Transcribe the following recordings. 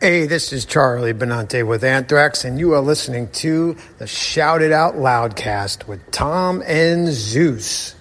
Hey, this is Charlie Benante with Anthrax, and you are listening to the Shout It Out Loudcast with Tom and Zeus.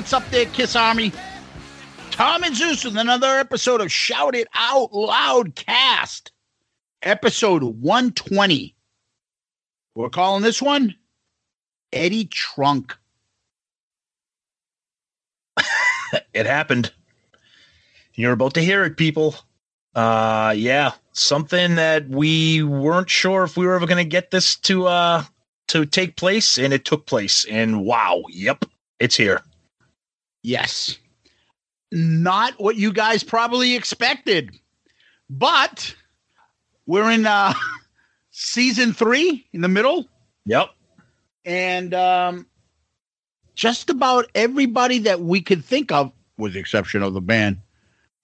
What's up there, Kiss Army? Tom and Zeus with another episode of Shout It Out Loud Cast, episode 120. We're calling this one Eddie Trunk. it happened. You're about to hear it, people. Uh yeah, something that we weren't sure if we were ever going to get this to uh to take place and it took place and wow, yep, it's here. Yes. Not what you guys probably expected. But we're in uh season 3 in the middle Yep. and um just about everybody that we could think of with the exception of the band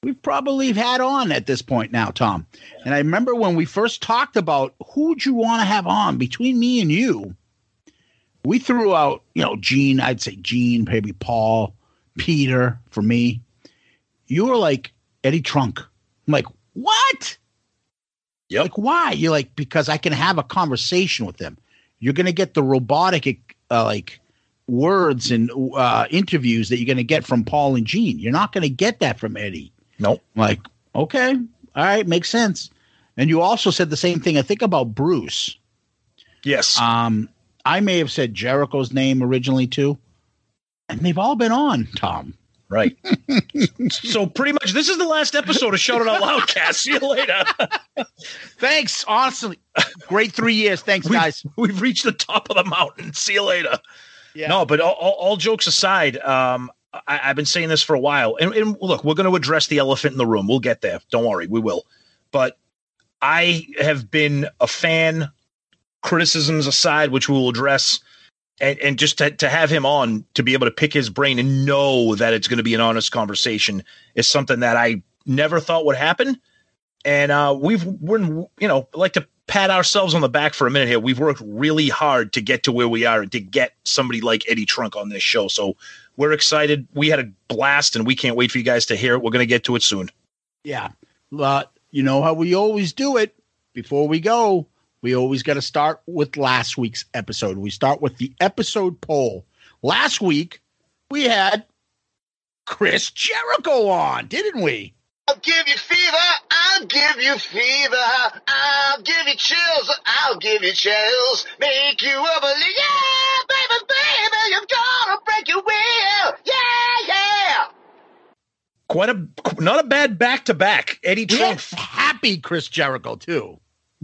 we've probably had on at this point now tom and i remember when we first talked about who'd you want to have on between me and you we threw out you know gene i'd say gene maybe paul peter for me you were like eddie trunk. I'm like what? Yep. like why? You're like because i can have a conversation with them. You're going to get the robotic uh, like words and uh, interviews that you're going to get from paul and gene. You're not going to get that from eddie. Nope. I'm like okay all right makes sense. And you also said the same thing i think about bruce. Yes. um i may have said jericho's name originally too and they've all been on tom right. so pretty much this is the last episode of Shout It Out Loudcast. See you later. thanks honestly great three years thanks We've- guys We've reached the top of the mountain. See you later. yeah No, but all, all, all jokes aside, um, I, I've been saying this for a while, and, and look, we're going to address the elephant in the room. We'll get there. Don't worry, we will. But I have been a fan, criticisms aside, which we will address, and, and just to, to have him on to be able to pick his brain and know that it's going to be an honest conversation is something that I never thought would happen. And uh, we've we're you know like to pat ourselves on the back for a minute here. We've worked really hard to get to where we are and to get somebody like Eddie Trunk on this show. So we're excited. We had a blast, and we can't wait for you guys to hear it. We're going to get to it soon. Yeah. But you know how we always do it. Before we go, we always got to start with last week's episode. We start with the episode poll. Last week, we had Chris Jericho on, didn't we? I'll give you fever. I'll give you fever. I'll give you chills. I'll give you chills. Make you a believer. Yeah, baby, baby, you're gonna break your will. Yeah, yeah. Quite a not a bad back to back. Eddie had Trunk. happy Chris Jericho, too.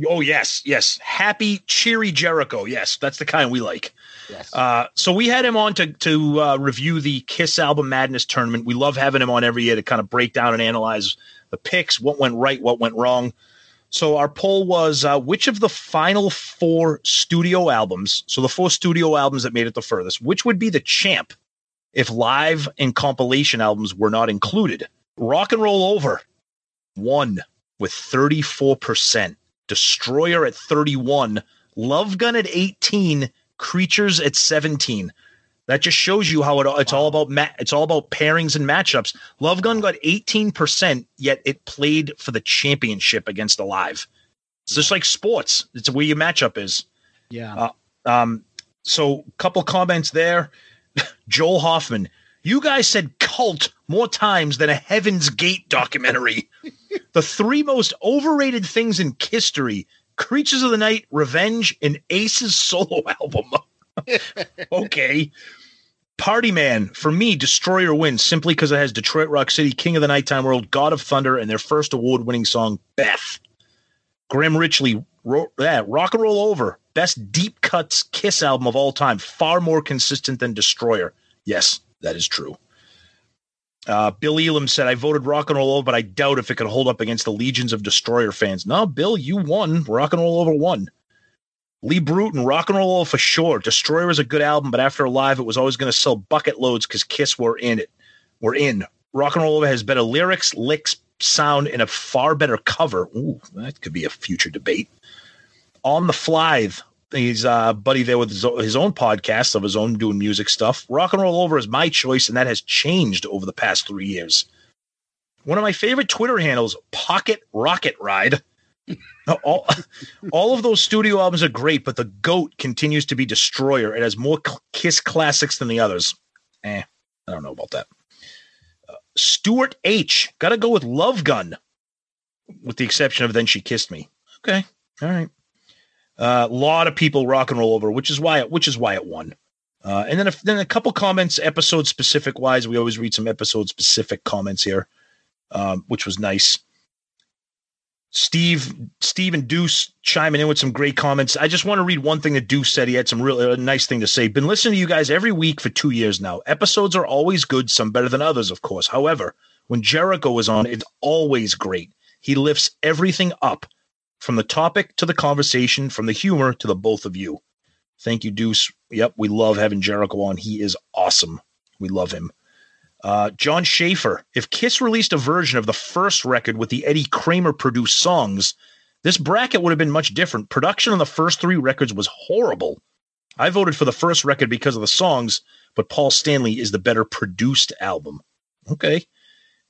Oh yes, yes. Happy, cheery Jericho. Yes, that's the kind we like. Yes. Uh, so we had him on to to uh, review the Kiss Album Madness tournament. We love having him on every year to kind of break down and analyze the picks, what went right, what went wrong. So our poll was uh, which of the final four studio albums, so the four studio albums that made it the furthest, which would be the champ if live and compilation albums were not included. Rock and Roll Over won with 34%, Destroyer at 31, Love Gun at 18, Creatures at 17. That just shows you how it, it's all about ma- it's all about pairings and matchups. Love Gun got 18%, yet it played for the championship against Alive. It's just like sports. It's where your matchup is. Yeah. Uh, um, so couple comments there. Joel Hoffman, you guys said cult more times than a Heaven's Gate documentary. the three most overrated things in history: Creatures of the Night, Revenge, and Ace's solo album. okay. Party Man, for me, Destroyer wins simply because it has Detroit Rock City, King of the Nighttime World, God of Thunder, and their first award winning song, Beth. Graham Richley, ro- yeah, Rock and Roll Over, best deep cuts Kiss album of all time, far more consistent than Destroyer. Yes, that is true. Uh, Bill Elam said, I voted Rock and Roll Over, but I doubt if it could hold up against the legions of Destroyer fans. No, Bill, you won. Rock and Roll Over won. Lee Bruton, Rock and Roll Over for sure. Destroyer is a good album, but after Alive, it was always going to sell bucket loads because Kiss were in it. We're in. Rock and Roll Over has better lyrics, licks, sound, and a far better cover. Ooh, that could be a future debate. On the Fly, he's uh, buddy there with his, his own podcast of his own doing music stuff. Rock and Roll Over is my choice, and that has changed over the past three years. One of my favorite Twitter handles, Pocket Rocket Ride. all, all of those studio albums are great, but the GOAT continues to be Destroyer. It has more Kiss classics than the others. Eh, I don't know about that. Uh, Stuart H. Got to go with Love Gun, with the exception of Then She Kissed Me. Okay, all right. A uh, lot of people rock and roll over, which is why it, which is why it won. Uh, and then a, then a couple comments, episode specific wise. We always read some episode specific comments here, um, which was nice. Steve, Steve and Deuce chiming in with some great comments. I just want to read one thing that Deuce said. He had some really nice thing to say. Been listening to you guys every week for two years now. Episodes are always good, some better than others, of course. However, when Jericho is on, it's always great. He lifts everything up from the topic to the conversation, from the humor to the both of you. Thank you, Deuce. Yep, we love having Jericho on. He is awesome. We love him. Uh, John Schaefer. If Kiss released a version of the first record with the Eddie Kramer produced songs, this bracket would have been much different. Production on the first three records was horrible. I voted for the first record because of the songs, but Paul Stanley is the better produced album. Okay.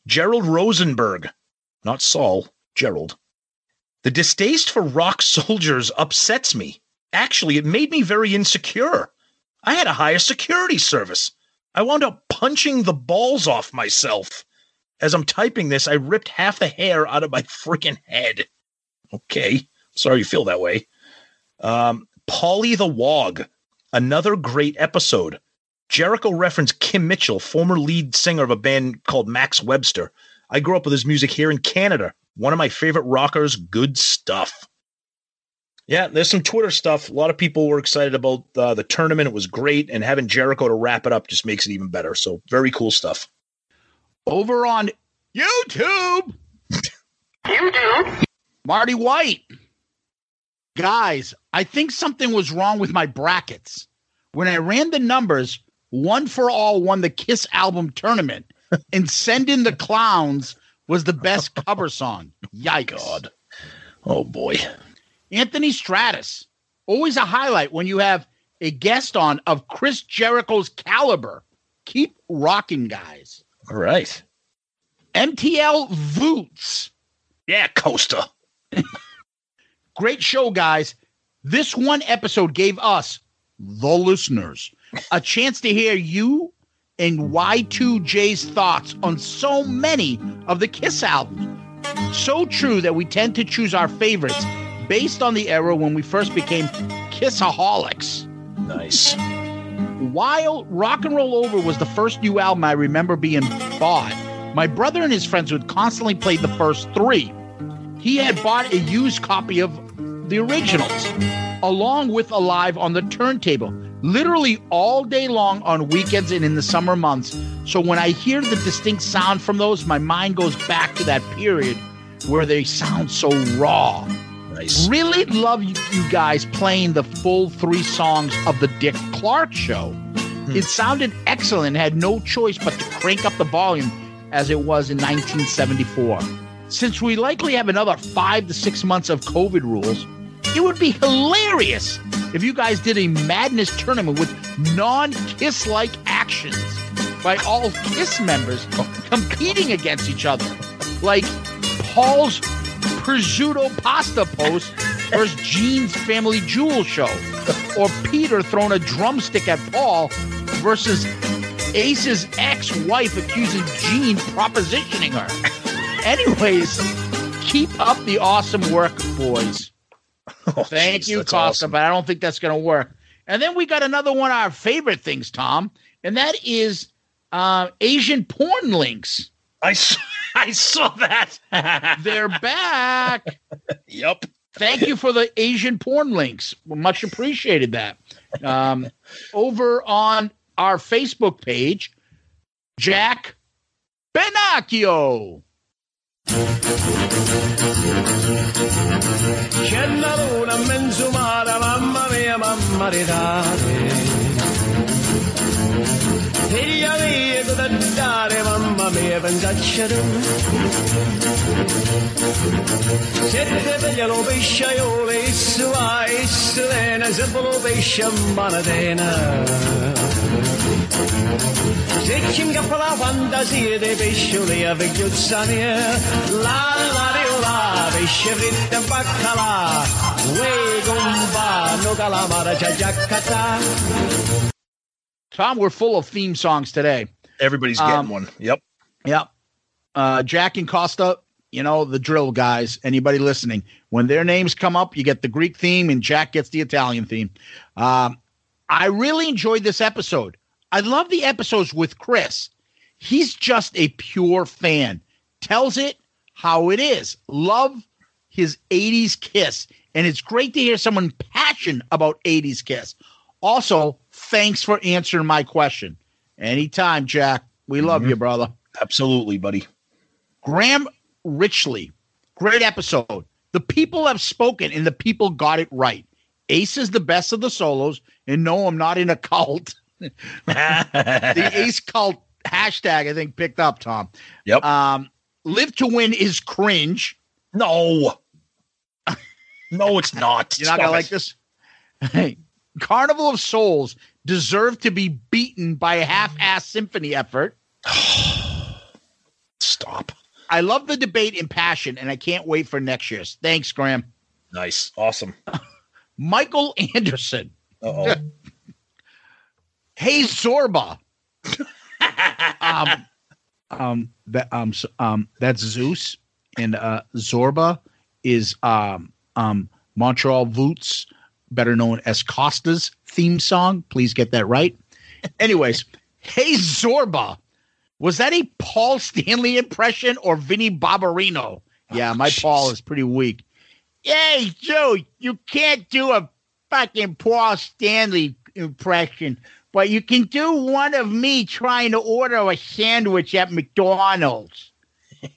Gerald Rosenberg, not Saul, Gerald. The distaste for rock soldiers upsets me. Actually, it made me very insecure. I had a higher security service. I wound up punching the balls off myself. As I'm typing this, I ripped half the hair out of my freaking head. Okay. Sorry you feel that way. Um, Polly the Wog, another great episode. Jericho referenced Kim Mitchell, former lead singer of a band called Max Webster. I grew up with his music here in Canada. One of my favorite rockers, good stuff. Yeah, there's some Twitter stuff. A lot of people were excited about uh, the tournament. It was great, and having Jericho to wrap it up just makes it even better. So, very cool stuff. Over on YouTube. YouTube. Marty White. Guys, I think something was wrong with my brackets. When I ran the numbers, One for All won the Kiss album tournament, and Send in the Clowns was the best oh cover song. Yikes. God. Oh, boy. Anthony Stratus, always a highlight when you have a guest on of Chris Jericho's caliber. Keep rocking, guys. All right. MTL Voots. Yeah, Costa. Great show, guys. This one episode gave us, the listeners, a chance to hear you and Y2J's thoughts on so many of the Kiss albums. So true that we tend to choose our favorites based on the era when we first became Kissaholics. Nice. While Rock and Roll Over was the first new album I remember being bought, my brother and his friends would constantly play the first three. He had bought a used copy of the originals, along with Alive on the turntable, literally all day long on weekends and in the summer months. So when I hear the distinct sound from those, my mind goes back to that period where they sound so raw. Nice. Really love you, you guys playing the full three songs of the Dick Clark show. Hmm. It sounded excellent, had no choice but to crank up the volume as it was in 1974. Since we likely have another five to six months of COVID rules, it would be hilarious if you guys did a madness tournament with non Kiss like actions by all Kiss members competing against each other. Like Paul's prosciutto pasta post versus Gene's family jewel show. Or Peter throwing a drumstick at Paul versus Ace's ex wife accusing Gene propositioning her. Anyways, keep up the awesome work, boys. Oh, Thank jeez, you, Costa, awesome. but I don't think that's going to work. And then we got another one of our favorite things, Tom, and that is uh, Asian porn links. I saw, I saw that. They're back. yep. Thank you for the Asian porn links. We much appreciated that. Um, over on our Facebook page, Jack Benacchio. C'è la luna in mezzo mare, mamma mia, mamma di dare. Figlia mia, cosa dare, mamma mia, pensaccia tu. Siete figlia lo pesce, io le issu, a issu, lena, se lo pesce, manatena. Se ci ingappa la fantasia dei pescioli a vecchiuzza mia, la la di la, pesce fritto baccalà, uè gomba, no calamara, c'è già catà. Tom, we're full of theme songs today. Everybody's getting Um, one. Yep. Yep. Uh, Jack and Costa, you know, the drill guys, anybody listening, when their names come up, you get the Greek theme and Jack gets the Italian theme. Um, I really enjoyed this episode. I love the episodes with Chris. He's just a pure fan, tells it how it is. Love his 80s kiss. And it's great to hear someone passionate about 80s kiss. Also, thanks for answering my question. Anytime, Jack. We love you, brother. Absolutely, buddy. Graham Richley, great episode. The people have spoken and the people got it right. Ace is the best of the solos, and no, I'm not in a cult. the Ace cult hashtag, I think, picked up, Tom. Yep. Um, Live to Win is cringe. no. No, it's not. You're not gonna like this. Hey, Carnival of Souls deserve to be beaten by a half-ass symphony effort. Stop. I love the debate in passion, and I can't wait for next year's. Thanks, Graham. Nice. Awesome. Michael Anderson. Uh oh. Hey Zorba. um, um, that um, um, that's Zeus, and uh, Zorba is um, um, Montreal Voots, better known as Costa's theme song. Please get that right. Anyways, hey Zorba, was that a Paul Stanley impression or Vinny Barbarino? Yeah, my Paul is pretty weak. Hey Joe, you can't do a fucking Paul Stanley impression, but you can do one of me trying to order a sandwich at McDonald's.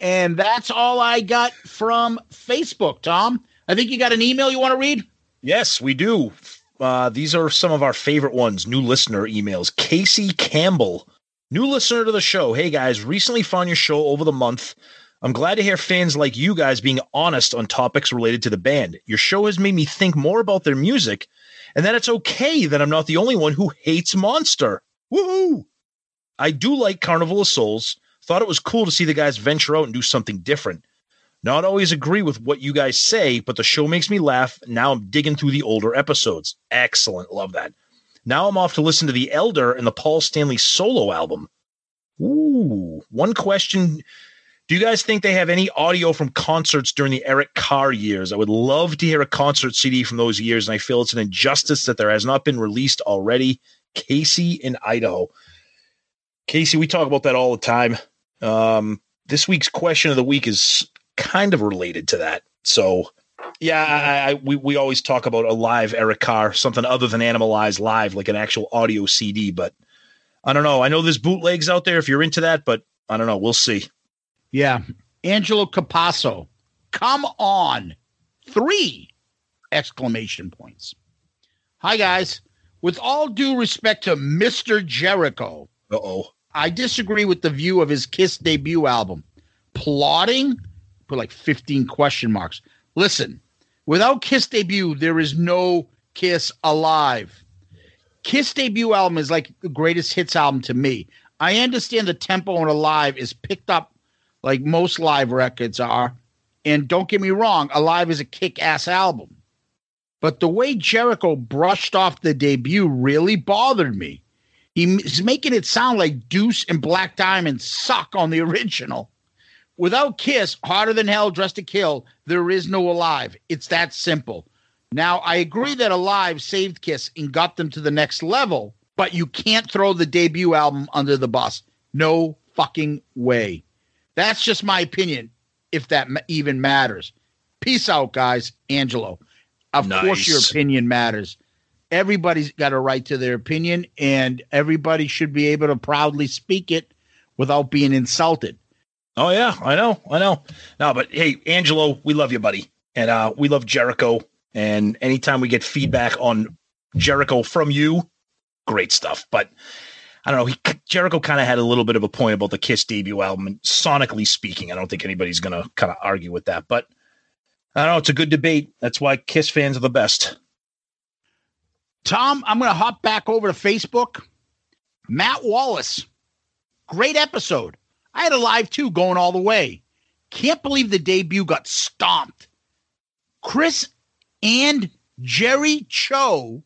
and that's all I got from Facebook, Tom. I think you got an email you want to read? Yes, we do. Uh, these are some of our favorite ones. New listener emails. Casey Campbell, new listener to the show. Hey guys, recently found your show over the month. I'm glad to hear fans like you guys being honest on topics related to the band. Your show has made me think more about their music and that it's okay that I'm not the only one who hates Monster. Woohoo! I do like Carnival of Souls. Thought it was cool to see the guys venture out and do something different. Not always agree with what you guys say, but the show makes me laugh. Now I'm digging through the older episodes. Excellent. Love that. Now I'm off to listen to The Elder and the Paul Stanley solo album. Ooh. One question. Do you guys think they have any audio from concerts during the Eric Carr years? I would love to hear a concert CD from those years, and I feel it's an injustice that there has not been released already. Casey in Idaho. Casey, we talk about that all the time. Um, this week's question of the week is kind of related to that. So, yeah, I, I, we we always talk about a live Eric Carr, something other than Animalized live, like an actual audio CD. But I don't know. I know there's bootlegs out there if you're into that, but I don't know. We'll see. Yeah. Angelo Capasso. Come on. Three exclamation points. Hi, guys. with all due respect to Mr. Jericho, oh. I disagree with the view of his Kiss debut album. Plotting, put like 15 question marks. Listen, without Kiss debut, there is no Kiss alive. Kiss debut album is like the greatest hits album to me. I understand the tempo on Alive is picked up like most live records are. And don't get me wrong, Alive is a kick ass album. But the way Jericho brushed off the debut really bothered me. He's making it sound like Deuce and Black Diamond suck on the original. Without Kiss, Harder Than Hell, Dressed to Kill, there is no Alive. It's that simple. Now, I agree that Alive saved Kiss and got them to the next level, but you can't throw the debut album under the bus. No fucking way. That's just my opinion, if that even matters. Peace out, guys. Angelo. Of course, your opinion matters. Everybody's got a right to their opinion, and everybody should be able to proudly speak it without being insulted. Oh yeah, I know, I know. No, but hey, Angelo, we love you, buddy, and uh, we love Jericho. And anytime we get feedback on Jericho from you, great stuff. But I don't know, he, Jericho kind of had a little bit of a point about the Kiss debut album, and sonically speaking, I don't think anybody's gonna kind of argue with that. But I don't know, it's a good debate. That's why Kiss fans are the best. Tom, I'm going to hop back over to Facebook. Matt Wallace, great episode. I had a live too going all the way. Can't believe the debut got stomped. Chris and Jerry Cho.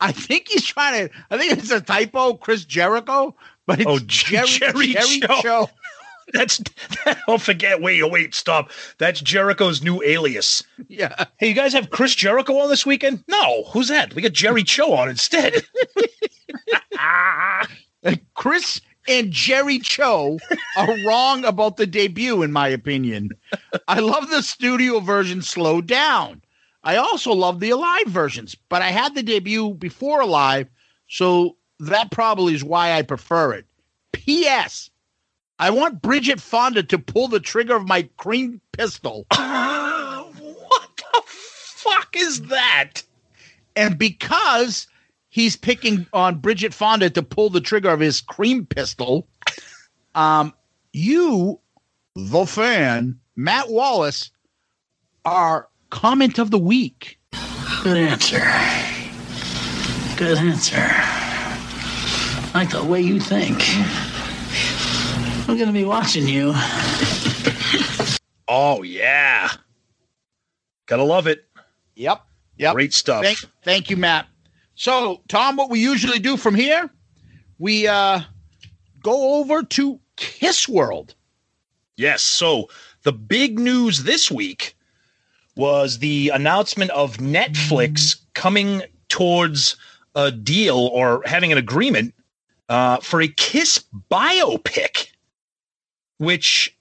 I think he's trying to, I think it's a typo, Chris Jericho, but it's Oh, Jerry, Jerry Jerry Cho. Cho. That's oh forget. Wait, oh, wait, stop. That's Jericho's new alias. Yeah. Hey, you guys have Chris Jericho on this weekend? No, who's that? We got Jerry Cho on instead. Chris and Jerry Cho are wrong about the debut, in my opinion. I love the studio version slowed down. I also love the Alive versions, but I had the debut before Alive, so that probably is why I prefer it. P.S. I want Bridget Fonda to pull the trigger of my cream pistol. what the fuck is that? And because he's picking on Bridget Fonda to pull the trigger of his cream pistol, um, you, the fan, Matt Wallace, are comment of the week. Good answer. Good answer. Like the way you think. I'm gonna be watching you. Oh yeah, gotta love it. Yep. Yep. Great stuff. Thank, thank you, Matt. So, Tom, what we usually do from here, we uh go over to Kiss World. Yes. So the big news this week was the announcement of Netflix coming towards a deal or having an agreement uh, for a Kiss biopic, which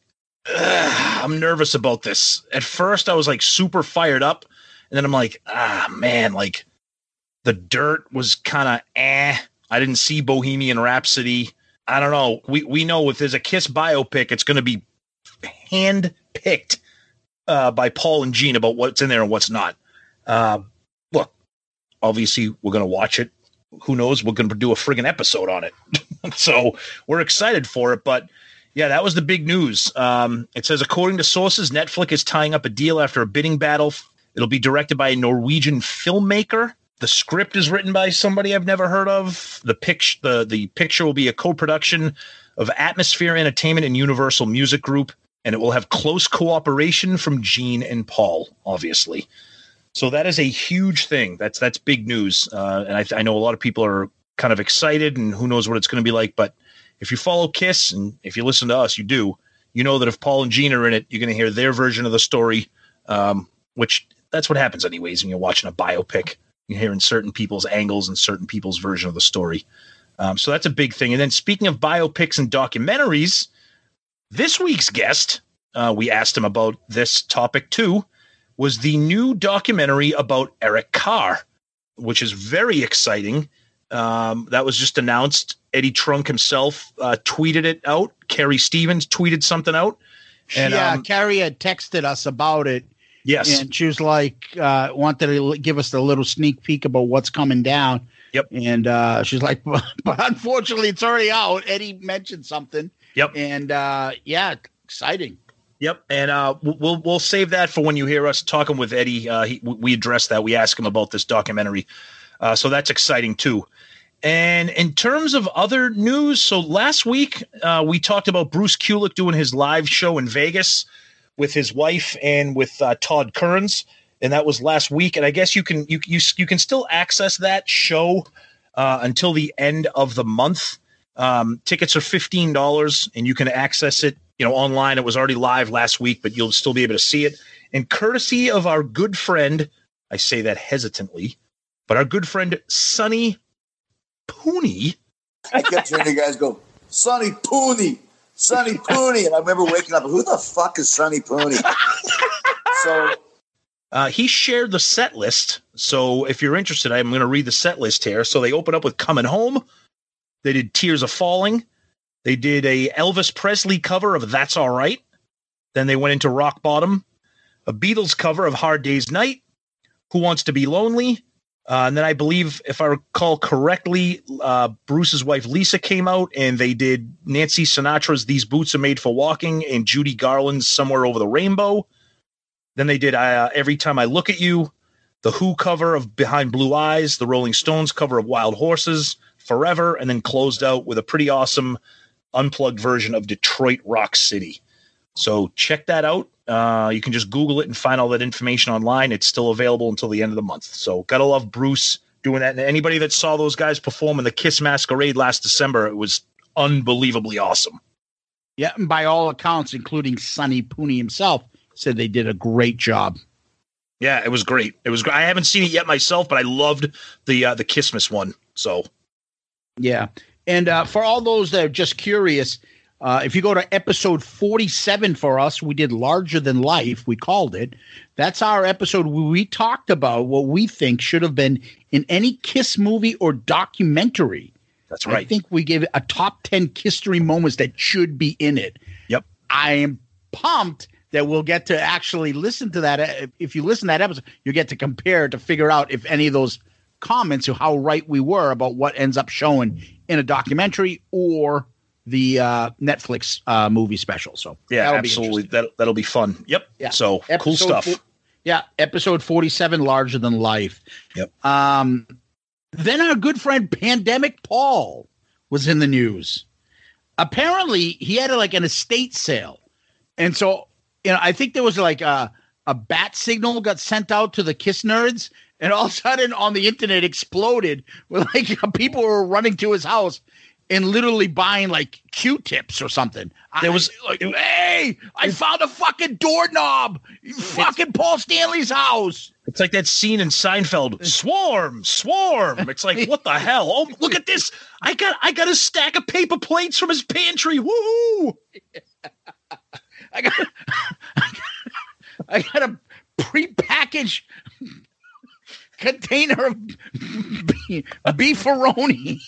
I'm nervous about this. At first, I was like super fired up, and then I'm like, ah, man, like the dirt was kind of eh. I didn't see Bohemian Rhapsody. I don't know. We we know if there's a Kiss biopic, it's going to be hand picked uh, by Paul and Gene about what's in there and what's not. Uh, look, obviously we're going to watch it. Who knows? We're going to do a friggin' episode on it. so we're excited for it. But yeah, that was the big news. Um, it says, according to sources, Netflix is tying up a deal after a bidding battle. It'll be directed by a Norwegian filmmaker. The script is written by somebody I've never heard of. The picture, the the picture will be a co-production of Atmosphere Entertainment and Universal Music Group, and it will have close cooperation from Gene and Paul, obviously. So that is a huge thing. That's that's big news, uh, and I, I know a lot of people are kind of excited, and who knows what it's going to be like. But if you follow Kiss and if you listen to us, you do. You know that if Paul and Gene are in it, you're going to hear their version of the story, um, which that's what happens anyways when you're watching a biopic. You're hearing certain people's angles and certain people's version of the story. Um, so that's a big thing. And then speaking of biopics and documentaries, this week's guest, uh, we asked him about this topic too, was the new documentary about Eric Carr, which is very exciting. Um, that was just announced. Eddie Trunk himself uh, tweeted it out. Carrie Stevens tweeted something out. And, yeah, um, Carrie had texted us about it. Yes. And she was like, uh, wanted to give us a little sneak peek about what's coming down. Yep. And uh, she's like, but unfortunately, it's already out. Eddie mentioned something. Yep. And uh, yeah, exciting. Yep, and uh, we'll we'll save that for when you hear us talking with Eddie. Uh, he, we address that. We ask him about this documentary, uh, so that's exciting too. And in terms of other news, so last week uh, we talked about Bruce Kulick doing his live show in Vegas with his wife and with uh, Todd Kerns, and that was last week. And I guess you can you you you can still access that show uh, until the end of the month. Um, tickets are fifteen dollars, and you can access it you know online. It was already live last week, but you'll still be able to see it. And courtesy of our good friend, I say that hesitantly, but our good friend Sonny Pooney. I kept hearing you guys go, Sonny Pooney, Sonny Pooney. And I remember waking up, who the fuck is Sonny Pooney? so Uh, he shared the set list. So if you're interested, I'm going to read the set list here. So they open up with Coming Home. They did Tears Are Falling. They did a Elvis Presley cover of That's All Right. Then they went into Rock Bottom, a Beatles cover of Hard Day's Night, Who Wants to Be Lonely. Uh, and then I believe, if I recall correctly, uh, Bruce's wife Lisa came out and they did Nancy Sinatra's These Boots Are Made for Walking and Judy Garland's Somewhere Over the Rainbow. Then they did uh, Every Time I Look at You, the Who cover of Behind Blue Eyes, the Rolling Stones cover of Wild Horses, Forever, and then closed out with a pretty awesome unplugged version of Detroit Rock City. So check that out. Uh, you can just Google it and find all that information online. It's still available until the end of the month. So gotta love Bruce doing that. And anybody that saw those guys perform in the Kiss Masquerade last December, it was unbelievably awesome. Yeah, and by all accounts, including Sonny Pooney himself, said they did a great job. Yeah, it was great. It was. I haven't seen it yet myself, but I loved the uh, the Kissmas one. So Yeah. And uh, for all those that are just curious, uh, if you go to episode 47 for us, we did Larger Than Life, we called it. That's our episode where we talked about what we think should have been in any Kiss movie or documentary. That's right. I think we gave it a top 10 Kisstory moments that should be in it. Yep. I am pumped that we'll get to actually listen to that. Uh, If you listen to that episode, you get to compare to figure out if any of those comments or how right we were about what ends up showing in a documentary or the uh, Netflix uh, movie special. So yeah, that'll absolutely. That that'll be fun. Yep. Yeah. So cool stuff. fo- yeah, episode 47, Larger Than Life. Yep. Um, then our good friend Pandemic Paul was in the news. Apparently, he had like an estate sale. And so, you know, I think there was like a, a bat signal got sent out to the Kiss nerds, and all of a sudden on the internet exploded with like people were running to his house and literally buying like Q-tips or something. There was- like, hey, I found a fucking doorknob, fucking Paul Stanley's house. It's like that scene in Seinfeld. Swarm, swarm. It's like what the hell? Oh, look at this! I got I got a stack of paper plates from his pantry. Woo! I got, I got a prepackaged container of beefaroni.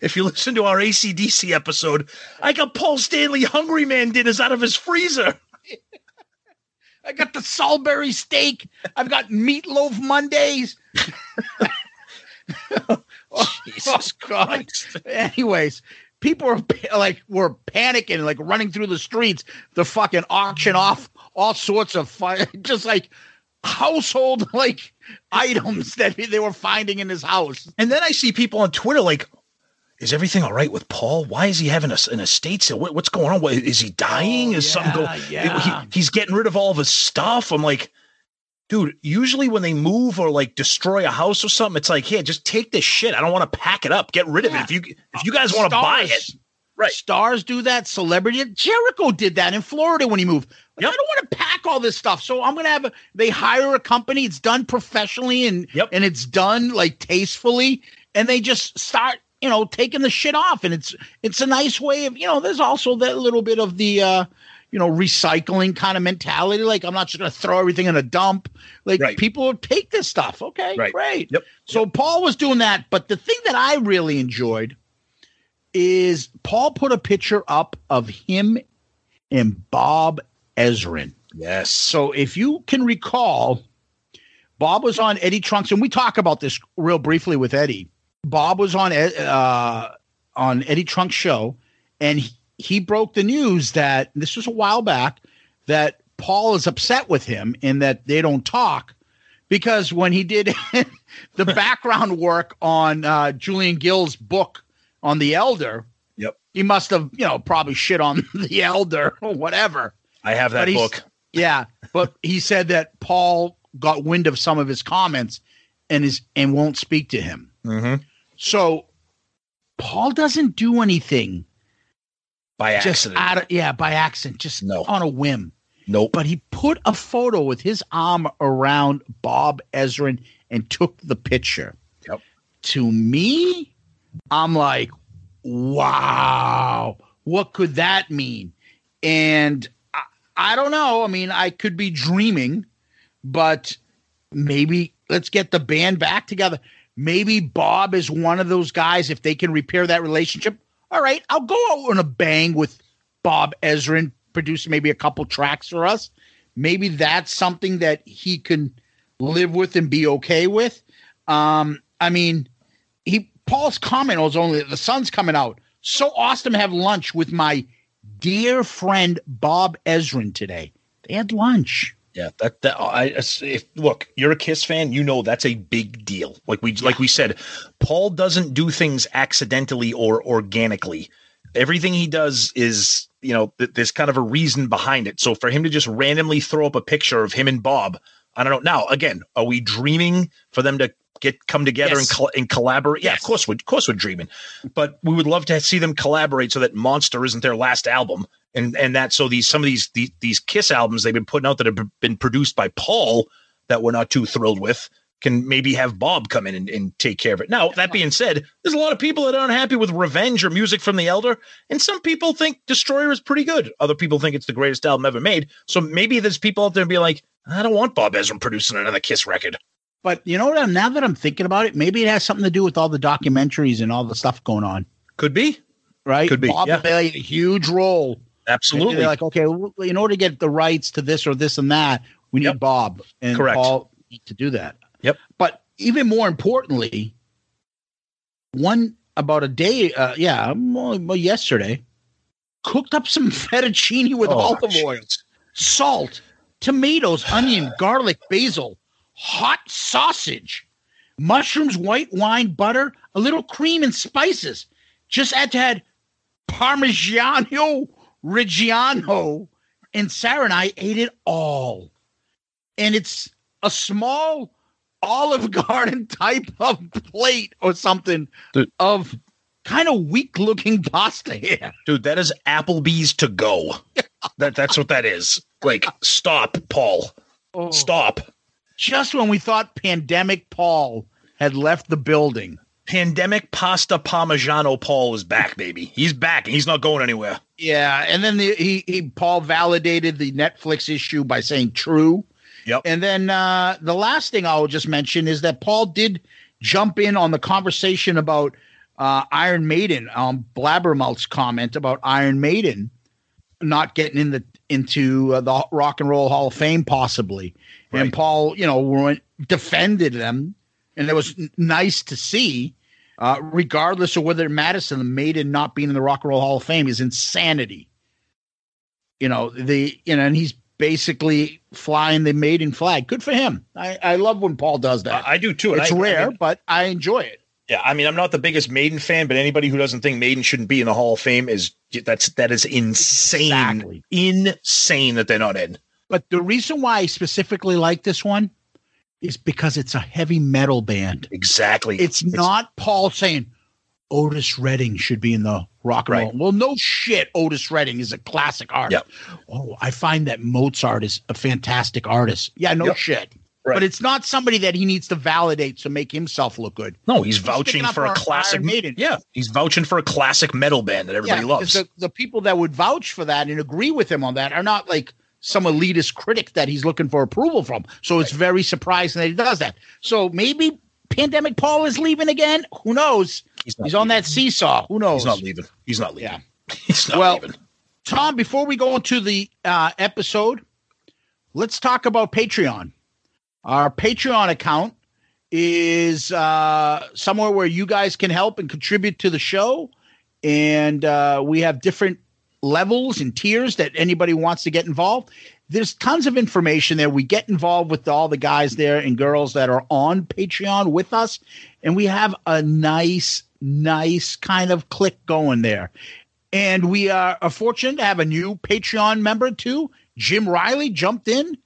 If you listen to our ACDC episode, I got Paul Stanley Hungry Man dinners out of his freezer. I got the Salisbury steak. I've got meatloaf Mondays. Jesus oh, Christ. Anyways, people are like were panicking, like running through the streets to fucking auction off all sorts of fi- just like household like items that they were finding in his house. And then I see people on Twitter like, "Is everything all right with Paul? Why is he having a, an estate sale? What, what's going on? What, is he dying? Oh, is something going? yeah. He, he's getting rid of all of his stuff." I'm like, dude. Usually when they move or like destroy a house or something, it's like, "Here, just take this shit. I don't want to pack it up. Get rid of it. If you if you guys uh, want to buy it." Stars- Stars do that. Celebrity Jericho did that in Florida when he moved. I don't want to pack all this stuff, so I'm gonna have. A, they hire a company. It's done professionally and yep. and it's done like tastefully, and they just start you know taking the shit off, and it's it's a nice way of you know. There's also that little bit of the. uh you know, recycling kind of mentality. Like, I'm not just going to throw everything in a dump. Like, people will take this stuff. Okay, Right. great. So Paul was doing that, but the thing that I really enjoyed is Paul put a picture up of him and Bob Ezrin. Yes. So if you can recall, Bob was on Eddie Trunks, and we talk about this real briefly with Eddie. Bob was on uh, on Eddie Trunk's show, and he, he broke the news that this was a while back that Paul is upset with him in that they don't talk because when he did the background work on uh, Julian Gill's book on the Elder, Yep. he must have you know probably shit on the Elder or whatever. I have that book. Yeah, but he said that Paul got wind of some of his comments and is and won't speak to him. Mm-hmm. So Paul doesn't do anything By just accident. out of yeah by accident, just No. on a whim. nope. But he put a photo with his arm around Bob Ezrin and took the picture. Yep. To me, I'm like, wow, what could that mean? And I, I don't know. I mean, I could be dreaming, but maybe let's get the band back together. Maybe Bob is one of those guys. If they can repair that relationship, all right, I'll go out on a bang with Bob Ezrin, produce maybe a couple tracks for us. Maybe that's something that he can live with and be okay with. Um, I mean, Paul's comment was only the sun's coming out. So awesome to have lunch with my dear friend Bob Ezrin today. They had lunch. Yeah, that that I if look, you're a Kiss fan, you know that's a big deal. Like we like we said, Paul doesn't do things accidentally or organically. Everything he does is, you know, th- there's kind of a reason behind it. So for him to just randomly throw up a picture of him and Bob, I don't know. Now, again, are we dreaming for them to get come together Yes. and, col- and collaborate? Yeah, of course, we of course we're dreaming, but we would love to see them collaborate so that Monster isn't their last album, and and that so these some of these these, these Kiss albums they've been putting out that have been produced by Paul that we're not too thrilled with can maybe have Bob come in and, and take care of it. Now that being said, there's a lot of people that aren't happy with Revenge or music from the Elder, and some people think Destroyer is pretty good. Other people think it's the greatest album ever made. So maybe there's people out there be like, I don't want Bob Ezrin producing another Kiss record. But you know what? Now that I'm thinking about it, maybe it has something to do with all the documentaries and all the stuff going on, Could be. right? Could be, Bob yeah. played a huge role. Absolutely. Like, okay, well, in order to get the rights to this or this and that, we need Yep. Bob and Correct. Paul to do that. Yep. But even more importantly, one about a day, uh, yeah, well, well, yesterday, cooked up some fettuccine with Oh, olive oil, salt, tomatoes, onion, garlic, basil, hot sausage, mushrooms, white wine, butter, a little cream and spices. Just add to add Parmigiano Reggiano, and Sarah and I ate it all. And it's a small Olive Garden type of plate or something Dude. of kind of weak looking pasta here. Dude, that is Applebee's to go. that that's what that is. Like, stop, Paul. Oh. Stop. Just when we thought pandemic Paul had left the building. Pandemic pasta parmigiano Paul is back, baby. He's back and he's not going anywhere. Yeah, and then the, he, he Paul validated the Netflix issue by saying true. Yep. And then uh, the last thing I will just mention is that Paul did jump in on the conversation about uh, Iron Maiden, um, Blabbermouth's comment about Iron Maiden not getting in the into uh, the Rock and Roll Hall of Fame possibly, and Paul, you know, went, defended them, and it was n- nice to see. Uh, regardless of whether Madison, the Maiden not being in the Rock and Roll Hall of Fame is insanity. You know the you know, and he's basically flying the Maiden flag. Good for him. I, I love when Paul does that. I, I do too. it's I- I rare, mean- but I enjoy it. Yeah, I mean, I'm not the biggest Maiden fan, but anybody who doesn't think Maiden shouldn't be in the Hall of Fame is that's that is insane, Exactly. insane that they're not in. But the reason why I specifically like this one is because it's a heavy metal band. Exactly. It's not Paul saying Otis Redding should be in the rock and Right. roll. Well, no shit. Otis Redding is a classic artist. Oh, I find that Mozart is a fantastic artist. Yeah, no Yep. shit. Right. But it's not somebody that he needs to validate to make himself look good. No, he's vouching for a classic. Maiden. Yeah, he's vouching for a classic metal band that everybody yeah, loves. The, the people that would vouch for that and agree with him on that are not like some elitist critic that he's looking for approval from. So it's very surprising that he does that. So maybe Pandemic Paul is leaving again. Who knows? He's He's, on that seesaw. Who knows? he's not leaving. He's not leaving. Yeah. He's not Well, leaving. Tom, before we go into the uh, episode, let's talk about Patreon. Our Patreon account is uh, somewhere where you guys can help and contribute to the show. And uh, we have different levels and tiers that anybody wants to get involved. There's tons of information there. We get involved with all the guys there and girls that are on Patreon with us. And we have a nice, nice kind of click going there. And we are, fortunate to have a new Patreon member too. Jim Riley jumped in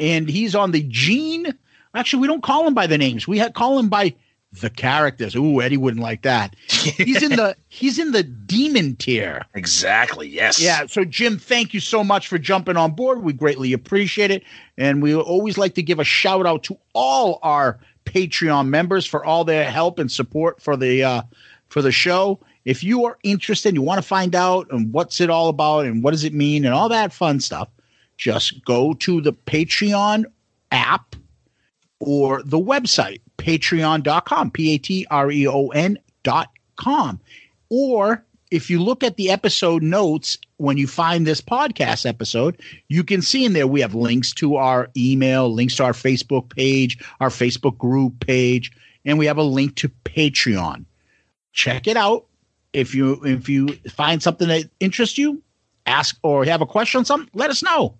and he's on the Gene. Actually, we don't call him by the names. We call him by the characters. Ooh, Eddie wouldn't like that. he's in the he's in the demon tier. Exactly. Yes. Yeah. So Jim, thank you so much for jumping on board. We greatly appreciate it, and we always like to give a shout out to all our Patreon members for all their help and support for the uh, for the show. If you are interested, you want to find out and what's it all about and what does it mean and all that fun stuff, just go to the Patreon app or the website, patreon.com, P A T R E O N dot com. Or if you look at the episode notes when you find this podcast episode, you can see in there we have links to our email, links to our Facebook page, our Facebook group page, and we have a link to Patreon. Check it out. If you if you find something that interests you, ask or have a question on something, let us know.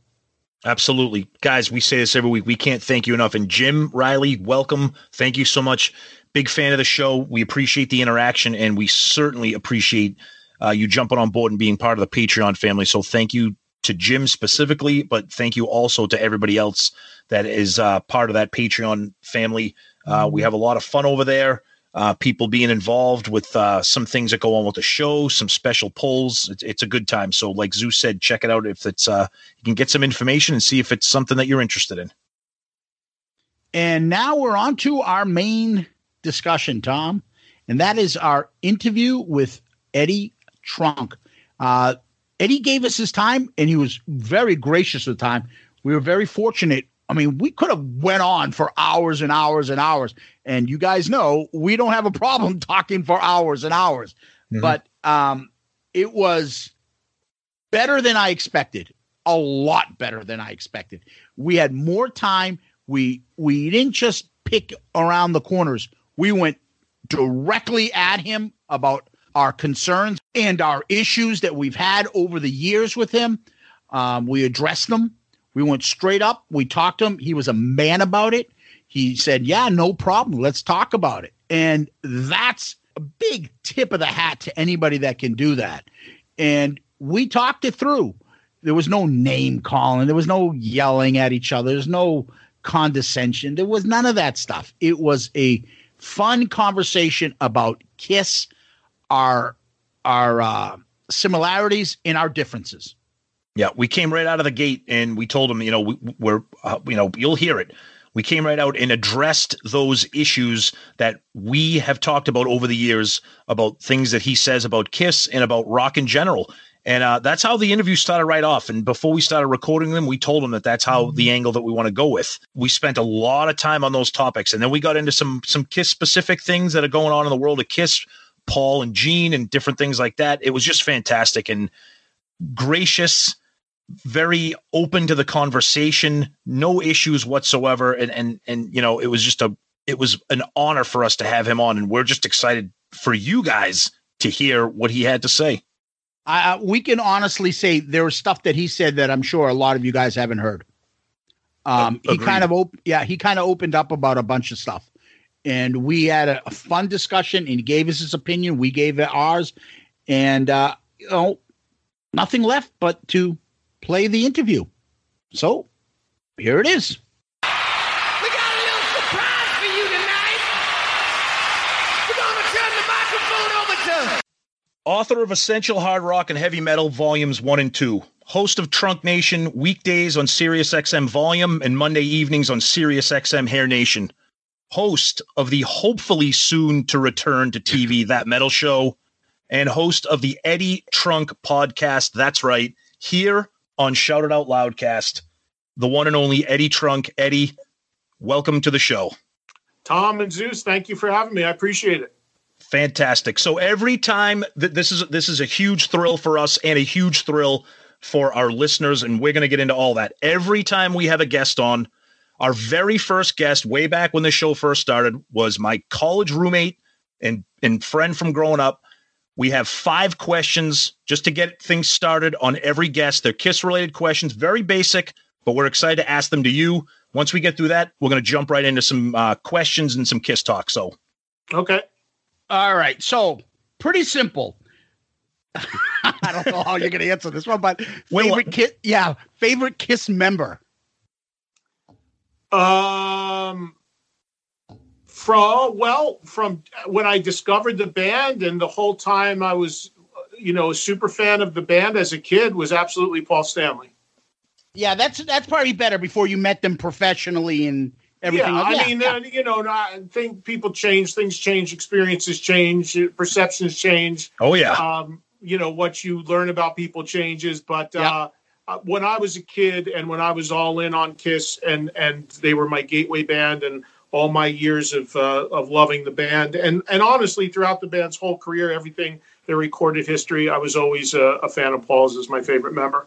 Absolutely. Guys, we say this every week. We can't thank you enough. And Jim Riley, welcome. Thank you so much. Big fan of the show. We appreciate the interaction and we certainly appreciate uh, you jumping on board and being part of the Patreon family. So thank you to Jim specifically, but thank you also to everybody else that is uh, part of that Patreon family. Uh, we have a lot of fun over there uh, people being involved with uh, some things that go on with the show, some special polls. It's, it's, a good time. So, like Zeus said, check it out if it's uh, you can get some information and see if it's something that you're interested in. And now we're on to our main discussion, Tom, and that is our interview with Eddie Trunk. Uh, Eddie gave us his time, and he was very gracious with time. We were very fortunate I mean, we could have went on for hours and hours and hours. And you guys know we don't have a problem talking for hours and hours. Mm-hmm. But um, it was better than I expected. A lot better than I expected. We had more time. We we didn't just pick around the corners. We went directly at him about our concerns and our issues that we've had over the years with him. Um, we addressed them we went straight up. We talked to him. He was a man about it. He said, Yeah, no problem. Let's talk about it. And that's a big tip of the hat to anybody that can do that. And we talked it through. There was no name calling, there was no yelling at each other, there's no condescension. There was none of that stuff. It was a fun conversation about Kiss, our our uh, similarities and our differences. Yeah, we came right out of the gate and we told him, you know, we, are uh, you know, you'll hear it. We came right out and addressed those issues that we have talked about over the years about things that he says about Kiss and about rock in general. And uh, that's how the interview started right off. And before we started recording them, we told him that that's how mm-hmm. the angle that we want to go with. We spent a lot of time on those topics, and then we got into some some Kiss specific things that are going on in the world of Kiss, Paul and Gene, and different things like that. It was just fantastic and gracious very open to the conversation, no issues whatsoever, and and and you know it was just a it was an honor for us to have him on, and we're just excited for you guys to hear what he had to say. Uh, we can honestly say there was stuff that he said that I'm sure a lot of you guys haven't heard. Um, he kind of op- yeah, he kind of opened up about a bunch of stuff, and we had a, a, fun discussion. And he gave us his opinion, we gave it ours, and uh, you know, nothing left but to play the interview. So here it is. We got a little surprise for you tonight. We're going to turn the microphone over to author of Essential Hard Rock and Heavy Metal Volumes 1 and 2. Host of Trunk Nation weekdays on SiriusXM Volume and Monday evenings on SiriusXM Hair Nation. Host of the hopefully soon to return to TV That Metal Show and host of the Eddie Trunk podcast. That's right. Here on Shout It Out Loudcast, the one and only Eddie Trunk. Eddie, welcome to the show. Tom and Zeus, thank you for having me. I appreciate it. Fantastic. So every time that this is this is a huge thrill for us and a huge thrill for our listeners, and we're going to get into all that. Every time we have a guest on, Our very first guest, way back when the show first started, was my college roommate and and friend from growing up. We have five questions just to get things started on every guest. They're kiss related questions, very basic, but we're excited to ask them to you. Once we get through that, we're going to jump right into some uh, questions and some kiss talk. So, Okay. All right. So pretty simple. I don't know how you're going to answer this one, but favorite kiss, yeah, favorite Kiss member. Um, from well, from when I discovered the band, and the whole time I was, you know, a super fan of the band as a kid was absolutely Paul Stanley. Yeah, that's that's probably better before you met them professionally and everything. Yeah, else. I mean, uh, you know, I think people change, things change, experiences change, perceptions change. Oh, yeah. Um, you know, what you learn about people changes, but uh, uh, when I was a kid and when I was all in on Kiss and and they were my gateway band and all my years of uh, of loving the band and and honestly throughout the band's whole career, everything their recorded history, I was always a, a fan of Paul's as my favorite member.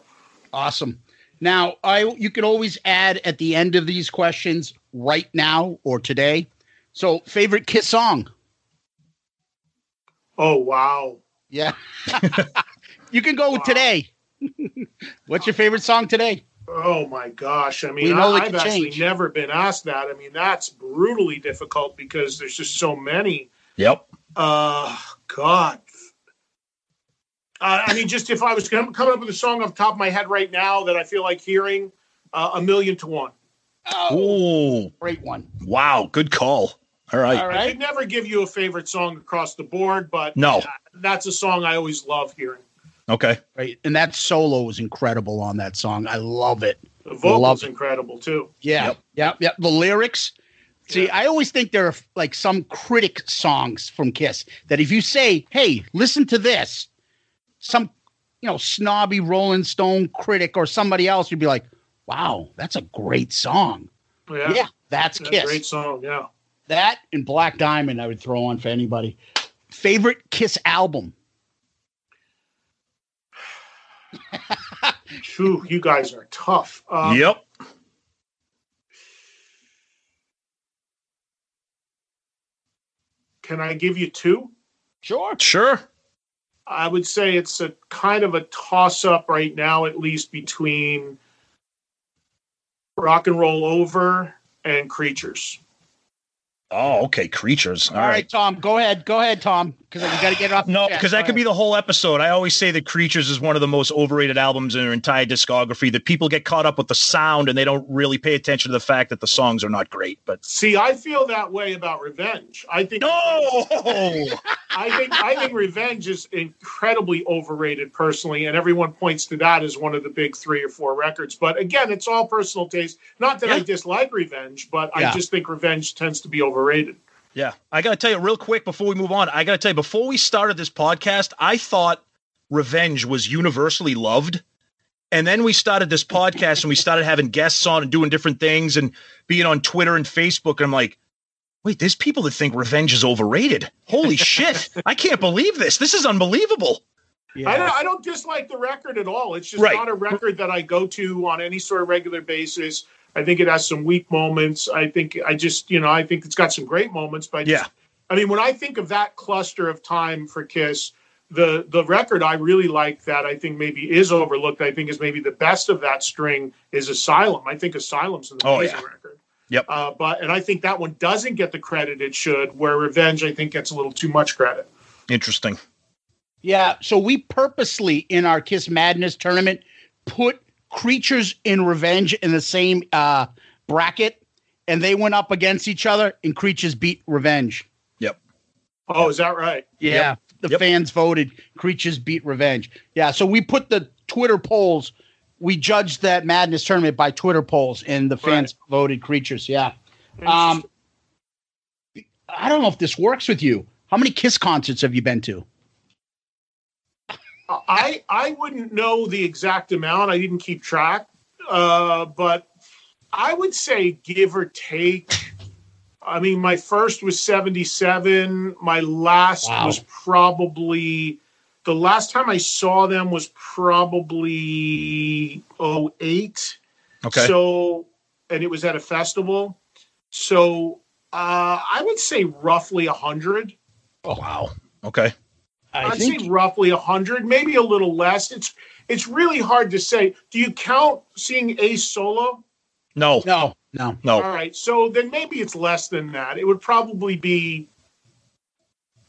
Awesome. Now, I you can always add at the end of these questions right now or today. So, favorite Kiss song? Oh wow! Yeah, you can go with today. What's your favorite song today? Oh my gosh! I mean, We know they I, I've actually change. never been asked that. I mean, that's brutally difficult because there's just so many. Yep. Uh, God. Uh, I mean, just if I was com- coming up with a song off the top of my head right now that I feel like hearing, uh, a million to one. Oh, great one. Wow, good call. All right. I could never give you a favorite song across the board, but No. uh, that's a song I always love hearing. Okay. Right, and that solo is incredible on that song. I love it. The Love vocals it. incredible too. Yeah, Yep. yep, yep. The lyrics. See, I always think there are like some critic songs from Kiss that if you say, "Hey, listen to this," some you know snobby Rolling Stone critic or somebody else you'd be like, "Wow, that's a great song." Yeah, Yeah, that's Yeah, Kiss. Great song. Yeah. That and Black Diamond, I would throw on for anybody. Favorite Kiss album? Phew, you guys are tough. Um, yep. Can I give you two? Sure. Sure. I would say it's a kind of a toss up right now, at least between rock and roll over and creatures. Oh, okay. Creatures. All right, Tom, go ahead. Go ahead, Tom, because we got to get it off. No, because that could be the whole episode. I always say that Creatures is one of the most overrated albums in their entire discography. That people get caught up with the sound and they don't really pay attention to the fact that the songs are not great. But See, I feel that way about Revenge. I think no, I think I think Revenge is incredibly overrated personally, and everyone points to that as one of the big three or four records. But again, it's all personal taste. Not that I dislike Revenge, but Yeah. I just think Revenge tends to be overrated. Yeah, I got to tell you real quick before we move on. I got to tell you before we started this podcast, I thought Revenge was universally loved. And then we started this podcast and we started having guests on and doing different things and being on Twitter and Facebook. And I'm like, wait, there's people that think Revenge is overrated. Holy shit. I can't believe this. This is unbelievable. I don't I don't dislike the record at all. It's just Right. not a record that I go to on any sort of regular basis. I think it has some weak moments. I think I just, you know, I think it's got some great moments, but I just, Yeah. I mean, when I think of that cluster of time for Kiss, the the record I really like that I think maybe is overlooked. I think is maybe the best of that string is Asylum. I think Asylum's an Oh, amazing yeah. record. Yep. Uh, but and I think that one doesn't get the credit it should. Where Revenge, I think, gets a little too much credit. Interesting. Yeah, so we purposely in our Kiss Madness tournament put Creatures in Revenge in the same uh, bracket, and they went up against each other, and Creatures beat Revenge. Yep. Oh, is that right? Yeah, the fans voted Creatures beat Revenge. Yeah, so we put the Twitter polls. We judged that Madness tournament by Twitter polls, and the fans voted Creatures. Yeah. Um, I don't know if this works with you. How many Kiss concerts have you been to? I I wouldn't know the exact amount. I didn't keep track, uh, but I would say give or take. I mean, my first was seventy-seven. My last Wow. was probably the last time I saw them was probably 08. Okay. So and it was at a festival. So uh, I would say roughly a hundred. Oh wow. Okay. I I'd think say roughly a hundred, maybe a little less. It's it's really hard to say. Do you count seeing Ace solo? No. no, no. No. All right, so then maybe it's less than that. It would probably be.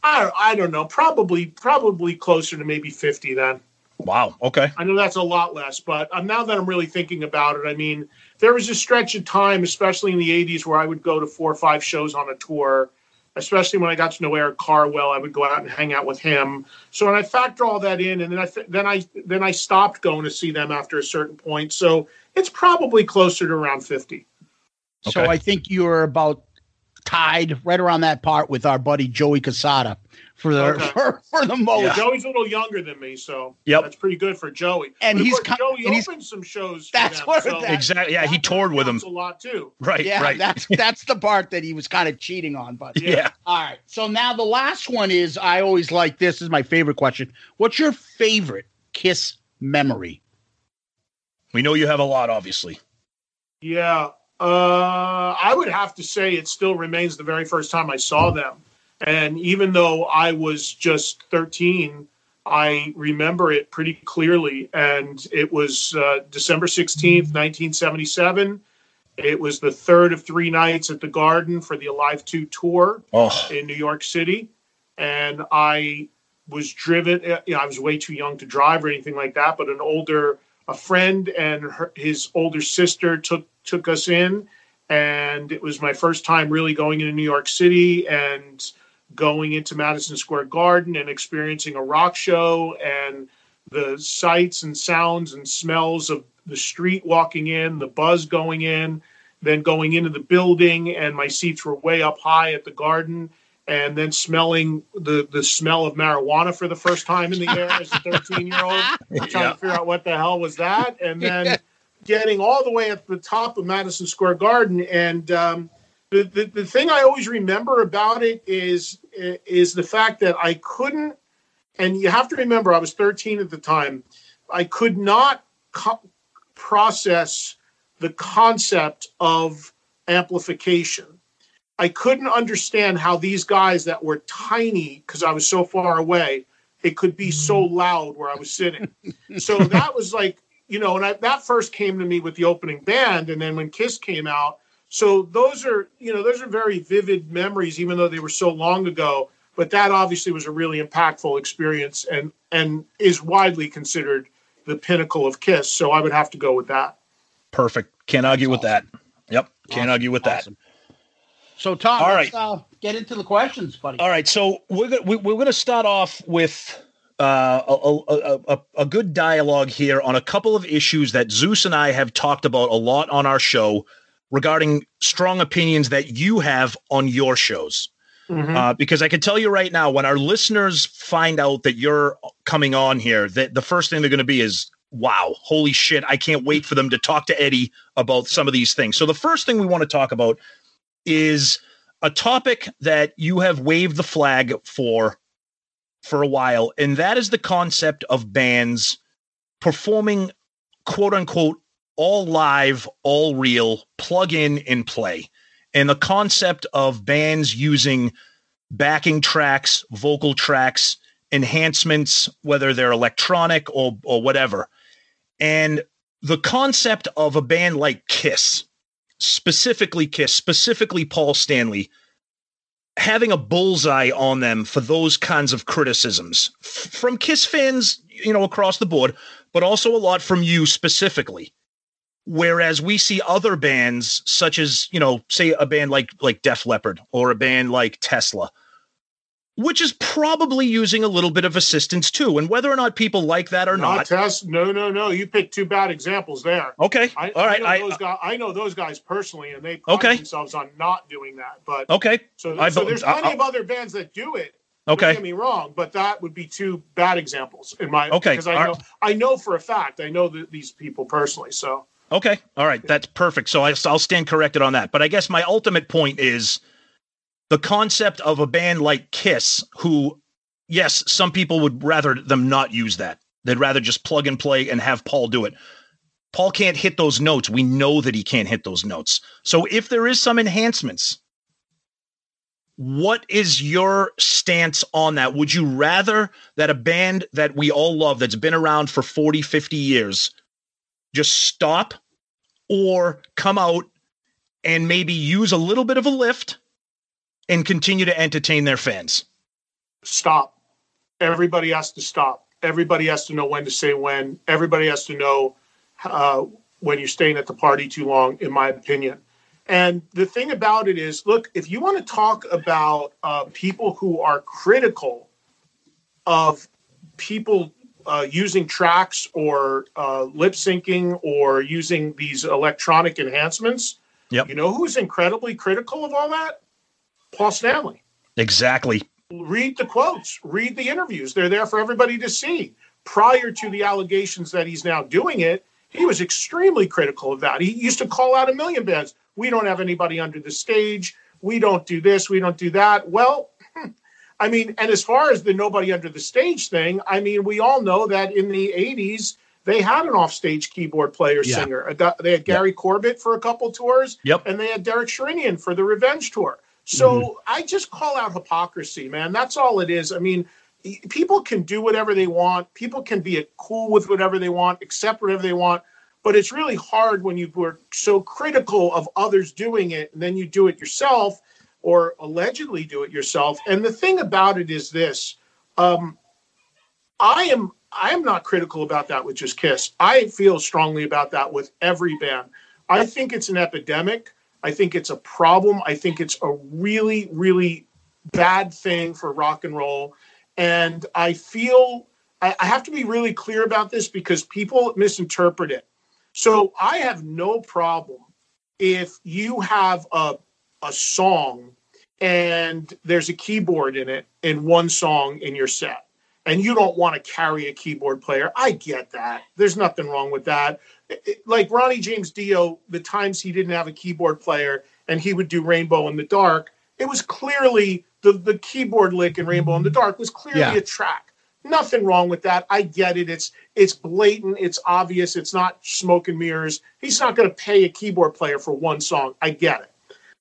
I don't, I don't know. Probably probably closer to maybe fifty then. Wow. Okay. I know that's a lot less, but um, now that I'm really thinking about it, I mean, there was a stretch of time, especially in the 80s, where I would go to four or five shows on a tour. Especially when I got to know Eric Carwell, I would go out and hang out with him. So and I factor all that in, and then I then I then I stopped going to see them after a certain point. So it's probably closer to around 50. So I think you're about tied right around that part with our buddy Joey Cassata for the Okay. for, for the most. Joey's a little younger than me, so Yep. that's pretty good for Joey. And he's course, co- Joey and he's- opened some shows. For That's them, what so that- Exactly. Yeah, he toured with him. a lot too. Right. yeah, right. that's that's the part that he was kind of cheating on. But yeah. all right. So now the last one is I always like this is my favorite question. What's your favorite Kiss memory? We know you have a lot, obviously. Yeah. Uh, I would have to say it still remains the very first time I saw them. And even though I was just 13, I remember it pretty clearly. And it was uh, December 16th, 1977. It was the third of three nights at the Garden for the Alive 2 tour Oh. in New York City. And I was driven, uh, you know, I was way too young to drive or anything like that, but an older, a friend and her, his older sister took, took us in. And it was my first time really going into New York City and going into Madison Square Garden and experiencing a rock show and the sights and sounds and smells of the street walking in, the buzz going in, then going into the building, and my seats were way up high at the garden, and then smelling the the smell of marijuana for the first time in the air as a 13 year old, trying Yeah. to figure out what the hell was that, and then getting all the way at the top of Madison Square Garden, and um, the, the the thing I always remember about it is is the fact that I couldn't, and you have to remember I was 13 at the time, I could not co- process the concept of amplification. I couldn't understand how these guys that were tiny because I was so far away, it could be so mm. loud where I was sitting. so that was like, you know, and I, that first came to me with the opening band, and then when Kiss came out. So those are, you know, those are very vivid memories, even though they were so long ago. But that obviously was a really impactful experience, and and is widely considered the pinnacle of Kiss. So I would have to go with that. Perfect. Can't argue with that. Yep. Can't argue with that. So Tom, All let's right. uh, get into the questions, buddy. All right, so we're gonna, we, we're going to start off with uh, a, a, a, a good dialogue here on a couple of issues that Zeus and I have talked about a lot on our show regarding strong opinions that you have on your shows. Uh, because I can tell you right now, when our listeners find out that you're coming on here, that the first thing they're going to be is, "Wow, holy shit! I can't wait for them to talk to Eddie about some of these things." So the first thing we want to talk about is a topic that you have waved the flag for for a while, and that is the concept of bands performing quote unquote all live, all real, plug in and play. And the concept of bands using backing tracks, vocal tracks, enhancements, whether they're electronic or or whatever. And the concept of a band like Kiss, specifically Kiss, specifically Paul Stanley, having a bullseye on them for those kinds of criticisms from Kiss fans, you know, across the board, but also a lot from you specifically. Whereas we see other bands, such as you know, say a band like like Def Leppard or a band like Tesla, which is probably using a little bit of assistance too. And whether or not people like that or Not not, Tess. No, no, no. You picked two bad examples there. okay, I, all right, I know I, those guys. I know those guys personally, and they pride Okay. themselves on not doing that. But okay, so, I so there's plenty of other bands that do it. Okay. Don't get me wrong, but that would be two bad examples in my. Okay, Because I know, right. I know for a fact, I know th- these people personally. So Okay. All right. That's perfect. So I, I'll stand corrected on that. But I guess my ultimate point is the concept of a band like Kiss, who, yes, some people would rather them not use that. They'd rather just plug and play and have Paul do it. Paul can't hit those notes. We know that he can't hit those notes. So if there is some enhancements, what is your stance on that? Would you rather that a band that we all love that's been around for 40, 50 years just stop or come out and maybe use a little bit of a lift and continue to entertain their fans? Stop. Everybody has to stop. Everybody has to know when to say when. Everybody has to know uh, when you're staying at the party too long, in my opinion. And the thing about it is, look, if you want to talk about uh, people who are critical of people uh, using tracks or uh, lip syncing or using these electronic enhancements, Yep. you know who's incredibly critical of all that? Paul Stanley. Exactly. Read the quotes, read the interviews. They're there for everybody to see. Prior to the allegations that he's now doing it, he was extremely critical of that. He used to call out a million bands. We don't have anybody under the stage. We don't do this. We don't do that. Well, hmm. I mean, and as far as the nobody under the stage thing, I mean, we all know that in the 80s, they had an offstage keyboard player Yeah. singer. They had Gary Corbett for a couple tours. Yep. And they had Derek Sherinian for the Revenge Tour. So I just call out hypocrisy, man. That's all it is. I mean, people can do whatever they want. People can be cool with whatever they want, accept whatever they want. But it's really hard when you were so critical of others doing it and then you do it yourself or allegedly do it yourself. And the thing about it is this um, I am I am not critical about that with just Kiss. I feel strongly about that with every band. I think it's an epidemic. I think it's a problem. I think it's a really, really bad thing for rock and roll. And I feel I, I have to be really clear about this because people misinterpret it. So I have no problem if you have a a song and there's a keyboard in it in one song in your set and you don't want to carry a keyboard player. I get that. There's nothing wrong with that. It- it- like Ronnie James Dio, the times he didn't have a keyboard player and he would do Rainbow in the Dark, it was clearly the, the keyboard lick in Rainbow in the Dark was clearly Yeah. a track. Nothing wrong with that. I get it. It's it's blatant. It's obvious. It's not smoke and mirrors. He's not going to pay a keyboard player for one song. I get it.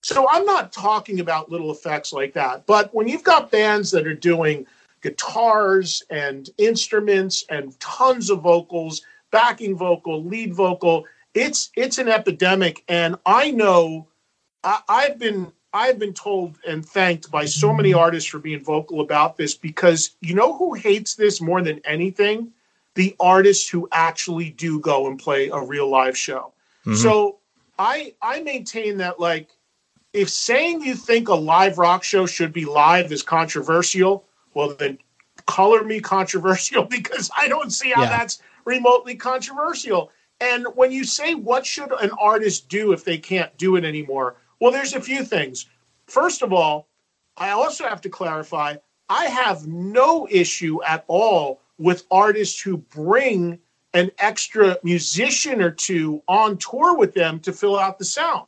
So I'm not talking about little effects like that. But when you've got bands that are doing guitars and instruments and tons of vocals, backing vocal, lead vocal, it's it's an epidemic. And I know I, I've been I've been told and thanked by so many artists for being vocal about this because you know who hates this more than anything? The artists who actually do go and play a real live show. Mhm. So I I maintain that like if saying you think a live rock show should be live is controversial, well then color me controversial because I don't see how Yeah. that's remotely controversial. And when you say what should an artist do if they can't do it anymore? Well, there's a few things. First of all, I also have to clarify I have no issue at all with artists who bring an extra musician or two on tour with them to fill out the sound.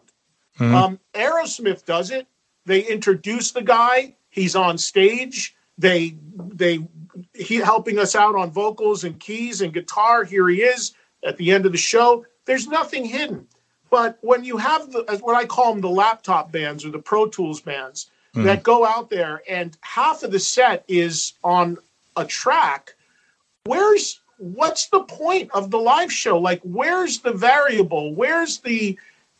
Mhm. Um, Aerosmith does it. They introduce the guy. He's on stage. They they he helping us out on vocals and keys and guitar. Here he is at the end of the show. There's nothing hidden. But when you have the what I call them the laptop bands or the Pro Tools bands Mhm. that go out there and half of the set is on a track, where's what's the point of the live show? Like where's the variable? Where's the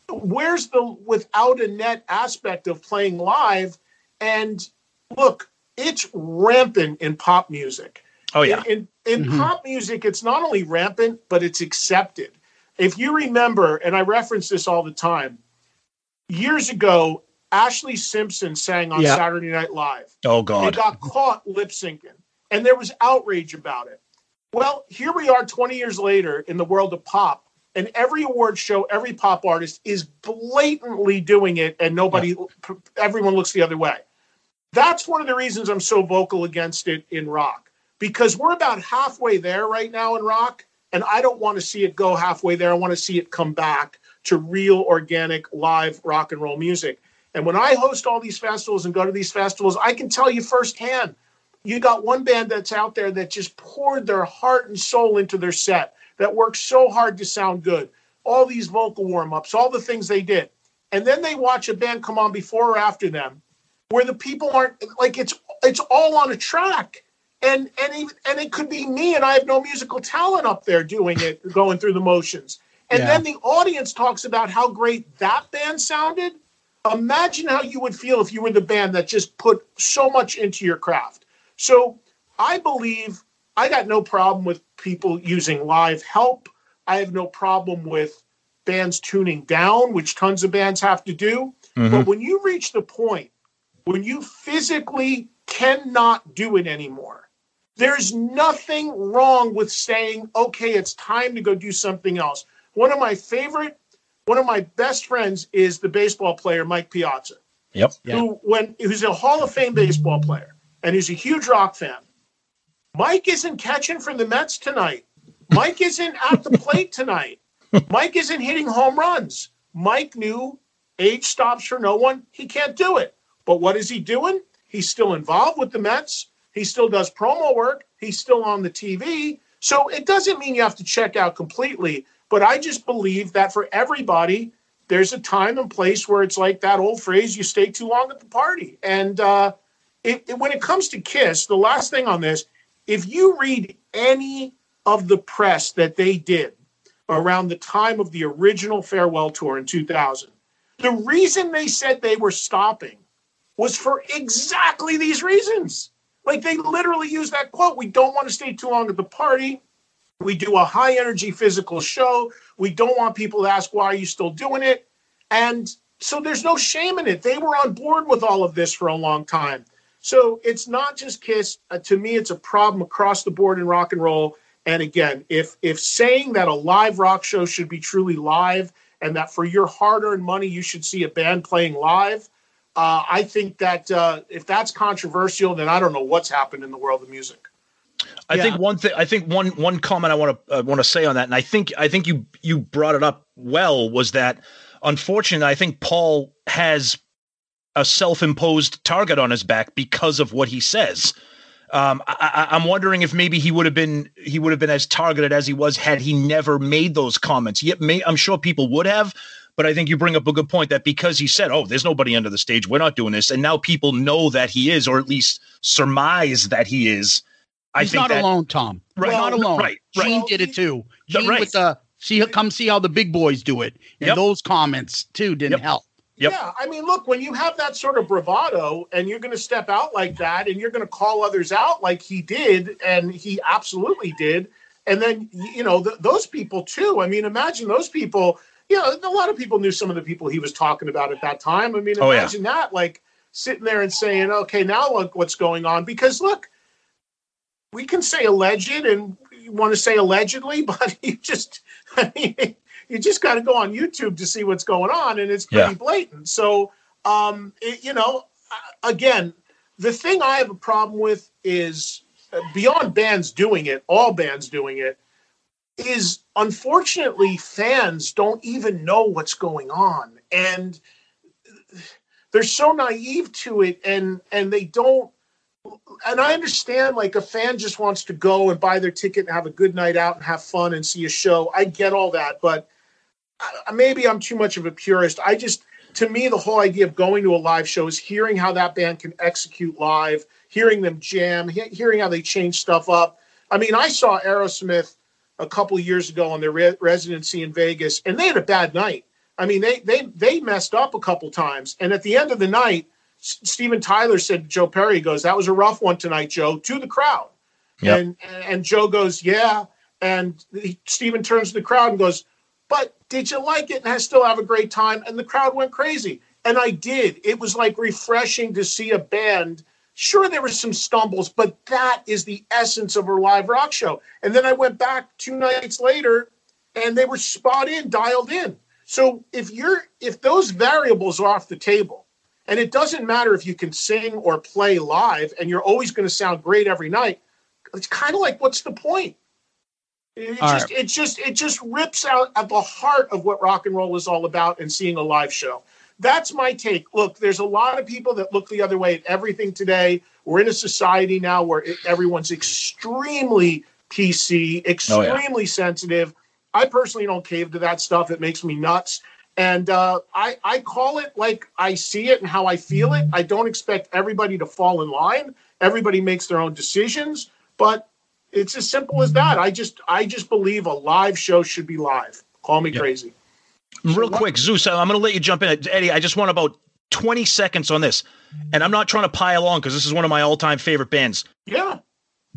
where's the without a net aspect of playing live? And look, it's rampant in pop music. Oh, yeah. In in, in mm-hmm. pop music, it's not only rampant, but it's accepted. If you remember, and I reference this all the time, years ago, Ashlee Simpson sang on Yeah. Saturday Night Live. Oh They God. got caught lip syncing, and there was outrage about it. Well, here we are 20 years later in the world of pop, and every award show, every pop artist is blatantly doing it, and nobody, everyone looks the other way. That's one of the reasons I'm so vocal against it in rock, because we're about halfway there right now in rock, and I don't want to see it go halfway there. I want to see it come back to real, organic, live rock and roll music. And when I host all these festivals and go to these festivals, I can tell you firsthand you got one band that's out there that just poured their heart and soul into their set that worked so hard to sound good all these vocal warm ups, all the things they did. And then they watch a band come on before or after them where the people aren't like it's it's all on a track. And and even, and it could be me and I have no musical talent up there doing it, going through the motions. And Yeah. then the audience talks about how great that band sounded. Imagine how you would feel if you were the band that just put so much into your craft. So I believe I got no problem with people using live help. I have no problem with bands tuning down, which tons of bands have to do. Mhm. But when you reach the point when you physically cannot do it anymore, there's nothing wrong with saying, okay, it's time to go do something else. One of my favorite, one of my best friends is the baseball player Mike Piazza Yep. who when who's a Hall of Fame baseball player and he's a huge rock fan. Mike isn't catching for the Mets tonight. Mike isn't at the plate tonight. Mike isn't hitting home runs. Mike knew age stops for no one. He can't do it. But what is he doing? He's still involved with the Mets. He still does promo work. He's still on the TV. So it doesn't mean you have to check out completely. But I just believe that for everybody, there's a time and place where it's like that old phrase you stay too long at the party and uh, it, it- when it comes to kiss the last thing on this if you read any of the press that they did around the time of the original farewell tour in 2000 the reason they said they were stopping was for exactly these reasons like they literally used that quote we don't want to stay too long at the party we do a high energy physical show. We don't want people to ask, why are you still doing it? And so there's no shame in it. They were on board with all of this for a long time. So it's not just Kiss. Uh, to me, it's a problem across the board in rock and roll. And again, if if saying that a live rock show should be truly live and that for your hard-earned money you should see a band playing live, uh, I think that uh, if that's controversial, then I don't know what's happened in the world of music. I think one thing. I think one one comment I want to uh, want to say on that, and I think I think you you brought it up well, was that unfortunately I think Paul has a self-imposed target on his back because of what he says. Um, I, I'm wondering if maybe he would have been he would have been as targeted as he was had he never made those comments. Yet, may, I'm sure people would have. But I think you bring up a good point that because he said, "Oh, there's nobody under the stage, we're not doing this," and now people know that he is, or at least surmise that he is. I He's think not that- alone, Tom. Right. He's not alone. Right, right. Gene did it too. Yeah, Gene right. with the see come see how the big boys do it. And Yep. those comments too didn't help. Yeah, I mean, look, when you have that sort of bravado and you're going to step out like that and you're going to call others out like he did, and he absolutely did, and then you know th- those people too. I mean, imagine those people. You know, a lot of people knew some of the people he was talking about at that time. I mean, Oh, yeah. imagine that, like sitting there and saying, "Okay, now look what's going on." Because look, we can say alleged and you want to say allegedly, but you just, I mean, you just got to go on YouTube to see what's going on, and it's pretty Yeah. blatant. So, um, it- you know, again, the thing I have a problem with is uh, beyond bands doing it, all bands doing it, is unfortunately fans don't even know what's going on, and they're so naive to it, and and they don't and I understand like a fan just wants to go and buy their ticket and have a good night out and have fun and see a show. I get all that, but maybe I'm too much of a purist. I just to me the whole idea of going to a live show is hearing how that band can execute live, hearing them jam, he- hearing how they change stuff up. I mean, I saw Aerosmith a couple years ago on their re- residency in Vegas, and they had a bad night. I mean, they they they messed up a couple times, and at the end of the night, S- Steven Tyler said to Joe Perry, he goes, "That was a rough one tonight, Joe," to the crowd. Yep. And and Joe goes, "Yeah," and he, Steven turns to the crowd and goes, "But did you like it and I still have a great time?" And the crowd went crazy, and I did. It was like refreshing to see a band. Sure, there were some stumbles, but that is the essence of a live rock show. And then I went back two nights later, and they were spot in, dialed in. So if you're if those variables are off the table, and it doesn't matter if you can sing or play live, and you're always going to sound great every night. It's kind of like, what's the point? It All just, it just, it just rips out at the heart of what rock and roll is all about, and seeing a live show. That's my take. Look, there's a lot of people that look the other way at everything today. We're in a society now where it, everyone's extremely PC, Oh, yeah. extremely sensitive, I personally don't cave to that stuff. It makes me nuts. And uh, I, I call it like I see it and how I feel it. I don't expect everybody to fall in line. Everybody makes their own decisions, but it's as simple as that. I just I just believe a live show should be live. Call me crazy. Real quick, Zeus, I'm going to let you jump in. Eddie, I just want about 20 seconds on this. And I'm not trying to pile on because this is one of my all time favorite bands. Yeah.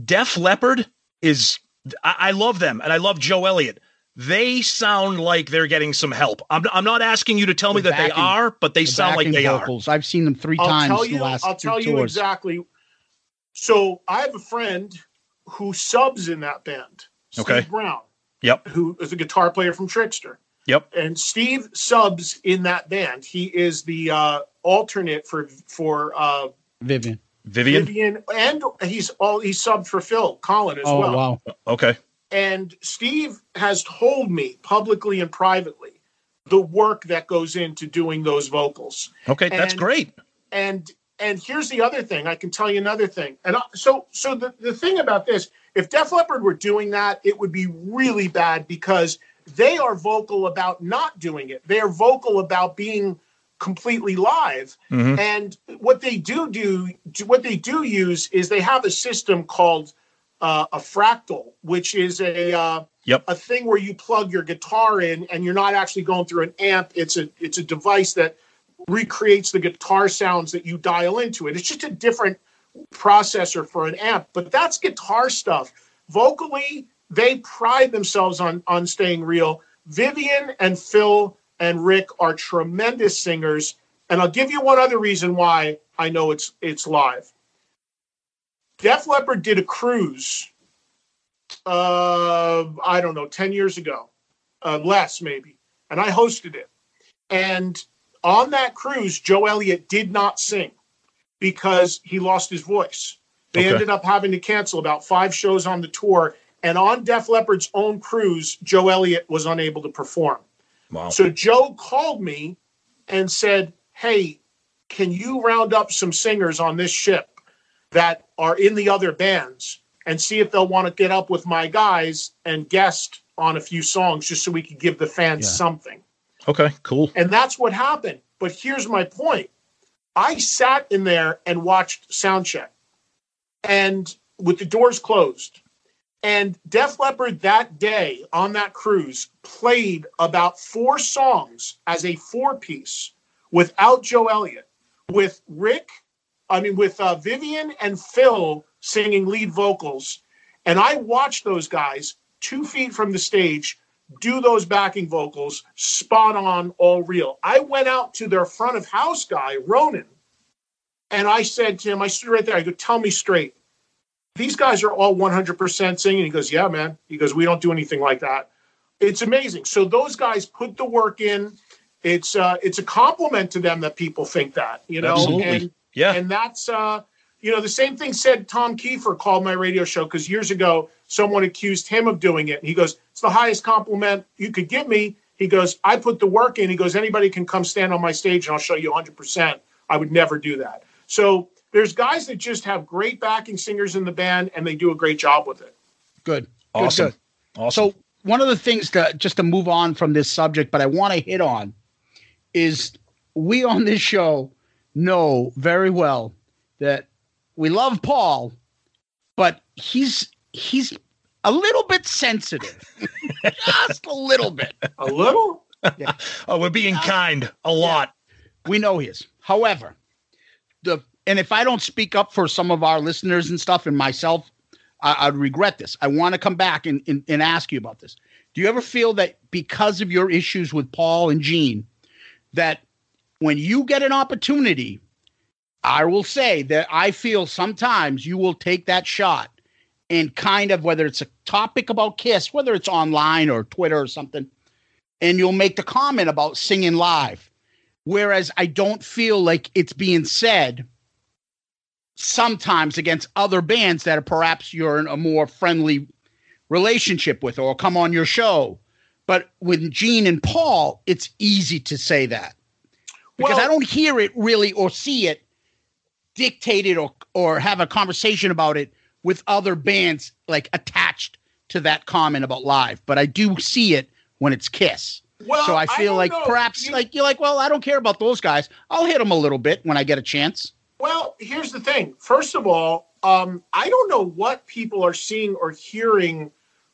Def Leppard is, I, I love them and I love Joe Elliott. They sound like they're getting some help. I'm, I'm not asking you to tell me that they are, but they the sound like backing they vocals. I've seen them 3 I'll times tell in you. the last I'll tell you tours. exactly. So I have a friend who subs in that band. Steve Okay. Brown. Yep. who is a guitar player from Trixter. Yep. And Steve subs in that band. He is the uh, alternate for for uh, Vivian. Vivian. Vivian, and he's all he subbed for Phil Collen as Oh, well. wow. Okay. And Steve has told me publicly and privately the work that goes into doing those vocals. Okay. That's great. And and here's the other thing. I can tell you another thing. And so so the, the thing about this, if Def Leppard were doing that, it would be really bad because they are vocal about not doing it. They are vocal about being completely live. Mhm. And what they do do what they do use is they have a system called uh, a fractal, which is a uh, Yep. a thing where you plug your guitar in and you're not actually going through an amp. It's a it's a device that recreates the guitar sounds that you dial into it. It's just a different processor for an amp, but that's guitar stuff. Vocally, they pride themselves on on staying real. Vivian and Phil and Rick are tremendous singers, and I'll give you one other reason why I know it's it's live. Def Leppard did a cruise uh I don't know, 10 years ago. Uh less maybe. And I hosted it. And on that cruise, Joe Elliott did not sing because he lost his voice. They Okay. ended up having to cancel about five shows on the tour. And on Def Leppard's own cruise, Joe Elliott was unable to perform. Wow. So Joe called me and said, Hey, can you round up some singers on this ship that are in the other bands and see if they'll want to get up with my guys and guest on a few songs just so we could give the fans Yeah. something? Okay. Cool. And that's what happened. But here's my point. I sat in there and watched sound check and with the doors closed. And Def Leppard that day on that cruise played about four songs as a four piece without Joe Elliott, with Rick, I mean, with uh, Vivian and Phil singing lead vocals. And I watched those guys two feet from the stage do those backing vocals spot on, all real. I went out to their front of house guy, Ronan, and I said to him, I stood right there, I go, tell me straight. These guys are all 100% singing. He goes, yeah, man. He goes, we don't do anything like that. It's amazing. So those guys put the work in. It's uh, it's a compliment to them that people think that, you know, Absolutely. and Yeah. and that's uh, you know, the same thing said Tom Kiefer called my radio show because years ago someone accused him of doing it. And he goes, It's the highest compliment you could give me. He goes, I put the work in. He goes, Anybody can come stand on my stage and I'll show you 100%. I would never do that. So there's guys that just have great backing singers in the band and they do a great job with it. Good. Good, Awesome. good. Awesome. So one of the things to just to move on from this subject, but I want to hit on is we on this show know very well that we love Paul, but he's he's a little bit sensitive. just a little bit. A little? oh, we're being kind a lot. We know he is. However, the and if I don't speak up for some of our listeners and stuff and myself, I, I'd regret this. I want to come back and, and, and ask you about this. Do you ever feel that because of your issues with Paul and Gene, that when you get an opportunity, I will say that I feel sometimes you will take that shot and kind of whether it's a topic about Kiss, whether it's online or Twitter or something, and you'll make the comment about singing live. Whereas I don't feel like it's being said sometimes against other bands that are perhaps you're in a more friendly relationship with or come on your show. But with Gene and Paul, it's easy to say that because I don't hear it really or see it dictated or or have a conversation about it with other bands like attached to that comment about live, but I do see it when it's Kiss. Well, so I I feel don't like know. perhaps You- like you're like, well, I don't care about those guys. I'll hit them a little bit when I get a chance. Well, here's the thing. First of all, um, I don't know what people are seeing or hearing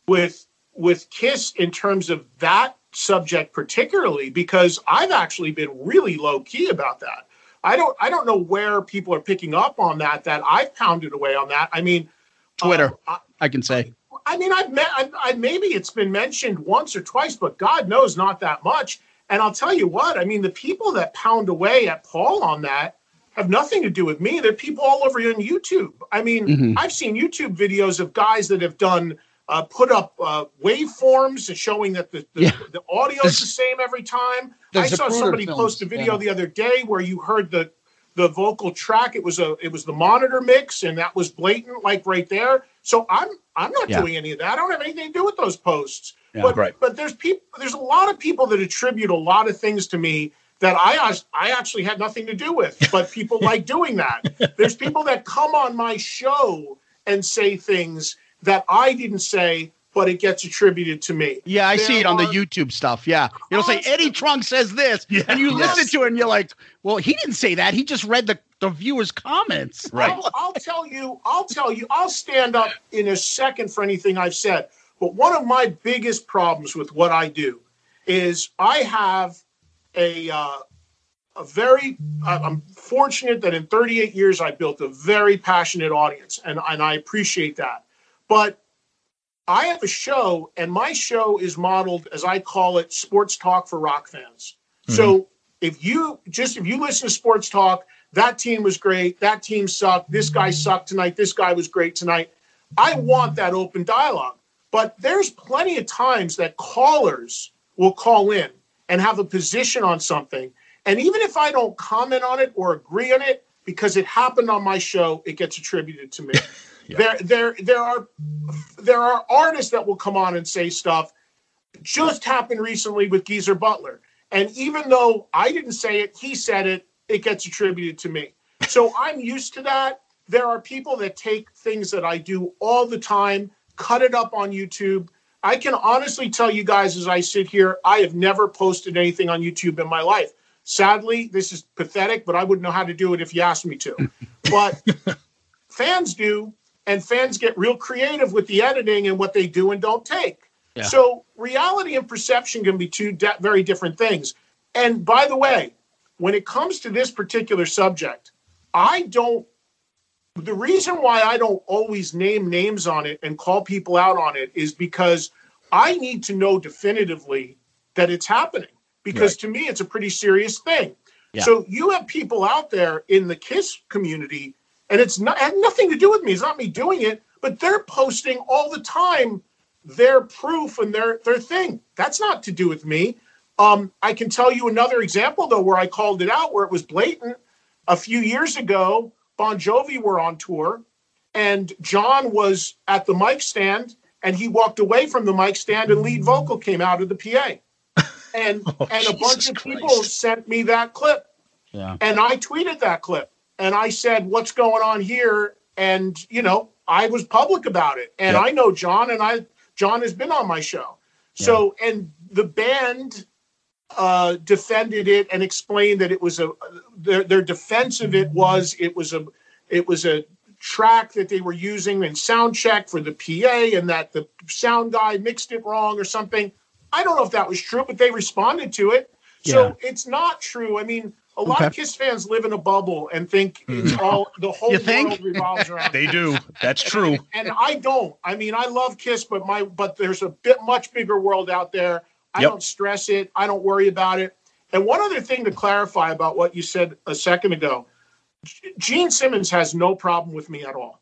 with with Kiss in terms of that subject particularly, because I've actually been really low key about that. I don't I don't know where people are picking up on that. That I've pounded away on that. I mean, Twitter, uh, I can say. I mean, I've met, I, I, maybe it's been mentioned once or twice, but God knows not that much. And I'll tell you what, I mean, the people that pound away at Paul on that have nothing to do with me. They're people all over on YouTube. I mean, Mhm. I've seen YouTube videos of guys that have done uh, put up uh, waveforms showing that the, the, the audio is the same every time. I saw somebody films, post a video yeah. the other day where you heard the the vocal track. It was a it was the monitor mix, and that was blatant, like right there. So I'm I'm not Yeah. doing any of that. I don't have anything to do with those posts. Yeah. but Right. but there's people there's a lot of people that attribute a lot of things to me that I I actually had nothing to do with, but people like doing that. There's people that come on my show and say things that I didn't say, but it gets attributed to me. Yeah, I see it on the YouTube stuff. Yeah. It'll say Eddie Trunk says this. and you Yes. listen to it and you're like, well, he didn't say that. He just read the, the viewer's comments. I'll, I'll tell you, I'll tell you, I'll stand up in a second for anything I've said. But one of my biggest problems with what I do is I have a uh, a very I'm fortunate that in 38 years I built a very passionate audience, and and I appreciate that. But I have a show, and my show is modeled, as I call it, sports talk for rock fans. So if you just if you listen to sports talk, that team was great, that team sucked, this guy sucked tonight, this guy was great tonight. I want that open dialogue. But there's plenty of times that callers will call in and have a position on something. And even if I don't comment on it or agree on it, because it happened on my show, it gets attributed to me. There, there, there are there are artists that will come on and say stuff. Just happened recently with Geezer Butler. And even though I didn't say it, he said it, it gets attributed to me. So I'm used to that. There are people that take things that I do all the time, cut it up on YouTube. I can honestly tell you guys as I sit here, I have never posted anything on YouTube in my life. Sadly, this is pathetic, but I wouldn't know how to do it if you asked me to. But fans do, and fans get real creative with the editing and what they do and don't take. Yeah. So reality and perception can be two de- very different things. And by the way, when it comes to this particular subject, I don't. The reason why I don't always name names on it and call people out on it is because I need to know definitively that it's happening. Because to me, it's a pretty serious thing. Yeah. So you have people out there in the KISS community, and it's not had nothing to do with me. It's not me doing it, but they're posting all the time their proof and their their thing. That's not to do with me. Um, I can tell you another example though, where I called it out, where it was blatant. A few years ago, Bon Jovi were on tour, and Jon was at the mic stand, and he walked away from the mic stand, and lead vocal came out of the PA, and oh, and a bunch of people sent me that clip. Yeah. And I tweeted that clip and I said, What's going on here? And, you know, I was public about it. And Yep. I know Jon and I Jon has been on my show. So and the band uh defended it and explained that it was a their their defense of it was it was a it was a track that they were using in sound check for the PA and that the sound guy mixed it wrong or something. I don't know if that was true, but they responded to it. So it's not true. I mean, a lot of Kiss fans live in a bubble and think it's all the whole You think? world revolves around. They do. That's true. and I don't. I mean, I love Kiss, but my but there's a bit much bigger world out there. I Yep. don't stress it. I don't worry about it. And one other thing to clarify about what you said a second ago, Gene Simmons has no problem with me at all.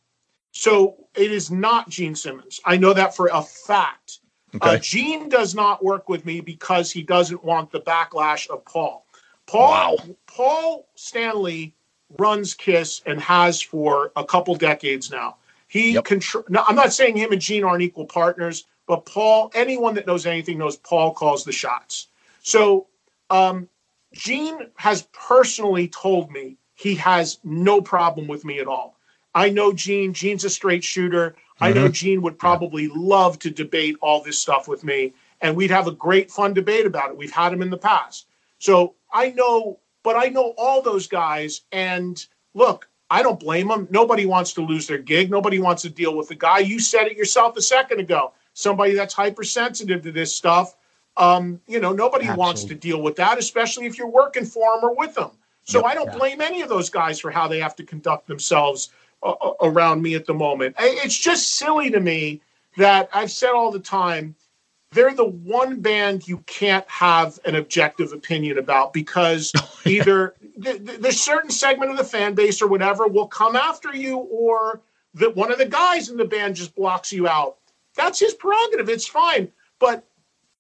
So it is not Gene Simmons. I know that for a fact. Uh, Gene does not work with me because he doesn't want the backlash of Paul. Paul wow. Paul Stanley runs Kiss and has for a couple decades now. He control. No, I'm not saying him and Gene aren't equal partners, but Paul. Anyone that knows anything knows Paul calls the shots. So um, Gene has personally told me he has no problem with me at all. I know Gene. Gene's a straight shooter. I know Mhm. Gene would probably love to debate all this stuff with me, and we'd have a great fun debate about it. We've had him in the past. So I know, but I know all those guys. And look, I don't blame them. Nobody wants to lose their gig. Nobody wants to deal with the guy. You said it yourself a second ago. Somebody that's hypersensitive to this stuff. Um, you know, nobody wants to deal with that, especially if you're working for them or with them. So Yep. I don't blame any of those guys for how they have to conduct themselves uh, uh, around me at the moment. It's just silly to me that I've said all the time they're the one band you can't have an objective opinion about because either th- th- there's certain segment of the fan base or whatever will come after you or that one of the guys in the band just blocks you out. That's his prerogative. It's fine. But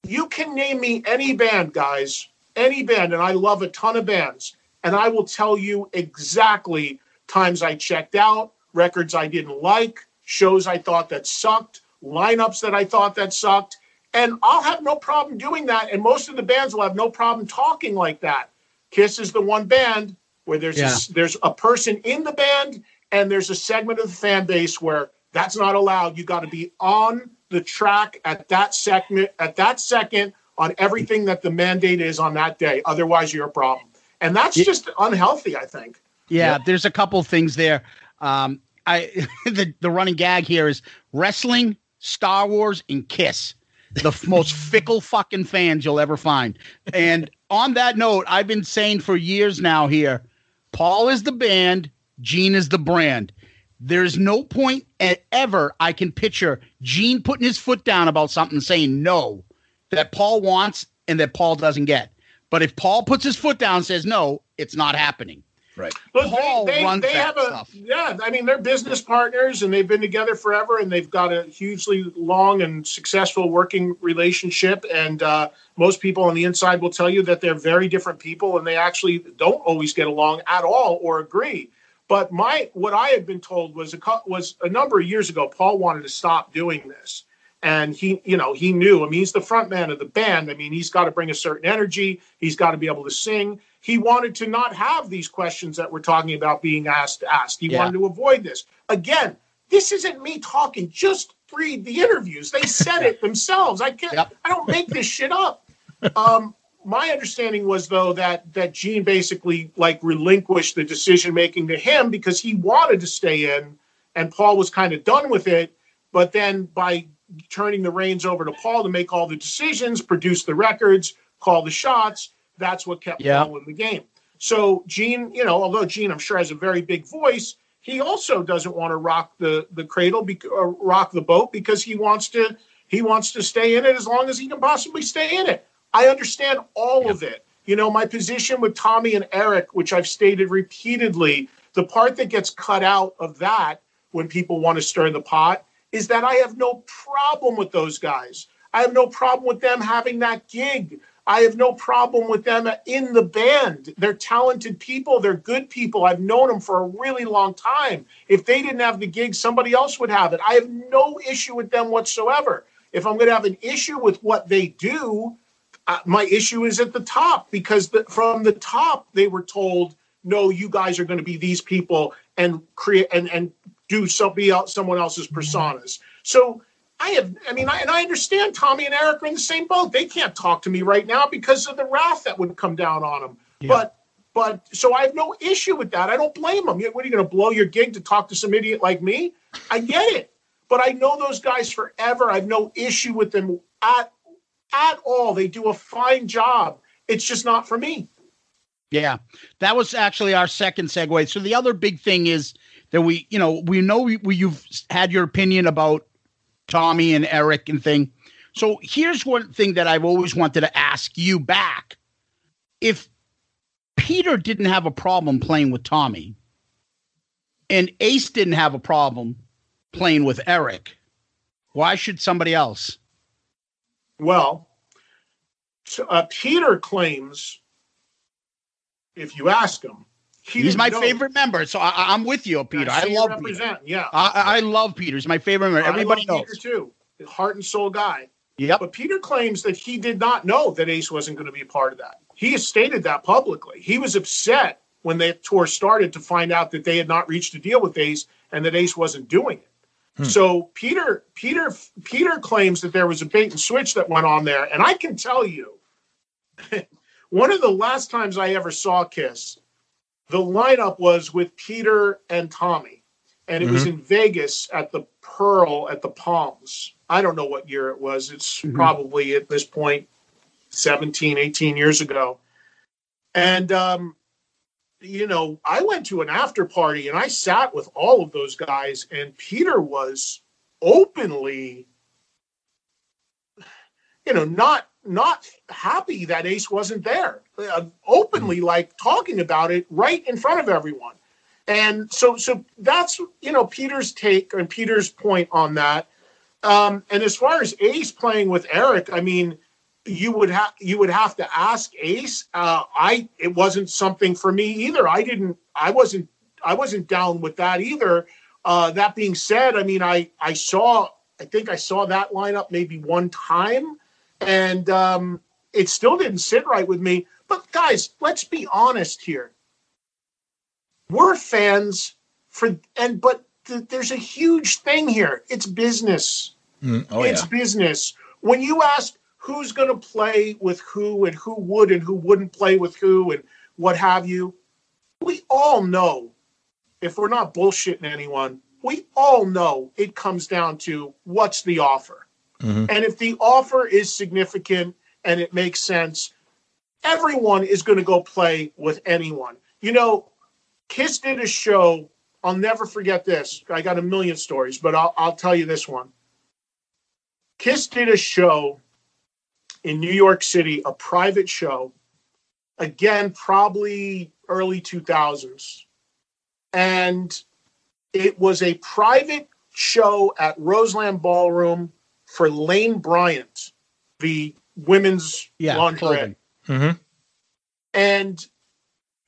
you can name me any band, guys, any band, and I love a ton of bands, and I will tell you exactly times I checked out, records I didn't like, shows I thought that sucked, lineups that I thought that sucked, and I'll have no problem doing that. And most of the bands will have no problem talking like that. Kiss is the one band where there's Yeah. a, there's a person in the band and there's a segment of the fan base where that's not allowed. You got to be on the track at that segment at that second on everything that the mandate is on that day. Otherwise, you're a problem, and that's just unhealthy. I think. Yeah, there's a couple things there. Um, I the the running gag here is wrestling, Star Wars, and Kiss, the f- most fickle fucking fans you'll ever find. And on that note, I've been saying for years now here, Paul is the band, Gene is the brand. There's no point ever I can picture Gene putting his foot down about something, saying no, that Paul wants and that Paul doesn't get. But if Paul puts his foot down and says no, it's not happening. Right. Look, Paul they, they, runs they that have a stuff. yeah. I mean, they're business partners and they've been together forever, and they've got a hugely long and successful working relationship. And uh, most people on the inside will tell you that they're very different people, and they actually don't always get along at all or agree. But my what I had been told was a was a number of years ago. Paul wanted to stop doing this, and he you know he knew. I mean, he's the front man of the band. I mean, he's got to bring a certain energy. He's got to be able to sing. He wanted to not have these questions that we're talking about being asked asked. He Yeah. wanted to avoid this. Again, this isn't me talking. Just read the interviews. They said it themselves. I can't. I don't make this shit up. Um, my understanding was though that that Gene basically like relinquished the decision making to him because he wanted to stay in, and Paul was kind of done with it. But then by turning the reins over to Paul to make all the decisions, produce the records, call the shots, that's what kept Yeah. Paul in the game. So Gene, you know, although Gene, I'm sure has a very big voice, he also doesn't want to rock the the cradle, bec- or rock the boat because he wants to he wants to stay in it as long as he can possibly stay in it. I understand all of it. You know, my position with Tommy and Eric, which I've stated repeatedly, the part that gets cut out of that when people want to stir in the pot is that I have no problem with those guys. I have no problem with them having that gig. I have no problem with them in the band. They're talented people. They're good people. I've known them for a really long time. If they didn't have the gig, somebody else would have it. I have no issue with them whatsoever. If I'm going to have an issue with what they do, uh, my issue is at the top because the, from the top they were told, no, you guys are going to be these people and create and and do somebody else, someone else's personas. So I have, I mean, I, and I understand Tommy and Eric are in the same boat. They can't talk to me right now because of the wrath that would come down on them. But, but so I have no issue with that. I don't blame them. What are you going to blow your gig to talk to some idiot like me? I get it. But I know those guys forever. I have no issue with them at at all. They do a fine job. It's just not for me. Yeah, that was actually our second segue. So the other big thing is that we, you know, we know we, we you've had your opinion about Tommy and Eric and thing. So here's one thing that I've always wanted to ask you back: if Peter didn't have a problem playing with Tommy, and Ace didn't have a problem playing with Eric, why should somebody else? Well, uh, Peter claims, if you ask him, he He's my know- favorite member, so I, I'm with you, Peter. I love Peter. represent, Yeah, I, I love Peter. He's my favorite member. Everybody I love knows. Peter too, heart and soul guy. Yep. But Peter claims that he did not know that Ace wasn't going to be a part of that. He has stated that publicly. He was upset when the tour started to find out that they had not reached a deal with Ace and that Ace wasn't doing it. So Peter, Peter, Peter claims that there was a bait and switch that went on there, and I can tell you, one of the last times I ever saw Kiss, the lineup was with Peter and Tommy, and it was Mhm. in Vegas at the Pearl at the Palms. I don't know what year it was. It's probably at this point 17, 18 years ago. And um, you know, I went to an after party and I sat with all of those guys, and Peter was openly, you know, not not happy that Ace wasn't there. Uh, openly, like talking about it right in front of everyone. And so, so that's you know Peter's take and Peter's point on that. Um, and as far as Ace playing with Eric, I mean, you would have you would have to ask Ace. Uh, I it wasn't something for me either. I didn't. I wasn't. I wasn't down with that either. Uh, that being said, I mean, I I saw. I think I saw that lineup maybe one time, and um, it still didn't sit right with me. But guys, let's be honest here. We're fans for and but th- there's a huge thing here. It's business Mm, oh it's yeah. business. When you ask who's going to play with who and who would and who wouldn't play with who and what have you, we all know, if we're not bullshitting anyone, we all know it comes down to what's the offer. Mm-hmm. And if the offer is significant and it makes sense, everyone is going to go play with anyone. You know, Kiss did a show. I'll never forget this. I got a million stories, but I'll, I'll tell you this one. Kiss did a show in New York City, a private show, again, probably early 2000s. And it was a private show at Roseland Ballroom for Lane Bryant, the women's Yeah, lingerie. Mm-hmm. And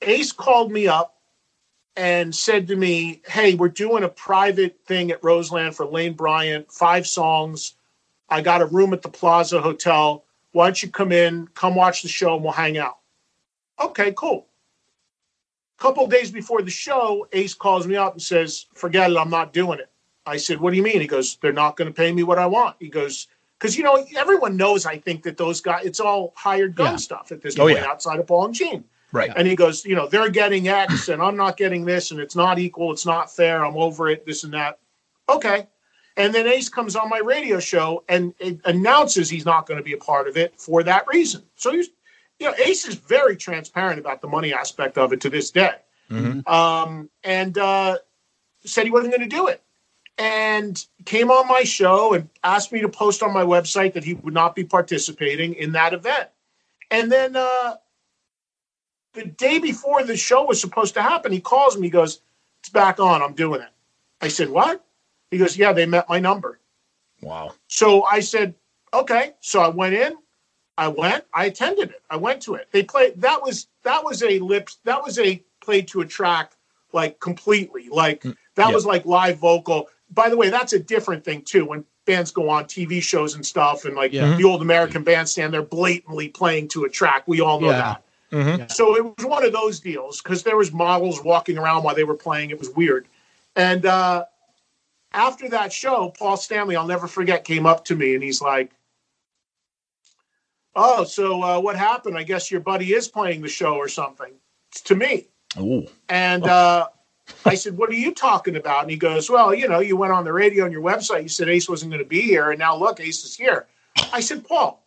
Ace called me up and said to me, Hey, we're doing a private thing at Roseland for Lane Bryant, five songs. I got a room at the Plaza Hotel. Why don't you come in, come watch the show, and we'll hang out? Okay, cool. A couple of days before the show, Ace calls me up and says, Forget it, I'm not doing it. I said, What do you mean? He goes, They're not going to pay me what I want. He goes, Because, you know, everyone knows, I think, that those guys, it's all hired gun Yeah. stuff at this Oh, point yeah. outside of Paul and Gene. Right. And he goes, you know, they're getting X and I'm not getting this and it's not equal, it's not fair, I'm over it, this and that. Okay. And then Ace comes on my radio show and announces he's not going to be a part of it for that reason. So he's, you know, Ace is very transparent about the money aspect of it to this day. Mm-hmm. Um, and uh, said he wasn't going to do it. And came on my show and asked me to post on my website that he would not be participating in that event. And then uh, the day before the show was supposed to happen, he calls me. He goes, "It's back on. I'm doing it." I said, "What?" He goes, "Yeah, they met my number." Wow. So I said, "Okay." So I went in. I went. I attended it. I went to it. They played. That was that was a lips. That was a played to a track like completely. Like that yeah. was like live vocal. By the way, that's a different thing too. When bands go on TV shows and stuff, and like Yeah. the old American bandstand, they're blatantly playing to a track. We all know Yeah. that. Mm-hmm. So it was one of those deals because there was models walking around while they were playing. It was weird. And uh, after that show, Paul Stanley, I'll never forget, came up to me and he's like, "Oh, so uh, what happened? I guess your buddy is playing the show or something." It's to me. Ooh. And uh, I said, "What are you talking about?" And he goes, "Well, you know, you went on the radio on your website. You said Ace wasn't going to be here, and now look, Ace is here." I said, "Paul,"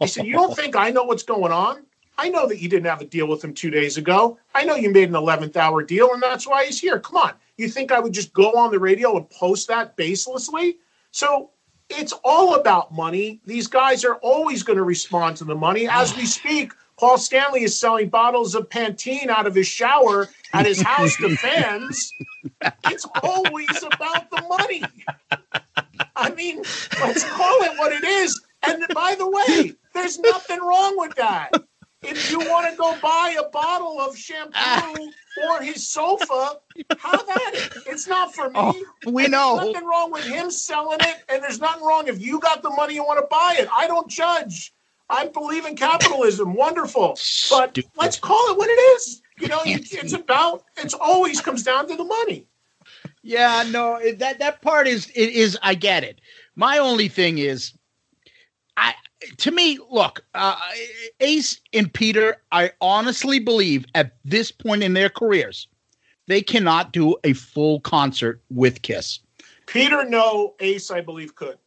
I said, "You don't think I know what's going on? I know that you didn't have a deal with him two days ago. I know you made an 11th hour deal, and that's why he's here. Come on, you think I would just go on the radio and post that baselessly? So." It's all about money. These guys are always going to respond to the money. As we speak, Paul Stanley is selling bottles of Pantene out of his shower at his house to fans. It's always about the money. I mean, let's call it what it is. And by the way, there's nothing wrong with that. If you want to go buy a bottle of shampoo or his sofa, have at it. It's not for me. Oh, we And know. There's nothing wrong with him selling it, and there's nothing wrong if you got the money and want to buy it. I don't judge. I believe in capitalism. Wonderful. But let's call it what it is. You know, it's, it's about, it's always comes down to the money. Yeah, no, that that part is it is I get it. My only thing is, I to me, look, uh, Ace and Peter, I honestly believe at this point in their careers, they cannot do a full concert with Kiss. Peter, no. Ace, I believe, could.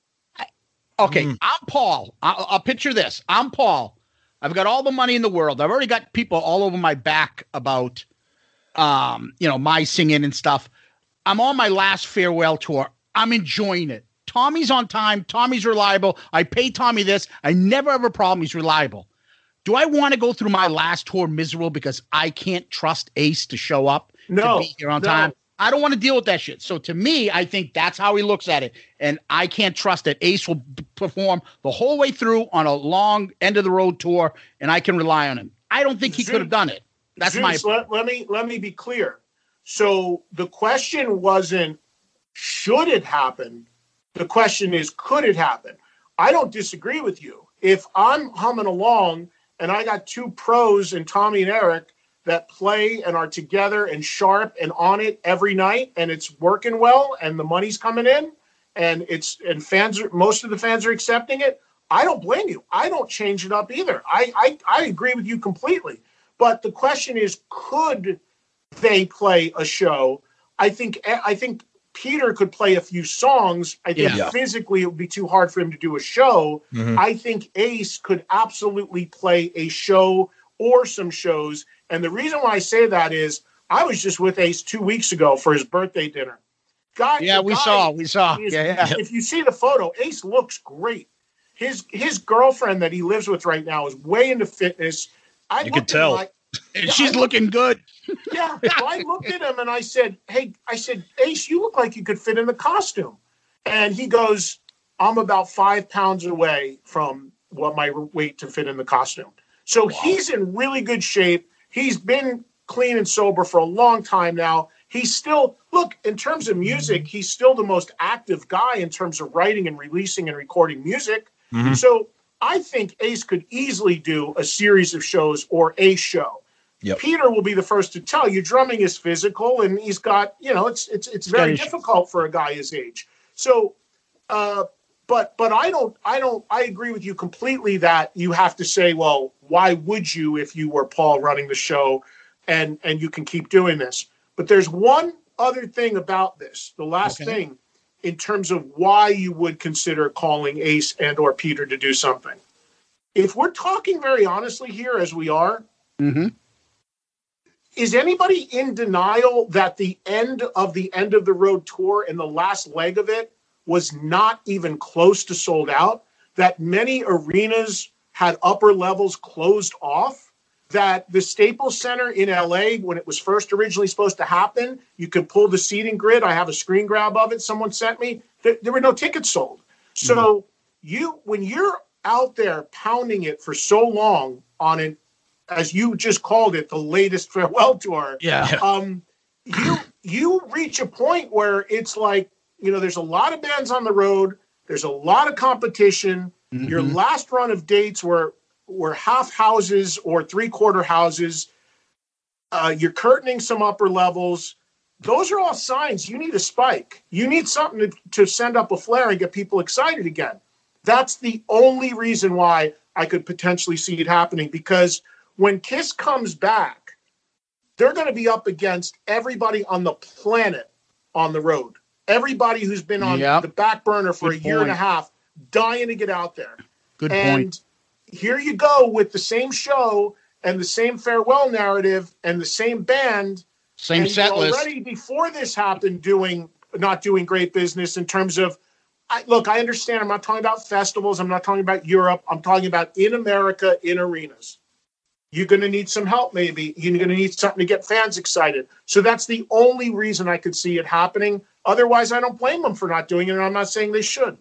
Okay, I'm Paul. I'll, I'll picture this. I'm Paul. I've got all the money in the world. I've already got people all over my back about, um, you know, my singing and stuff. I'm on my last farewell tour. I'm enjoying it. Tommy's on time. Tommy's reliable. I pay Tommy this. I never have a problem. He's reliable. Do I want to go through my last tour miserable because I can't trust Ace to show up No, to be here on no. time? I don't want to deal with that shit. So to me, I think that's how he looks at it, and I can't trust that Ace will perform the whole way through on a long end of the road tour, and I can rely on him. I don't think he could have done it. That's my let, let me let me be clear. So the question wasn't should it happen. The question is could it happen. I don't disagree with you. If I'm humming along and I got two pros and Tommy and Eric that play and are together and sharp and on it every night and it's working well and the money's coming in and it's and fans are most of the fans are accepting it i don't blame you i don't change it up either i i, I agree with you completely but the question is could they play a show i think i think peter could play a few songs i think Yeah. physically it would be too hard for him to do a show Mhm. i think ace could absolutely play a show or some shows and the reason why i say that is i was just with ace two weeks ago for his birthday dinner guy Yeah, we guy saw, we saw. is- Yeah, yeah. if you see the photo ace looks great his his girlfriend that he lives with right now is way into fitness I You could tell. like- And she's looking good. yeah. So I looked at him and I said, Hey, I said, Ace, you look like you could fit in the costume. And he goes, I'm about five pounds away from what my weight to fit in the costume. So he's in really good shape. He's been clean and sober for a long time now. He's still, look, in terms of music, he's still the most active guy in terms of writing and releasing and recording music. Mhm. So I think Ace could easily do a series of shows or a show. Yep. Peter will be the first to tell you drumming is physical and he's got, you know, it's it's it's very got difficult for a guy his age. So uh but but I don't I don't I agree with you completely that you have to say, well, why would you if you were Paul running the show and and you can keep doing this. But there's one other thing about this. The last Okay. thing in terms of why you would consider calling Ace and or Peter to do something. If we're talking very honestly here as we are, Mm-hmm. Is anybody in denial that the end of the end of the road tour and the last leg of it was not even close to sold out? That many arenas had upper levels closed off? That the Staples Center in LA, when it was first originally supposed to happen, you could pull the seating grid. I have a screen grab of it someone sent me. There, there were no tickets sold. So mm-hmm. you when you're out there pounding it for so long on an as you just called it, the latest farewell tour. Yeah. Um, you you reach a point where it's like you know there's a lot of bands on the road. There's a lot of competition. Your Mhm. last run of dates were were half houses or three quarter houses. Uh, you're curtaining some upper levels. Those are all signs you need a spike. You need something to, to send up a flare and get people excited again. That's the only reason why I could potentially see it happening because when Kiss comes back, they're going to be up against everybody on the planet on the road. Everybody who's been on Yep. the back burner for Good a year and a half, dying to get out there. Good and point. here you go with the same show and the same farewell narrative and the same band. Same and set you're list. Already before this happened, doing not doing great business in terms of. I, look, I understand. I'm not talking about festivals. I'm not talking about Europe. I'm talking about in America in arenas. You're going to need some help, maybe. You're going to need something to get fans excited. So that's the only reason I could see it happening. Otherwise, I don't blame them for not doing it. And I'm not saying they should.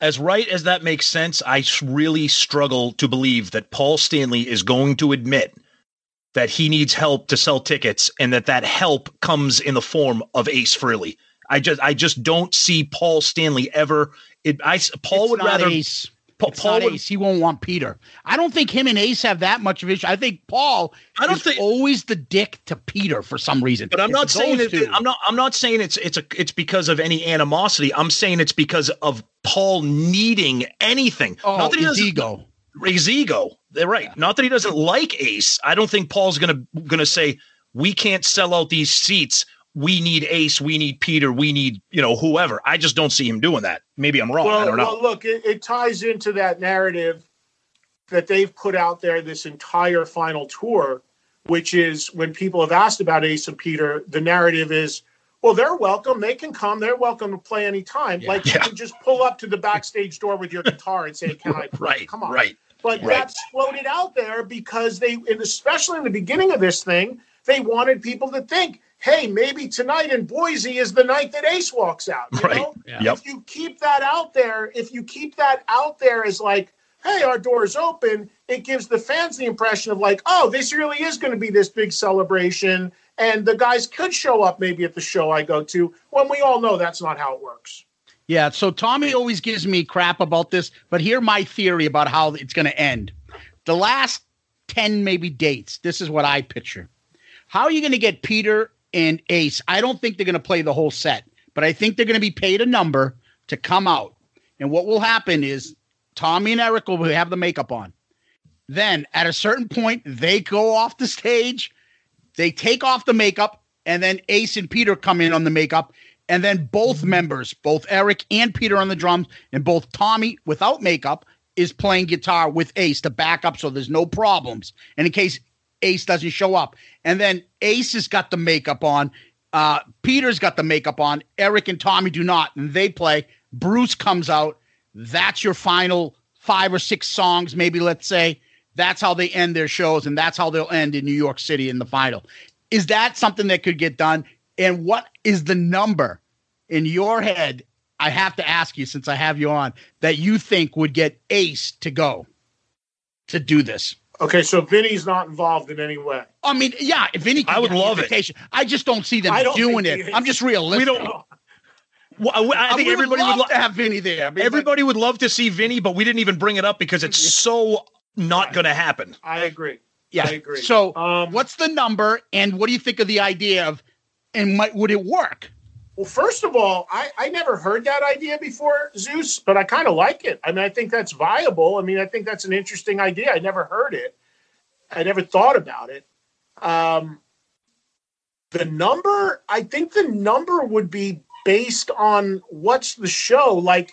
As right as that makes sense, I really struggle to believe that Paul Stanley is going to admit that he needs help to sell tickets and that that help comes in the form of Ace Frehley. I just I just don't see Paul Stanley ever it I s- Paul It's would not rather Ace. Pa- it's Paul not would- Ace. He won't want Peter. I don't think him and Ace have that much of issue. I think Paul. I don't think always the dick to Peter for some reason. But I'm not saying those it, two. I'm not I'm not saying it's it's a it's because of any animosity. I'm saying it's because of Paul needing anything. Oh, not that he his doesn't- ego. His ego. They're right. Not that he doesn't like Ace. I don't think Paul's gonna gonna say we can't sell out these seats. We need Ace. We need Peter. We need you know whoever. I just don't see him doing that. Maybe I'm wrong. Well, I don't know. well look, it, it ties into that narrative that they've put out there this entire final tour, which is when people have asked about Ace and Peter, the narrative is, well, they're welcome. They can come. They're welcome to play anytime. Like you can just pull up to the backstage door with your guitar and say, "Can I?" Play? Right, Come on. right, But right. that's floated out there because they, and especially in the beginning of this thing, they wanted people to think, "Hey, maybe tonight in Boise is the night that Ace walks out." You Right. know? Yeah. Yep. If you keep that out there, if you keep that out there as like, "Hey, our door is open," it gives the fans the impression of like, "Oh, this really is going to be this big celebration." And the guys could show up maybe at the show I go to when we all know that's not how it works. Yeah, so Tommy always gives me crap about this, but here my theory about how it's going to end. The last 10 maybe dates, this is what I picture. How are you going to get Peter and Ace? I don't think they're going to play the whole set, but I think they're going to be paid a number to come out. And what will happen is Tommy and Eric will have the makeup on. Then at a certain point, they go off the stage, they take off the makeup, and then Ace and Peter come in on the makeup. And then both mm-hmm. members, both Eric and Peter on the drums, and both Tommy without makeup is playing guitar with Ace to back up so there's no problems. And in case Ace doesn't show up. And then Ace has got the makeup on. Uh, Peter's got the makeup on. Eric and Tommy do not. And they play. Bruce comes out. That's your final five or six songs, maybe let's say. That's how they end their shows, and that's how they'll end in New York City in the final. Is that something that could get done? And what is the number in your head? I have to ask you since I have you on that you think would get Ace to go to do this. Okay, so Vinnie's not involved in any way. I mean, yeah, if any, I would love it. it. I just don't see them I don't doing it. I'm just realistic. We don't- Well, I, I I think would everybody love would love to have Vinnie there. I mean, Everybody would love to see Vinny, but we didn't even bring it up because it's so not going to happen. I agree. Yeah. I agree. So, Um, what's the number, and what do you think of the idea of, and might, would it work? Well, first of all, I, I never heard that idea before, Zeus, but I kind of like it. I mean, I think that's viable. I mean, I think that's an interesting idea. I never heard it. I never thought about it. Um, the number, I think the number would be based on what's the show. Like,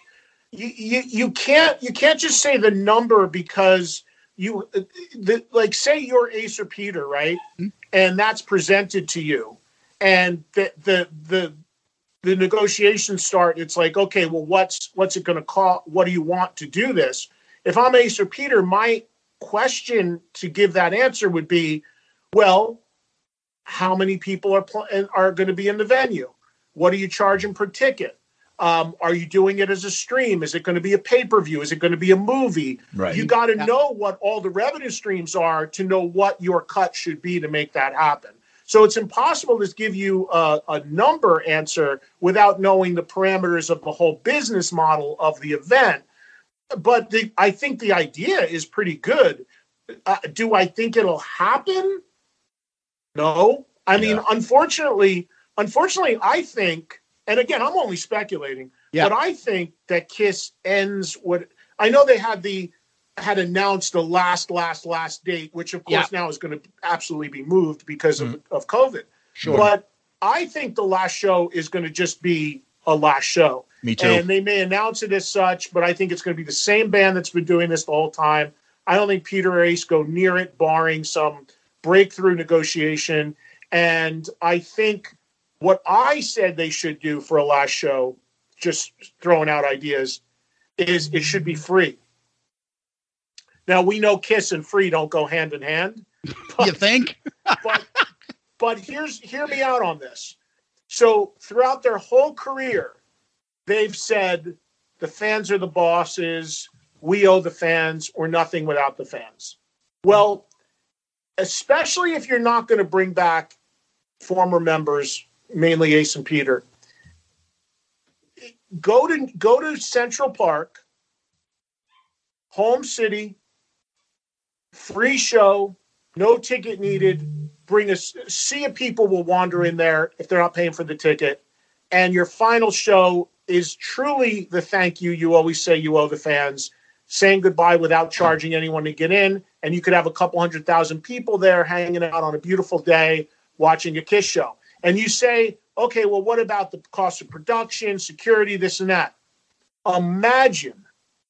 you, you, you can't you can't just say the number because you the, like say you're Ace or Peter, right? And that's presented to you, and the the the the negotiations start. It's like, okay, well, what's what's it going to cost? What do you want to do this? If I'm Ace or Peter, my question to give that answer would be, well, how many people are pl- are going to be in the venue? What are you charging per ticket? Um, are you doing it as a stream? Is it going to be a pay per view? Is it going to be a movie? Right. You got to know what all the revenue streams are to know what your cut should be to make that happen. So it's impossible to give you a, a number answer without knowing the parameters of the whole business model of the event. But the, I think the idea is pretty good. Uh, do I think it'll happen? No. I mean, unfortunately, unfortunately, I think, and again, I'm only speculating, Yeah. but I think that Kiss ends what I know they had the had announced the last, last, last date, which of course now is going to absolutely be moved because of, mm-hmm. of COVID. Sure. But I think the last show is going to just be a last show. Me too. And they may announce it as such, but I think it's going to be the same band that's been doing this the whole time. I don't think Peter Ace go near it, barring some breakthrough negotiation. And I think what I said they should do for a last show, just throwing out ideas, is it should be free. Now we know Kiss and free don't go hand in hand. you think? but but here's hear me out on this. So throughout their whole career, they've said the fans are the bosses, we owe the fans, or nothing without the fans. Well, especially if you're not going to bring back former members, mainly Ace and Peter, go to go to Central Park home city, free show, no ticket needed. Bring a s- sea of people will wander in there if they're not paying for the ticket, and your final show is truly the thank you you always say you owe the fans, saying goodbye without charging anyone to get in, and you could have a couple hundred thousand people there hanging out on a beautiful day watching a Kiss show, and you say, okay, well, what about the cost of production, security, this and that? Imagine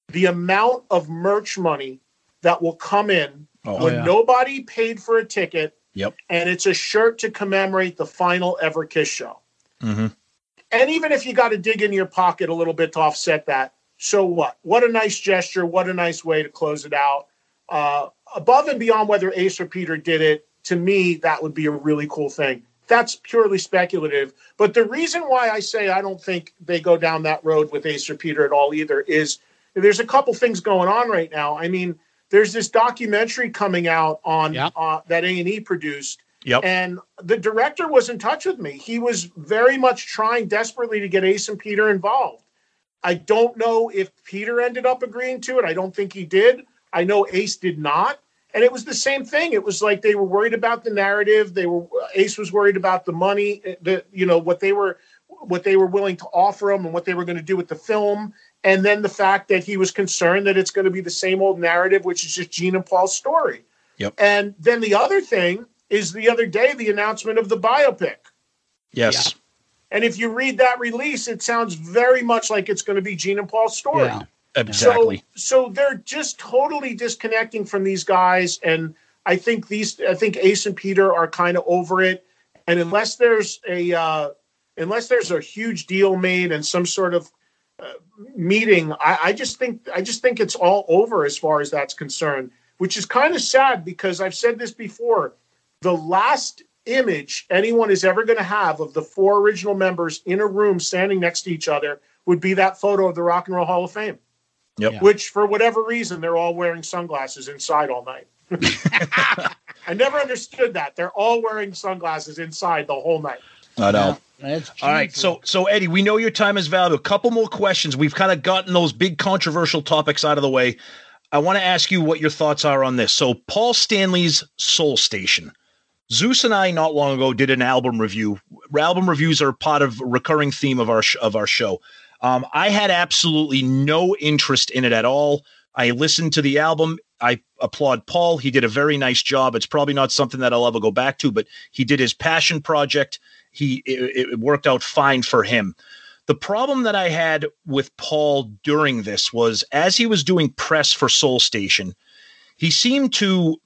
the amount of merch money that will come in Oh, when yeah. nobody paid for a ticket Yep. and it's a shirt to commemorate the final ever Kiss show. Mm-hmm. And even if you got to dig in your pocket a little bit to offset that, so what? What a nice gesture. What a nice way to close it out. Uh, above and beyond whether Ace or Peter did it, to me, that would be a really cool thing. That's purely speculative. But the reason why I say I don't think they go down that road with Ace or Peter at all either is there's a couple things going on right now. I mean, there's this documentary coming out on uh, that A and E produced, Yep. and the director was in touch with me. He was very much trying desperately to get Ace and Peter involved. I don't know if Peter ended up agreeing to it. I don't think he did. I know Ace did not. And it was the same thing. It was like they were worried about the narrative. They were Ace was worried about the money, eh, the you know what they were what they were willing to offer him and what they were going to do with the film. And then the fact that he was concerned that it's going to be the same old narrative, which is just Gene and Paul's story. Yep. And then the other thing is the other day the announcement of the biopic. Yes. And if you read that release, it sounds very much like it's going to be Gene and Paul's story. Yeah, exactly. So, so they're just totally disconnecting from these guys, and I think these, I think Ace and Peter are kind of over it. And unless there's a, uh, unless there's a huge deal made and some sort of meeting, I, I just think, I just think it's all over as far as that's concerned. Which is kind of sad because I've said this before. The last image anyone is ever going to have of the four original members in a room standing next to each other would be that photo of the Rock and Roll Hall of Fame. Yep. Which, for whatever reason, they're all wearing sunglasses inside all night. I never understood that. They're all wearing sunglasses inside the whole night. I know. That's All right, so so Eddie, we know your time is valuable. A couple more questions. We've kind of gotten those big controversial topics out of the way. I want to ask you what your thoughts are on this. So, Paul Stanley's Soul Station. Zeus and I not long ago did an album review. Album reviews are part of a recurring theme of our sh- of our show. Um, I had absolutely no interest in it at all. I listened to the album. I applaud Paul. He did a very nice job. It's probably not something that I'll ever go back to, but he did his passion project. He it, it worked out fine for him. The problem that I had with Paul during this was as he was doing press for Soul Station, he seemed to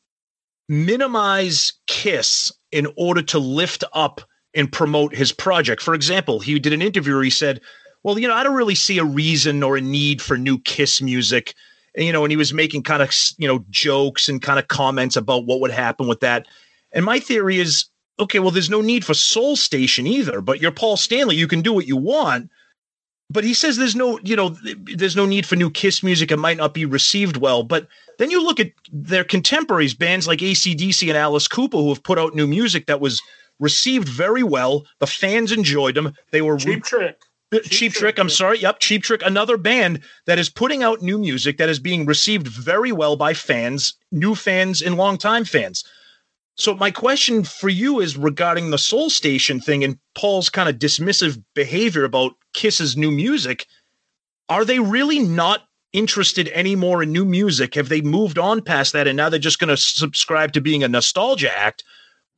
minimize Kiss in order to lift up and promote his project. For example, he did an interview where he said, Well, you know, I don't really see a reason or a need for new Kiss music. And, you know, and he was making kind of, you know, jokes and kind of comments about what would happen with that. And my theory is, okay, well, there's no need for Soul Station either, but you're Paul Stanley. You can do what you want. But he says there's no, you know, there's no need for new Kiss music. It might not be received well. But then you look at their contemporaries, bands like ACDC and Alice Cooper, who have put out new music that was received very well. The fans enjoyed them. They were Cheap Trick. Uh, Cheap, Trick. I'm sorry. Yep, Cheap Trick. Another band that is putting out new music that is being received very well by fans, new fans and longtime fans. So my question for you is regarding the Soul Station thing and Paul's kind of dismissive behavior about Kiss's new music. Are they really not interested anymore in new music? Have they moved on past that and now they're just going to subscribe to being a nostalgia act?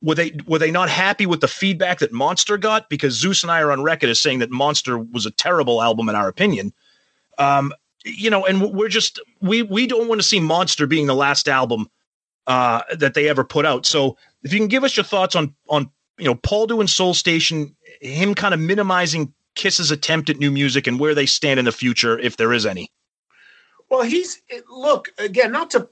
Were they were they not happy with the feedback that Monster got? Because Zeus and I are on record as saying that Monster was a terrible album in our opinion. Um, you know, and we're just we we don't want to see Monster being the last album uh, that they ever put out. So if you can give us your thoughts on on you know Paul doing Soul Station, him kind of minimizing Kiss's attempt at new music and where they stand in the future, if there is any. Well, he's look again. Not to,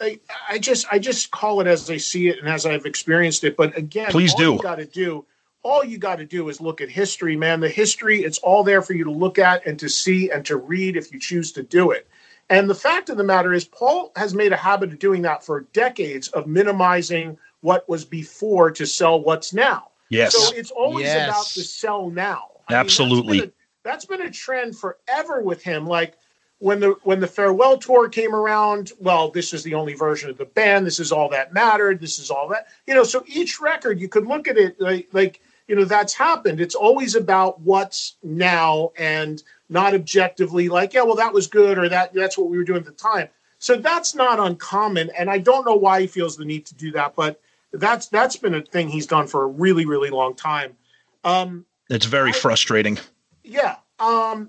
I, I just I just call it as I see it and as I've experienced it. But again, Please all do. Got to do. All you got to do is look at history, man. The history, it's all there for you to look at and to see and to read if you choose to do it. And the fact of the matter is, Paul has made a habit of doing that for decades of minimizing what was before to sell what's now. Yes. So it's always Yes. about the sell now. I mean, that's Absolutely. been a- that's been a trend forever with him. Like when the when the farewell tour came around, well, this is the only version of the band. This is all that mattered. This is all that you know. So each record, you could look at it like like you know that's happened. It's always about what's now and not objectively like yeah, well that was good or that that's what we were doing at the time. So that's not uncommon, and I don't know why he feels the need to do that, but that's that's been a thing he's done for a really really long time. Um, It's very frustrating. yeah. Um,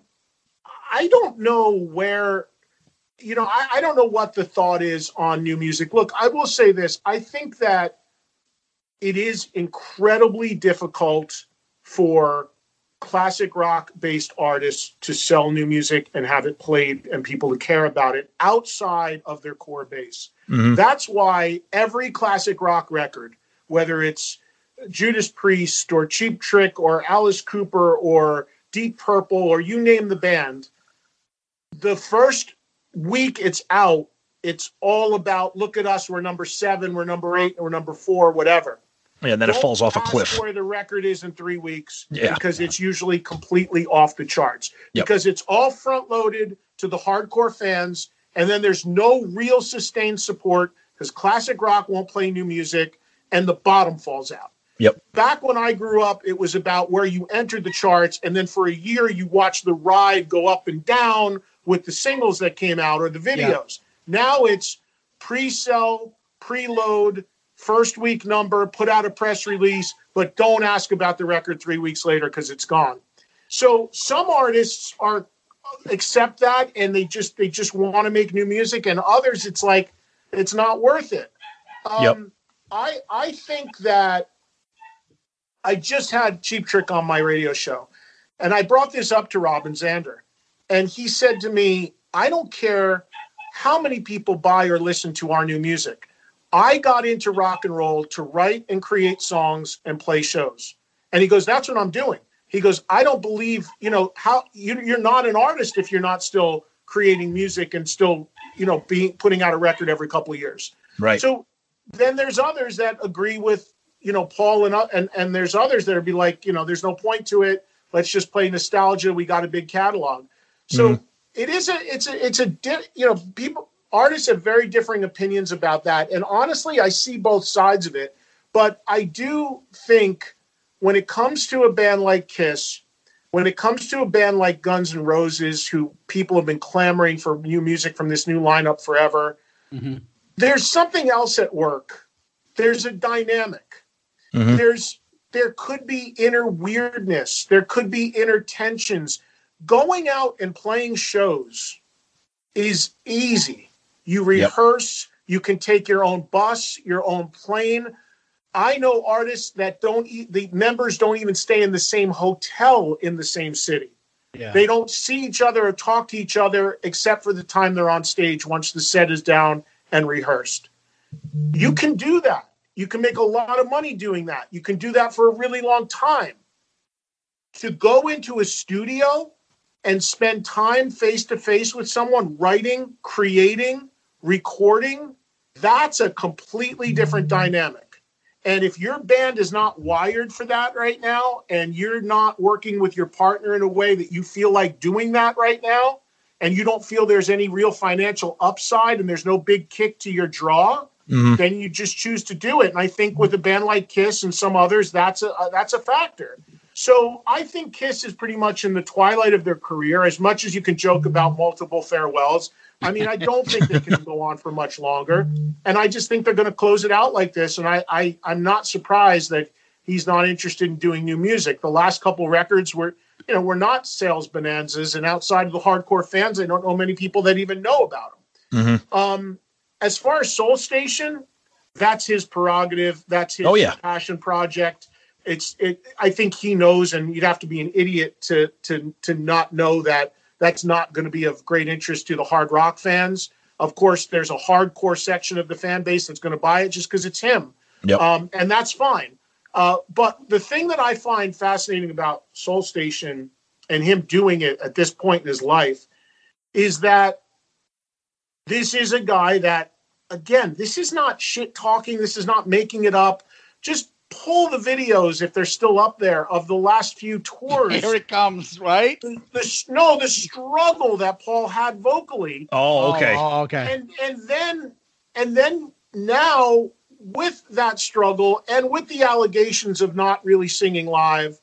I don't know where, you know, I, I don't know what the thought is on new music. Look, I will say this. I think that it is incredibly difficult for classic rock based artists to sell new music and have it played and people to care about it outside of their core base. Mhm. That's why every classic rock record, whether it's Judas Priest or Cheap Trick or Alice Cooper or Deep Purple or you name the band, the first week it's out, it's all about look at us, we're number seven, we're number eight, we're number four, whatever. Yeah, and then it Don't falls off a cliff. Where the record is in three weeks, Yeah. because it's usually completely off the charts. Yep. Because it's all front loaded to the hardcore fans, and then there's no real sustained support because classic rock won't play new music, and the bottom falls out. Yep. Back when I grew up, it was about where you entered the charts, and then for a year you watched the ride go up and down with the singles that came out or the videos. Now it's pre-sell, preload, first week number, put out a press release, but don't ask about the record three weeks later because it's gone. So some artists are accept that and they just they just want to make new music, and others it's like it's not worth it. Um, Yep. I I think that I just had Cheap Trick on my radio show, and I brought this up to Robin Zander, and he said to me, "I don't care how many people buy or listen to our new music. I got into rock and roll to write and create songs and play shows." And he goes, "That's what I'm doing." He goes, "I don't believe, you know, how you, you're not an artist if you're not still creating music and still, you know, being putting out a record every couple of years." Right. So then there's others that agree with you know Paul and and and there's others that would be like you know there's no point to it. Let's just play nostalgia. We got a big catalog. So mm-hmm. it is a it's a it's a you know people artists have very differing opinions about that. And honestly, I see both sides of it. But I do think when it comes to a band like Kiss, when it comes to a band like Guns N' Roses, who people have been clamoring for new music from this new lineup forever, there's something else at work. There's a dynamic. Mhm. There's there could be inner weirdness. There could be inner tensions. Going out and playing shows is easy. You rehearse, you can take your own bus, your own plane. I know artists that don't e- the members don't even stay in the same hotel in the same city. Yeah. They don't see each other or talk to each other except for the time they're on stage once the set is down and rehearsed. You can do that. You can make a lot of money doing that. You can do that for a really long time. To go into a studio and spend time face to face with someone writing, creating, recording, that's a completely different dynamic. And if your band is not wired for that right now, and you're not working with your partner in a way that you feel like doing that right now, and you don't feel there's any real financial upside and there's no big kick to your draw, Mhm. then you just choose to do it. And I think with a band like Kiss and some others, that's a uh, that's a factor. So I think Kiss is pretty much in the twilight of their career. As much as you can joke about multiple farewells, I mean, I don't think they can go on for much longer. And I just think they're going to close it out like this. And I, I I'm not surprised that he's not interested in doing new music. The last couple records were, you know, were not sales bonanzas. And outside of the hardcore fans, I don't know many people that even know about them. Mhm. Um, as far as Soul Station, that's his prerogative. That's his Oh, yeah. passion project. It's it. I think he knows, and you'd have to be an idiot to to to not know that that's not going to be of great interest to the hard rock fans. Of course, there's a hardcore section of the fan base that's going to buy it just because it's him, Yep. um, and that's fine. Uh, but the thing that I find fascinating about Soul Station and him doing it at this point in his life is that this is a guy that again this is not shit talking this is not making it up just pull the videos if they're still up there of the last few tours. Here it comes, right? The, the no, the struggle that Paul had vocally. Oh, okay. Oh, okay. And and then and then now with that struggle and with the allegations of not really singing live,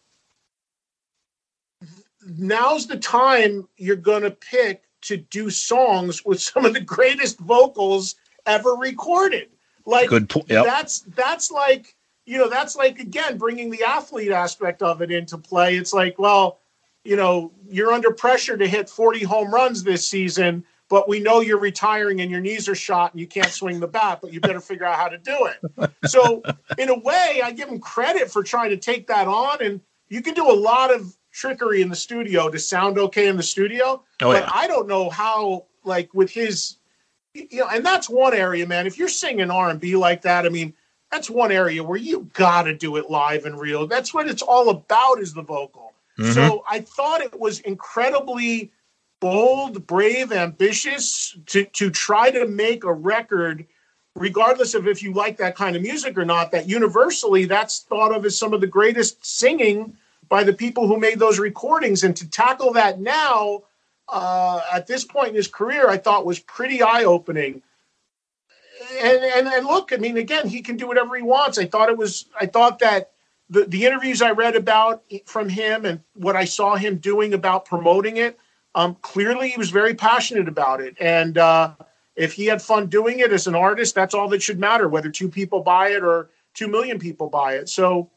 now's the time you're going to pick to do songs with some of the greatest vocals ever recorded. Like Good po- yep. that's that's like you know that's like again bringing the athlete aspect of it into play. It's like well, you know, you're under pressure to hit 40 home runs this season, but we know you're retiring and your knees are shot and you can't swing the bat, but you better figure out how to do it. So, in a way, I give him credit for trying to take that on. And you can do a lot of trickery in the studio to sound okay in the studio. Oh, but yeah. I don't know how, like, with his, you know, and that's one area, man. If you're singing R&B like that, I mean, that's one area where you got to do it live and real. That's what it's all about is the vocal. Mm-hmm. So I thought it was incredibly bold, brave, ambitious to to try to make a record, regardless of if you like that kind of music or not. That universally, that's thought of as some of the greatest singing by the people who made those recordings, and to tackle that now. Uh, at this point in his career, I thought was pretty eye opening. And, and and look, I mean, again, he can do whatever he wants. I thought it was. I thought that the the interviews I read about from him and what I saw him doing about promoting it, um, clearly he was very passionate about it. And uh, if he had fun doing it as an artist, that's all that should matter. Whether two people buy it or two million people buy it. So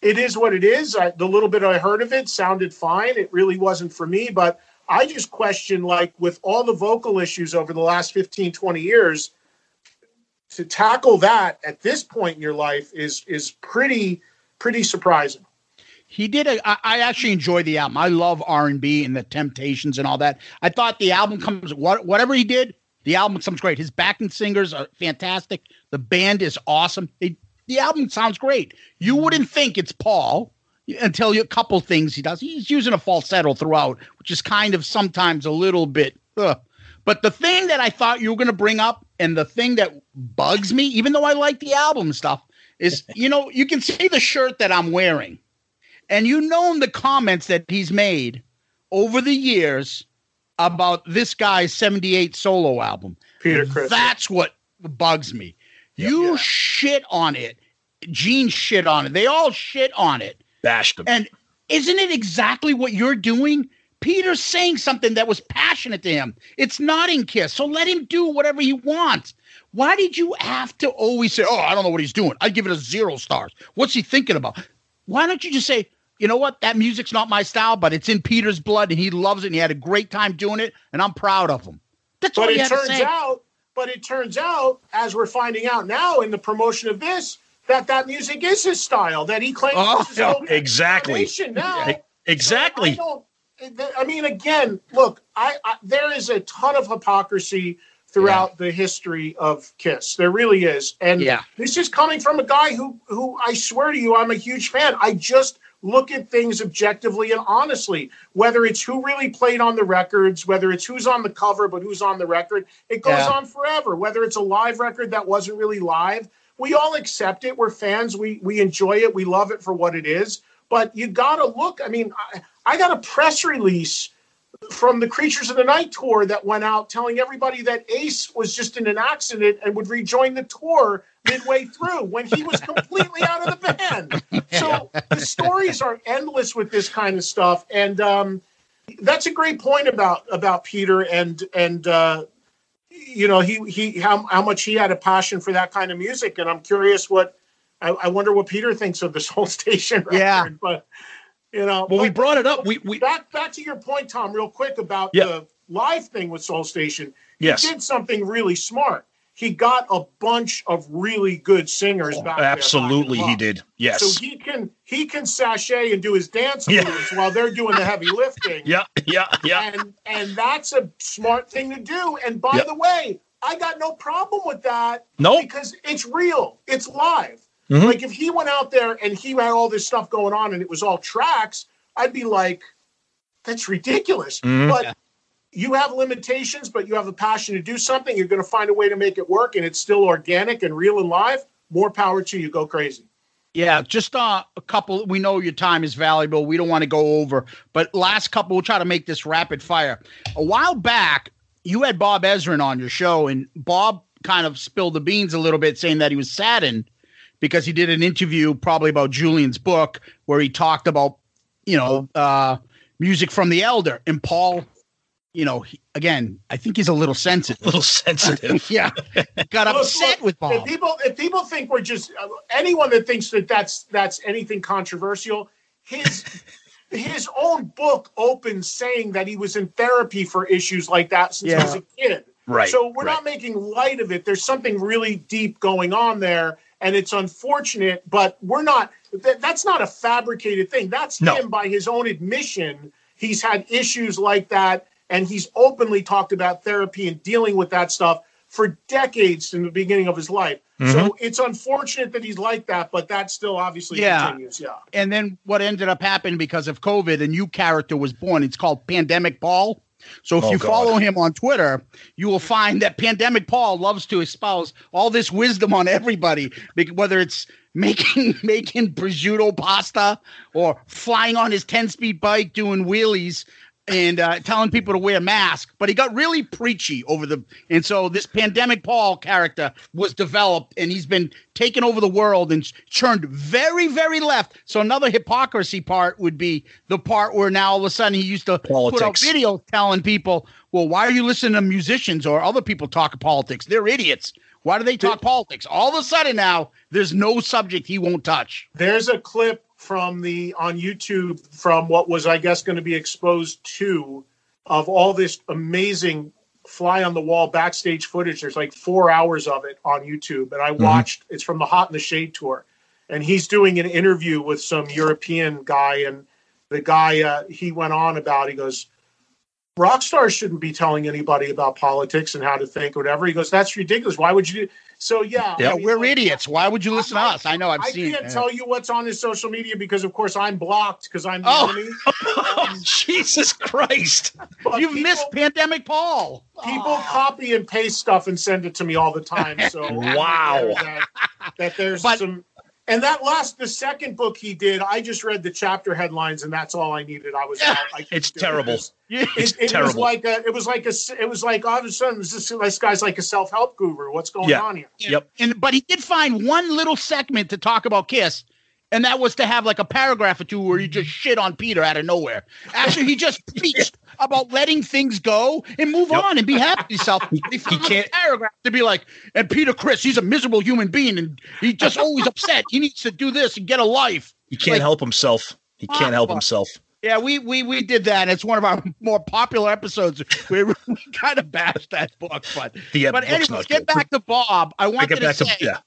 it is what it is. I, the little bit I heard of it sounded fine. It really wasn't for me, but I just question, like, with all the vocal issues over the last 15, 20 years, to tackle that at this point in your life is is pretty pretty surprising. He did a. I, I actually enjoy the album. I love R and B and the Temptations and all that. I thought the album comes what whatever he did, the album sounds great. His backing singers are fantastic. The band is awesome. The album sounds great. You mm-hmm. wouldn't think it's Paul until you, a couple things he does. He's using a falsetto throughout, which is kind of sometimes a little bit. Ugh. But the thing that I thought you were going to bring up, and the thing that bugs me, even though I like the album stuff, is you know you can see the shirt that I'm wearing, and you know in the comments that he's made over the years about this guy's 78 solo album. Peter Criss. That's what bugs me. You shit on it. Gene shit on it. They all shit on it. Bashed them. And isn't it exactly what you're doing? Peter's saying something that was passionate to him. It's not in Kiss, so let him do whatever he wants. Why did you have to always say, "Oh, I don't know what he's doing"? I'd give it a zero stars. What's he thinking about? Why don't you just say, "You know what? That music's not my style, but it's in Peter's blood, and he loves it, and he had a great time doing it, and I'm proud of him." That's But it turns out, but it turns out, as we're finding out now in the promotion of this, that that music is his style. That he claims Oh, is his yeah, exactly. now. Exactly. So I, I mean, again, look, I, I there is a ton of hypocrisy throughout the history of Kiss. There really is, and Yeah. this is coming from a guy who, who I swear to you, I'm a huge fan. I just look at things objectively and honestly. Whether it's who really played on the records, whether it's who's on the cover but who's on the record, it goes Yeah. on forever. Whether it's a live record that wasn't really live, we all accept it. We're fans. We we enjoy it. We love it for what it is. But you got to look. I mean, I, I got a press release from the Creatures of the Night tour that went out telling everybody that Ace was just in an accident and would rejoin the tour midway through when he was completely out of the band. So the stories are endless with this kind of stuff, and um, that's a great point about about Peter and and uh, you know he he how how much he had a passion for that kind of music, and I'm curious what I, I wonder what Peter thinks of this whole station record, Yeah. but. You know, Well, we brought it up. We we back back to your point, Tom, real quick about Yeah. the live thing with Soul Station. Yes. Did something really smart. He got a bunch of really good singers oh, back absolutely he did. Yes. So he can he can sashay and do his dance Yeah. moves while they're doing the heavy lifting. yeah, yeah, yeah. And and that's a smart thing to do. And by Yep. the way, I got no problem with that. Nope. Because it's real. It's live. Mhm. Like if he went out there and he had all this stuff going on and it was all tracks, I'd be like, that's ridiculous. Mhm. But you have limitations, but you have a passion to do something. You're going to find a way to make it work, and it's still organic and real and live. More power to you. Go crazy. Yeah, just uh, a couple. We know your time is valuable. We don't want to go over, but last couple, we'll try to make this rapid fire. A while back, you had Bob Ezrin on your show, and Bob kind of spilled the beans a little bit, saying that he was saddened because he did an interview probably about Julian's book where he talked about, you know, uh, music from the Elder, and Paul. You know, he, again, I think he's a little sensitive. A little sensitive. yeah, got Look, upset look, with Bob. If people, if people think we're just uh, anyone that thinks that that's that's anything controversial, his his own book opens saying that he was in therapy for issues like that since he was a kid. Right, So we're right. not making light of it. There's something really deep going on there, and it's unfortunate. But we're not. That, that's not a fabricated thing. That's No. him by his own admission. He's had issues like that, and he's openly talked about therapy and dealing with that stuff for decades in the beginning of his life. So Mhm. it's unfortunate that he's like that, but that still obviously Yeah. continues. Yeah. and then what ended up happening because of COVID, a new character was born. It's called Pandemic Paul. So if Oh, you God. follow him on Twitter, you will find that Pandemic Paul loves to espouse all this wisdom on everybody, whether it's making making prosciutto pasta or flying on his 10-speed bike doing wheelies and uh, telling people to wear masks. But he got really preachy over the and so this Pandemic Paul character was developed and he's been taken over the world and churned very, very left. So another hypocrisy part would be the part where now all of a sudden he used to put out videos telling people, well, why are you listening to musicians or other people talk politics? They're idiots. Why do they talk politics? All of a sudden now, there's no subject he won't touch. There's a clip from the on YouTube from what was I guess going to be exposed to of all this amazing fly on the wall backstage footage. There's like four hours of it on YouTube, and I watched. It's from the Hot in the Shade tour, and he's doing an interview with some European guy, and the guy uh, he went on about. He goes, rock stars shouldn't be telling anybody about politics and how to think or whatever. He goes, that's ridiculous. Why would you do? So yeah, Yeah, I mean, we're like, idiots. Why would you listen to us? I know I've I seen can't it. tell you what's on his social media because, of course, I'm blocked because I'm the Oh. enemy. Um, Jesus Christ. You've people- missed Pandemic Paul. People ah. copy and paste stuff and send it to me all the time. So Wow. That, that there's some. And that last, the second book he did, I just read the chapter headlines, and that's all I needed. I was out. I couldn't It's do it. terrible. It, It's it, it was like a, it was like a, it was like all of a sudden, this, this guy's like a self help guru. What's going Yeah. on here? Yep. And but he did find one little segment to talk about Kiss, and that was to have like a paragraph or two where he just shit on Peter out of nowhere. Actually, he just preached about letting things go and move Yep. on and be happy with yourself. He can't- paragraph to be like, and Peter Criss, he's a miserable human being, and he's just always upset. He needs to do this and get a life. He can't Like- help himself. He can't help himself. Yeah, we we we did that. It's one of our more popular episodes. We, we kind of bashed that book, but The, uh, but anyways, get good. back to Bob. I wanted get to back say to yeah.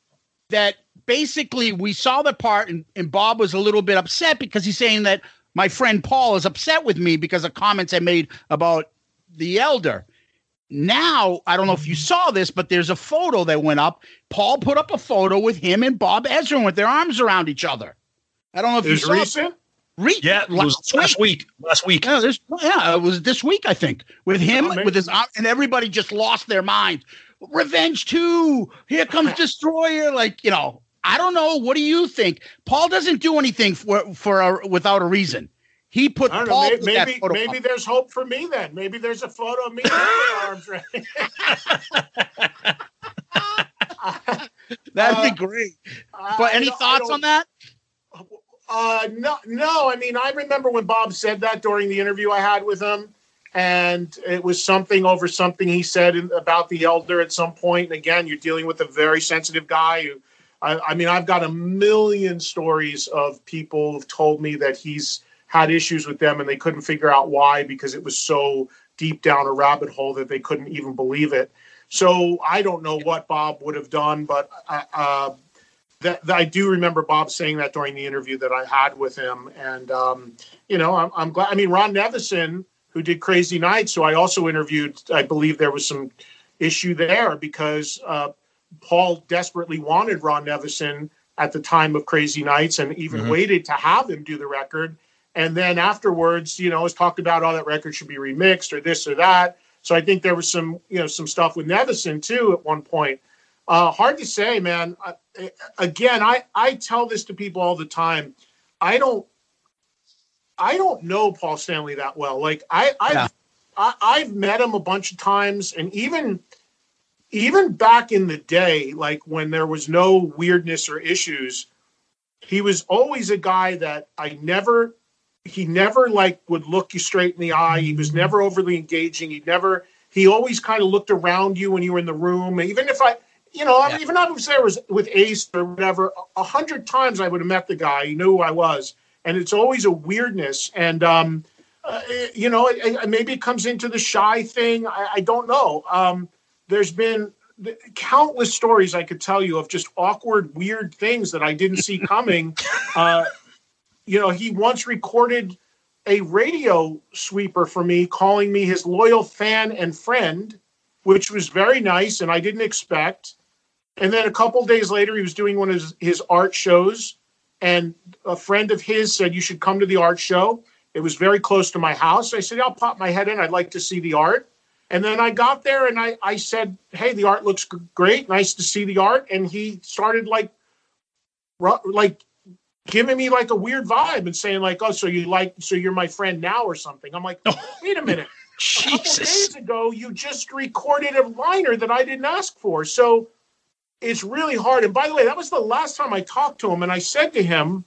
that basically we saw the part, and, and Bob was a little bit upset because he's saying that my friend Paul is upset with me because of comments I made about the elder. Now, I don't know if you saw this, but there's a photo that went up. Paul put up a photo with him and Bob Ezrin with their arms around each other. I don't know if It you saw recent. Re- Yeah, it was last week. Last week. yeah, there's, yeah, it was this week, I think, with him, Oh, with his, and everybody just lost their minds. Revenge two, here comes Destroyer. Like you know, I don't know. What do you think? Paul doesn't do anything for for a, without a reason. He put Paul know. Maybe maybe, maybe there's hope for me then. Maybe there's a photo of me with my arms raised. That'd be uh, great. I- But any thoughts on that? Uh, no, no. I mean, I remember when Bob said that during the interview I had with him, and it was something over something he said in, about the elder at some point. And again, you're dealing with a very sensitive guy. Who, I, I mean, I've got a million stories of people who've told me that he's had issues with them and they couldn't figure out why because it was so deep down a rabbit hole that they couldn't even believe it. So I don't know what Bob would have done, but uh, uh, that, that I do remember Bob saying that during the interview that I had with him, and um, you know, I'm, I'm glad. I mean, Ron Nevison, who did Crazy Nights, who I also interviewed, I believe there was some issue there because uh, Paul desperately wanted Ron Nevison at the time of Crazy Nights, and even Mhm. waited to have him do the record. And then afterwards, you know, was talked about how that record should be remixed or this or that. So I think there was some, you know, some stuff with Nevison too at one point. Uh, hard to say, man. Uh, again, I I tell this to people all the time. I don't I don't know Paul Stanley that well. Like I I've Yeah. I, I've met him a bunch of times, and even even back in the day, like when there was no weirdness or issues, he was always a guy that I never he never like would look you straight in the eye. He was never overly engaging. He never he always kind of looked around you when you were in the room. Even if I you know, I mean, even if I was there was with Ace or whatever, a hundred times I would have met the guy. He knew who I was. And it's always a weirdness. And um uh, you know, it, it- maybe it comes into the shy thing. I, I don't know. Um, there's been countless stories I could tell you of just awkward, weird things that I didn't see coming. uh, you know, he once recorded a radio sweeper for me, calling me his loyal fan and friend, which was very nice and I didn't expect. And then a couple days later, he was doing one of his, his art shows, and a friend of his said, You should come to the art show. It was very close to my house. I said, I'll pop my head in. I'd like to see the art. And then I got there and I, I said, Hey, the art looks great. Nice to see the art. And he started like, like giving me like a weird vibe and saying like, Oh, so you like, so you're my friend now or something. I'm like, wait a minute. A couple days ago, you just recorded a liner that I didn't ask for. So it's really hard. And by the way, that was the last time I talked to him. And I said to him,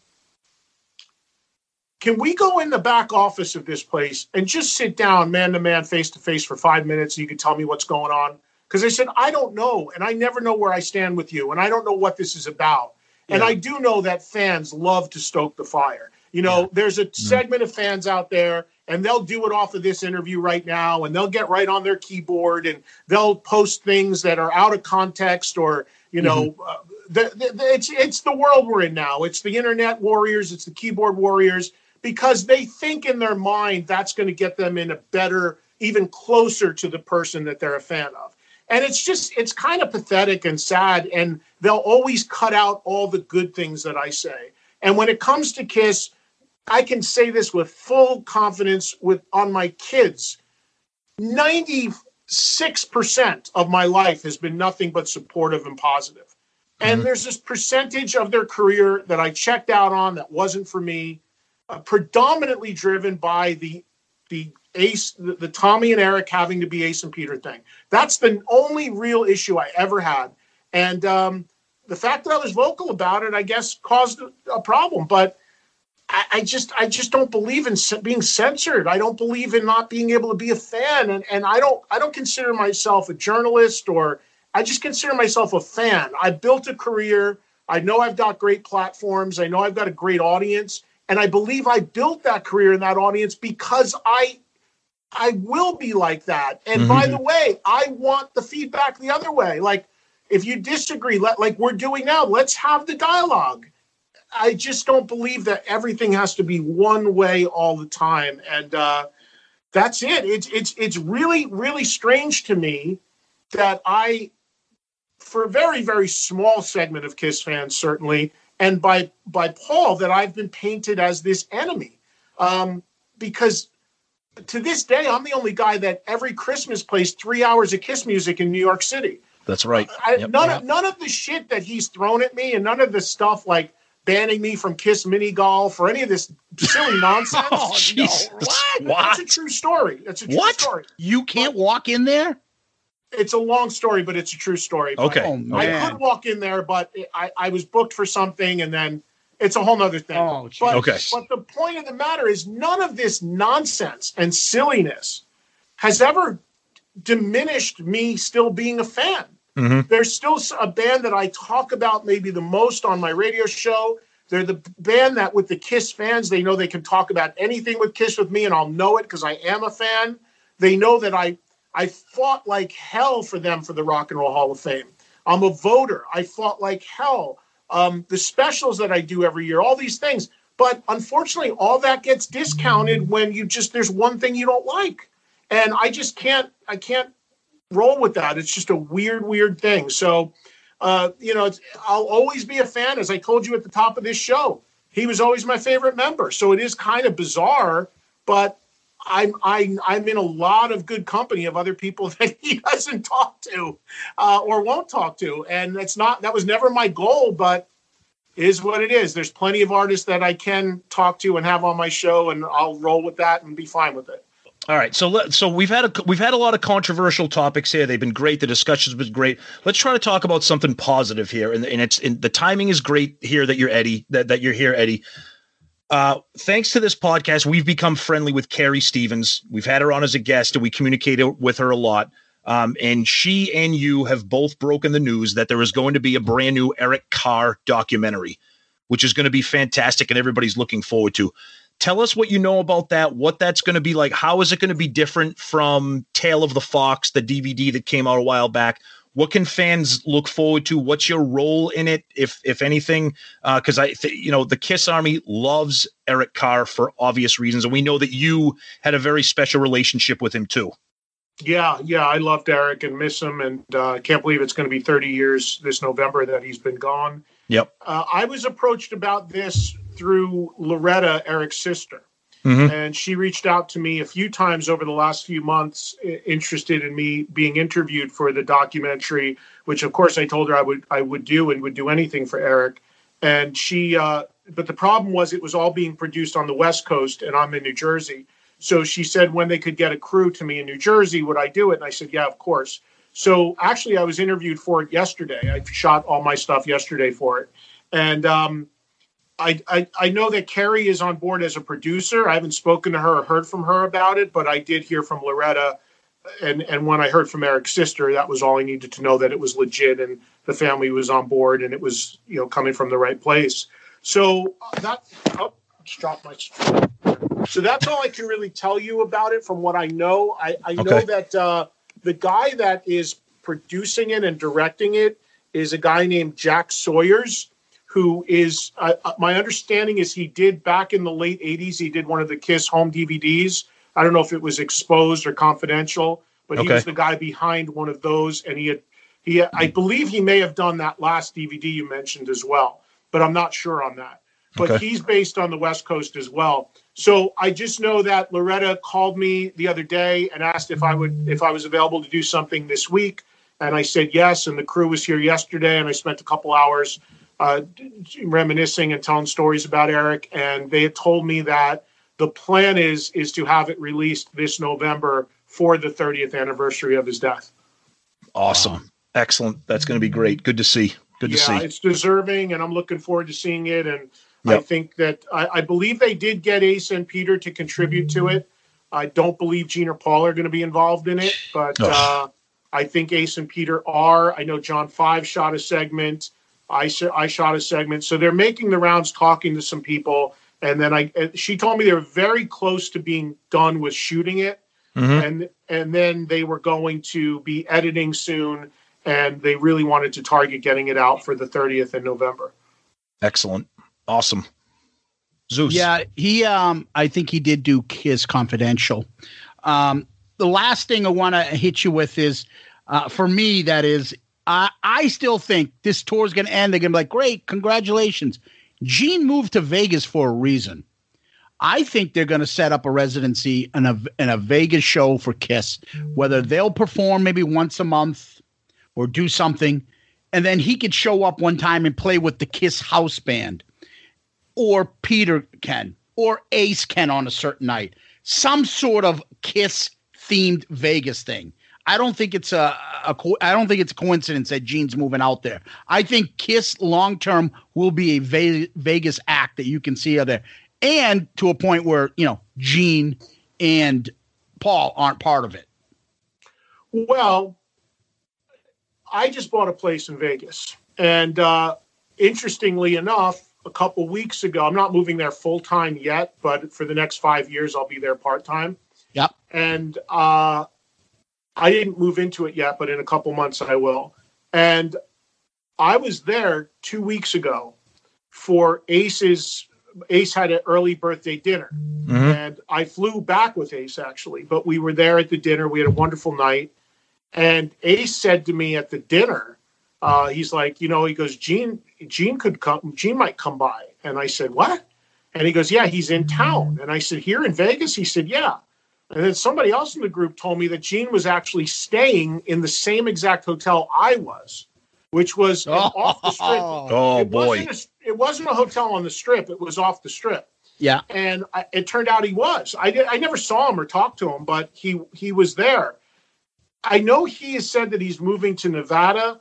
can we go in the back office of this place and just sit down man to man, face to face for five minutes? And you can tell me what's going on. Because I said, I don't know. And I never know where I stand with you. And I don't know what this is about. And I do know that fans love to stoke the fire. You know, there's a segment of fans out there, and they'll do it off of this interview right now, and they'll get right on their keyboard and they'll post things that are out of context or, you know, uh, the, the, the- it's it's the world we're in now. It's the internet warriors, it's the keyboard warriors, because they think in their mind that's going to get them in a better, even closer to the person that they're a fan of. And it's just it's kind of pathetic and sad. And they'll always cut out all the good things that I say. And when it comes to Kiss, I can say this with full confidence with on my kids. 96% of my life has been nothing but supportive and positive. And mm-hmm. there's this percentage of their career that I checked out on that wasn't for me, predominantly driven by the the Ace, the, the Tommy and Eric having to be Ace and Peter thing. That's the only real issue I ever had. And um, the fact that I was vocal about it, I guess, caused a, problem. But I, I just I just don't believe in being censored. I don't believe in not being able to be a fan, and and I don't I don't consider myself a journalist or I just consider myself a fan. I built a career. I know I've got great platforms. I know I've got a great audience, and I believe I built that career in that audience because I I will be like that. And by Mhm. the way, I want the feedback the other way. Like if you disagree, let like we're doing now, let's have the dialogue. I just don't believe that everything has to be one way all the time, and uh, that's it. It's it's it's really really strange to me that I, for a very very small segment of Kiss fans certainly, and by by Paul, that I've been painted as this enemy, um, because to this day I'm the only guy that every Christmas plays three hours of Kiss music in New York City. That's right. I, Yep. none of none of the shit that he's thrown at me, and none of the stuff like banning me from Kiss mini golf or any of this silly nonsense. Oh, Jesus. What? What? That's a true story. That's a true What? story. You can't walk in there? It's a long story, but it's a true story. Okay. Oh, I could walk in there, but I, I was booked for something, and then it's a whole nother thing. Oh, but, Okay. But the point of the matter is, none of this nonsense and silliness has ever diminished me still being a fan. Mhm. There's still a band that I talk about maybe the most on my radio show. They're the band that, with the Kiss fans, they know they can talk about anything with Kiss with me, and I'll know it because I am a fan. They know that I I fought like hell for them for the Rock and Roll Hall of Fame. I'm a voter. I fought like hell. Um, the specials that I do every year, all these things. But unfortunately, all that gets discounted when you just there's one thing you don't like, and I just can't I can't roll with that. It's just a weird, weird thing. So, uh, you know, it's, I'll always be a fan. As I told you at the top of this show, he was always my favorite member. So it is kind of bizarre, but I'm I, I'm in a lot of good company of other people that he doesn't talk to uh, or won't talk to, and that's not that was never my goal, but is what it is. There's plenty of artists that I can talk to and have on my show, and I'll roll with that and be fine with it. All right, so let, so we've had a we've had a lot of controversial topics here. They've been great. The discussions been great. Let's try to talk about something positive here, and, and it's and the timing is great here that you're Eddie that, that you're here, Eddie. Uh, thanks to this podcast, we've become friendly with Carrie Stevens. We've had her on as a guest, and we communicated with her a lot. Um, and she and you have both broken the news that there is going to be a brand new Eric Carr documentary, which is going to be fantastic, and everybody's looking forward to. Tell us what you know about that, what that's going to be like. How is it going to be different from Tale of the Fox, the DVD that came out a while back? What can fans look forward to? What's your role in it, if if anything? Because uh, I, th- you know, the Kiss Army loves Eric Carr for obvious reasons, and we know that you had a very special relationship with him too. Yeah, yeah, I loved Eric and miss him, and uh, can't believe it's going to be 30 years this November that he's been gone. Yep. Uh, I was approached about this through Loretta, Eric's sister. Mhm. And she reached out to me a few times over the last few months, interested in me being interviewed for the documentary, which of course I told her I would I would do and would do anything for Eric. And she, uh, but the problem was it was all being produced on the West Coast, and I'm in New Jersey. So she said when they could get a crew to me in New Jersey, would I do it? And I said, yeah, of course. So actually, I was interviewed for it yesterday. I shot all my stuff yesterday for it, and um, I, I I know that Carrie is on board as a producer. I haven't spoken to her or heard from her about it, but I did hear from Loretta, and and when I heard from Eric's sister, that was all I needed to know that it was legit and the family was on board and it was you know coming from the right place. So uh, that oh, just dropped my. So that's all I can really tell you about it from what I know. I, I know that uh, the guy that is producing it and directing it is a guy named Jack Sawyers, who is uh, my understanding is he did back in the late '80s. He did one of the Kiss home DVDs. I don't know if it was exposed or confidential, but he was the guy behind one of those, and he had he I believe he may have done that last DVD you mentioned as well, but I'm not sure on that. But Okay. he's based on the West Coast as well. So I just know that Loretta called me the other day and asked if I would if I was available to do something this week, and I said yes. And the crew was here yesterday, and I spent a couple hours uh, reminiscing and telling stories about Eric. And they had told me that the plan is is to have it released this November for the 30th anniversary of his death. Awesome, excellent. That's going to be great. Good to see. Good to yeah, see. it's deserving, and I'm looking forward to seeing it. And I think that I, I believe they did get Ace and Peter to contribute to it. I don't believe Gene or Paul are going to be involved in it, but Ugh. uh, I think Ace and Peter are. I know John Five shot a segment. I sh- I shot a segment, so they're making the rounds, talking to some people, and then I she told me they were very close to being done with shooting it Mhm. and and then they were going to be editing soon and they really wanted to target getting it out for the 30th in November. Excellent. Awesome. Zeus. Yeah, he um I think he did do his Confidential. Um the last thing I want to hit you with is uh for me that is I still think this tour is going to end they're going to be like great congratulations. Gene moved to Vegas for a reason. I think they're going to set up a residency in a a Vegas show for Kiss, whether they'll perform maybe once a month or do something, and then he could show up one time and play with the Kiss house band, or Peter can, or Ace can on a certain night. Some sort of Kiss themed Vegas thing. I don't think it's a, a co- I don't think it's a coincidence that Gene's moving out there. I think Kiss long term will be a Ve- Vegas act that you can see out there, and to a point where you know Gene and Paul aren't part of it. Well, I just bought a place in Vegas. And uh, interestingly enough, a couple weeks ago, I'm not moving there full time yet, but for the next five years, I'll be there part time. Yep. And uh, I didn't move into it yet, but in a couple months I will. And I was there two weeks ago for Ace's. Ace had an early birthday dinner, and I flew back with Ace actually. But we were there at the dinner. We had a wonderful night, and Ace said to me at the dinner, uh, he's like, you know, he goes, Gene, Gene could come, Gene might come by, and I said, what? And he goes, yeah, he's in town. And I said, here in Vegas? He said, yeah. And then somebody else in the group told me that Gene was actually staying in the same exact hotel I was, which was an off the strip. Oh, it boy. Wasn't a, it wasn't a hotel on the strip, it was off the strip. Yeah. And I, it turned out he was. I did. I never saw him or talked to him, but he he was there. I know he has said that he's moving to Nevada.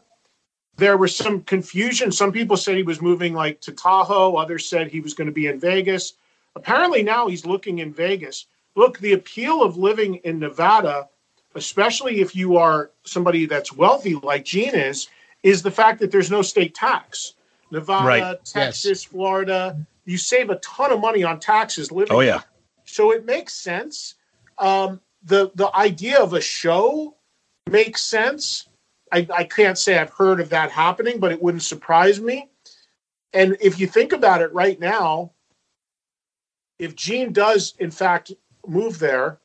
There was some confusion. Some people said he was moving like to Tahoe. Others said he was going to be in Vegas. Apparently now he's looking in Vegas. Look, the appeal of living in Nevada, especially if you are somebody that's wealthy like Gene is, is the fact that there's no state tax. Nevada, Right. Texas, Florida, you save a ton of money on taxes living. Oh, yeah. So it makes sense. Um, the the idea of a show makes sense. I, I can't say I've heard of that happening, but it wouldn't surprise me. And if you think about it right now, if Gene does in fact move there,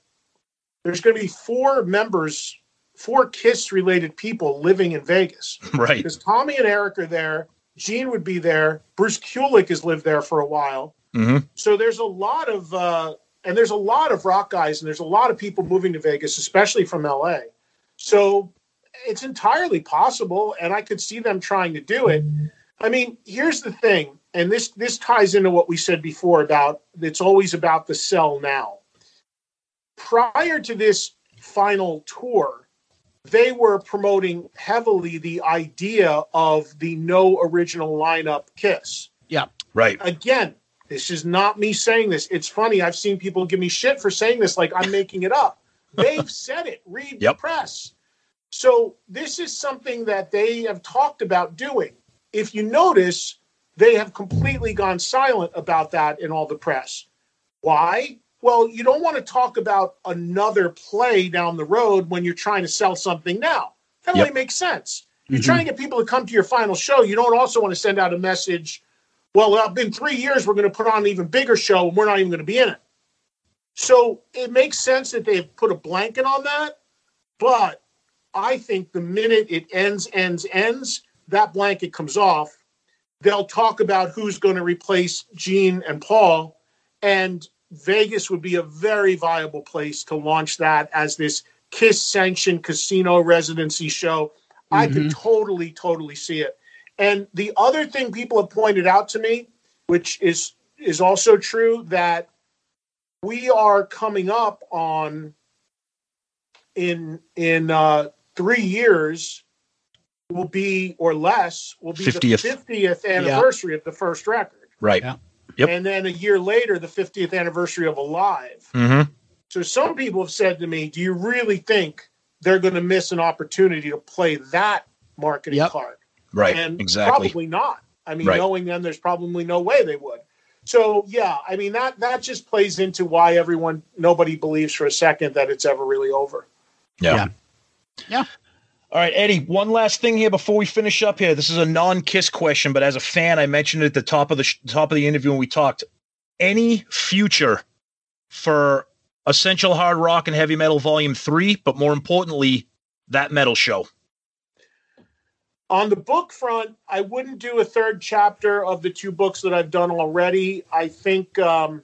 there's going to be four members, four Kiss related people living in Vegas. Right. Because Tommy and Eric are there. Gene would be there. Bruce Kulick has lived there for a while. Mm-hmm. So there's a lot of uh, and there's a lot of rock guys and there's a lot of people moving to Vegas, especially from LA. So it's entirely possible, and I could see them trying to do it. I mean, here's the thing, and this this ties into what we said before about it's always about the sell now. Prior to this final tour, they were promoting heavily the idea of the no original lineup kiss. Yeah. Right. Again, this is not me saying this. It's funny. I've seen people give me shit for saying this like I'm making it up. They've said it. Read Yep. the press. So this is something that they have talked about doing. If you notice, they have completely gone silent about that in all the press. Why? Well, you don't want to talk about another play down the road when you're trying to sell something now. That only makes sense. You're Mhm. trying to get people to come to your final show. You don't also want to send out a message. Well, in three years, we're going to put on an even bigger show, and we're not even going to be in it. So it makes sense that they've put a blanket on that. But I think the minute it ends, ends, ends, that blanket comes off. They'll talk about who's going to replace Gene and Paul, and Vegas would be a very viable place to launch that as this Kiss sanctioned casino residency show. I could totally, totally see it. And the other thing people have pointed out to me, which is is also true, that we are coming up on in in uh, three years will be or less will be 50th. the 50th anniversary of the first record. Right. Yep. And then a year later, the 50th anniversary of Alive. Mm-hmm. So some people have said to me, "Do you really think they're going to miss an opportunity to play that marketing card?" Right. And exactly. probably not. I mean, Right. knowing them, there's probably no way they would. So yeah, I mean that that just plays into why everyone nobody believes for a second that it's ever really over. Yeah. Yeah. All right, Eddie, one last thing here before we finish up here. This is a non-kiss question, but as a fan, I mentioned it at the top of the sh- top of the interview when we talked. Any future for Essential Hard Rock and Heavy Metal Volume 3, but more importantly, that metal show. On the book front, I wouldn't do a third chapter of the two books that I've done already. I think, um,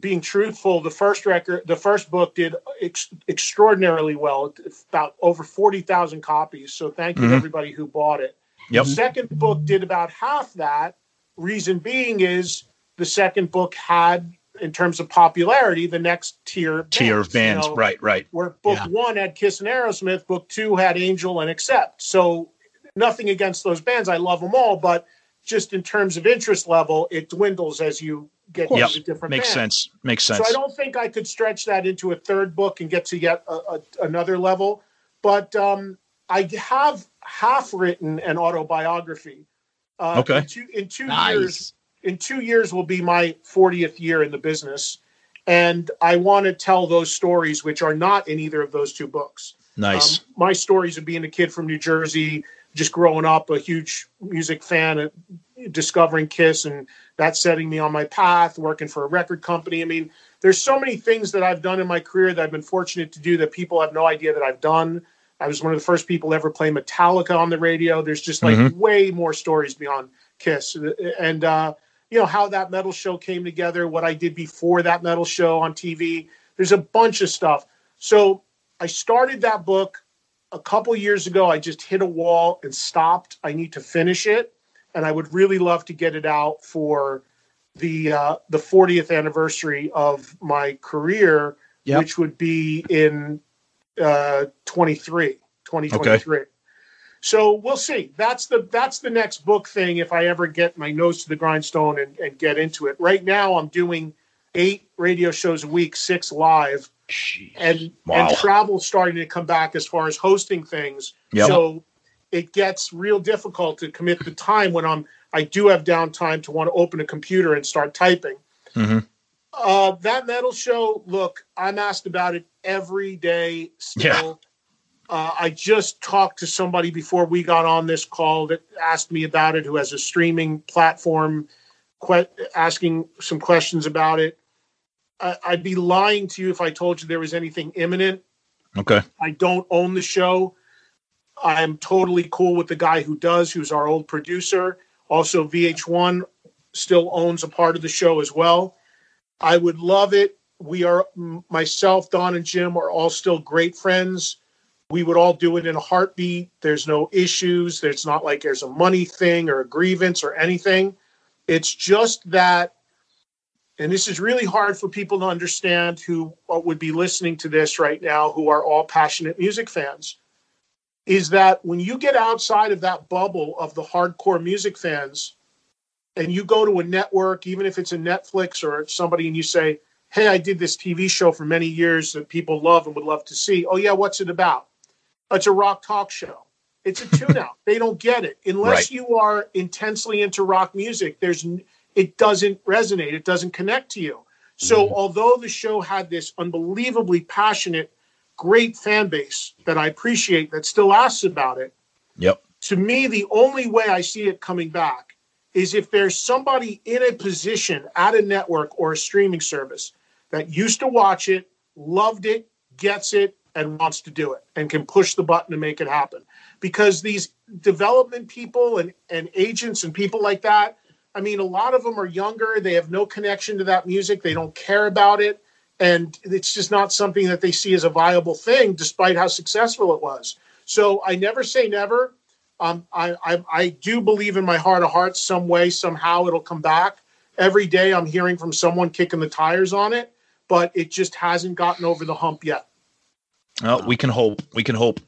being truthful, the first record, the first book did ex- extraordinarily well, about over forty thousand copies. So thank you to Mhm. everybody who bought it. Yep. The second book did about half that. Reason being is the second book had, in terms of popularity, the next tier of Tier of you bands. know, right, right. where book one had Kiss and Aerosmith, book two had Angel and Accept. So nothing against those bands. I love them all, but just in terms of interest level, it dwindles as you get Yep. into different Makes bands. sense. Makes sense. So I don't think I could stretch that into a third book and get to yet a, a, another level. But um, I have half written an autobiography. Uh, Okay. In two, in two Nice. years, in two years will be my 40th year in the business, and I want to tell those stories which are not in either of those two books. Nice. Um, my stories of being a kid from New Jersey, just growing up, a huge music fan, uh, discovering Kiss, and that setting me on my path, working for a record company. I mean, there's so many things that I've done in my career that I've been fortunate to do that people have no idea that I've done. I was one of the first people to ever play Metallica on the radio. There's just like Mhm. way more stories beyond Kiss. And, uh, you know, how that metal show came together, what I did before that metal show on TV. There's a bunch of stuff. So I started that book a couple years ago. I just hit a wall and stopped. I need to finish it, and I would really love to get it out for the uh, the 40th anniversary of my career, Yep. which would be in uh, 23, 2023. So we'll see. That's the that's the next book thing. If I ever get my nose to the grindstone and, and get into it. Right now, I'm doing eight radio shows a week, six live, and Wow. and travel starting to come back as far as hosting things. Yep. So it gets real difficult to commit the time when I'm I do have downtime to want to open a computer and start typing. Mm-hmm. Uh, that metal show, look, I'm asked about it every day still. Uh, I just talked to somebody before we got on this call that asked me about it, who has a streaming platform, que- asking some questions about it. I- I'd be lying to you if I told you there was anything imminent. Okay. I don't own the show. I am totally cool with the guy who does, who's our old producer. Also, VH1 still owns a part of the show as well. I would love it. We are, myself, Don, and Jim are all still great friends. We would all do it in a heartbeat. There's no issues. There's not like there's a money thing or a grievance or anything. It's just that, and this is really hard for people to understand who would be listening to this right now, who are all passionate music fans, is that when you get outside of that bubble of the hardcore music fans, and you go to a network, even if it's a Netflix or somebody, and you say, Hey, I did this TV show for many years that people love and would love to see. Oh, yeah, what's it about? It's a rock talk show. It's a tune out. they don't get it. Unless Right. you are intensely into rock music, there's it doesn't resonate, it doesn't connect to you. So, mm-hmm. although the show had this unbelievably passionate, great fan base that I appreciate that still asks about it, Yep. to me, the only way I see it coming back is if there's somebody in a position at a network or a streaming service that used to watch it, loved it, gets it, and wants to do it and can push the button to make it happen. Because these development people and, and agents and people like that, I mean, a lot of them are younger. They have no connection to that music. They don't care about it. And it's just not something that they see as a viable thing, despite how successful it was. So I never say never. Um, I, I, I do believe in my heart of hearts, some way, somehow it'll come back. Every day I'm hearing from someone kicking the tires on it, but it just hasn't gotten over the hump yet. Well, we can hope. We can hope.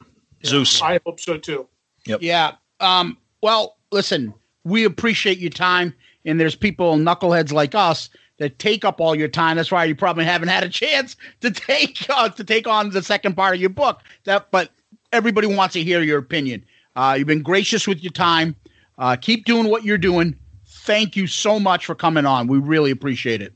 Zeus. I hope so too. Yep. Yeah. Um, well, listen, we appreciate your time, and there's people knuckleheads like us that take up all your time. That's why you probably haven't had a chance to take uh, to take on the second part of your book. That, but everybody wants to hear your opinion. Uh, you've been gracious with your time. Uh, keep doing what you're doing. Thank you so much for coming on. We really appreciate it.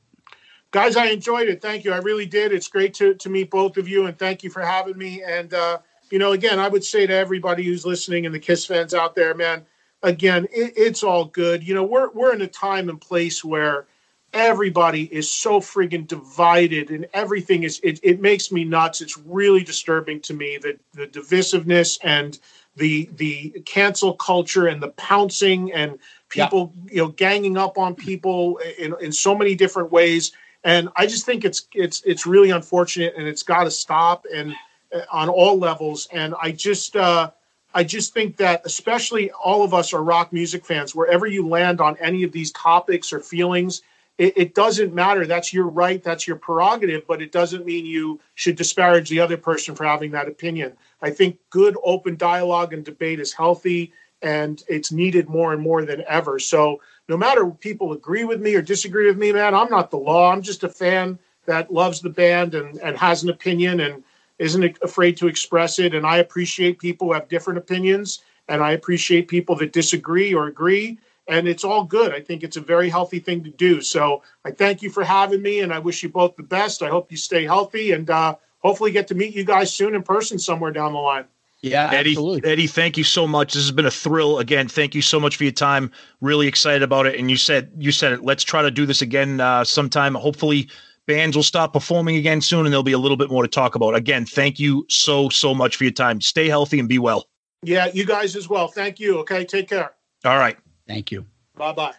Guys, I enjoyed it. Thank you. I really did. It's great to, to meet both of you, and thank you for having me. And, uh, you know, again, I would say to everybody who's listening and the Kiss fans out there, man, again, it, it's all good. You know, we're, we're in a time and place where everybody is so friggin' divided and everything is, it, it makes me nuts. It's really disturbing to me that the divisiveness and the, the cancel culture and the pouncing and people, you know, ganging up on people in, in so many different ways and I just think it's it's it's really unfortunate, and it's got to stop, and uh, on all levels. And I just uh, I just think that especially all of us are rock music fans. Wherever you land on any of these topics or feelings, it, it doesn't matter. That's your right. That's your prerogative. But it doesn't mean you should disparage the other person for having that opinion. I think good open dialogue and debate is healthy, and it's needed more and more than ever. So no matter people agree with me or disagree with me, man, I'm not the law. I'm just a fan that loves the band and, and has an opinion and isn't afraid to express it. And I appreciate people who have different opinions and I appreciate people that disagree or agree. And it's all good. I think it's a very healthy thing to do. So I thank you for having me and I wish you both the best. I hope you stay healthy and uh, hopefully get to meet you guys soon in person somewhere down the line. Yeah, Eddie, Eddie, thank you so much. This has been a thrill. Again, thank you so much for your time. Really excited about it. And you said you said it. Let's try to do this again uh, sometime. Hopefully, bands will stop performing again soon, and there'll be a little bit more to talk about. Again, thank you so so much for your time. Stay healthy and be well. Yeah, you guys as well. Thank you. Okay, take care. All right. Thank you. Bye bye.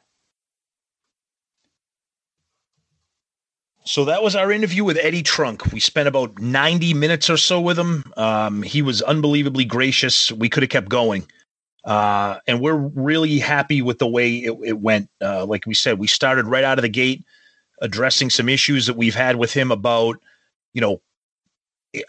So that was our interview with Eddie Trunk. We spent about 90 minutes or so with him. Um, he was unbelievably gracious. We could have kept going. Uh, and we're really happy with the way it, it went. Uh, like we said, we started right out of the gate addressing some issues that we've had with him about, you know,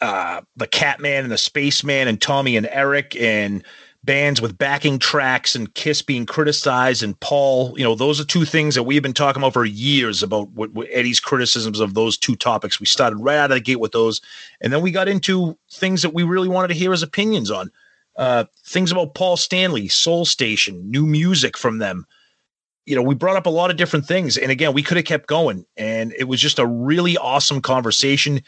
uh, the Catman and the Spaceman and Tommy and Eric and bands with backing tracks and Kiss being criticized and Paul, you know, those are two things that we've been talking about for years about what, what, Eddie's criticisms of those two topics. We started right out of the gate with those, and then we got into things that we really wanted to hear his opinions on. Uh, things about Paul Stanley, Soul Station, new music from them. You know, we brought up a lot of different things, and again, we could have kept going, and it was just a really awesome conversation.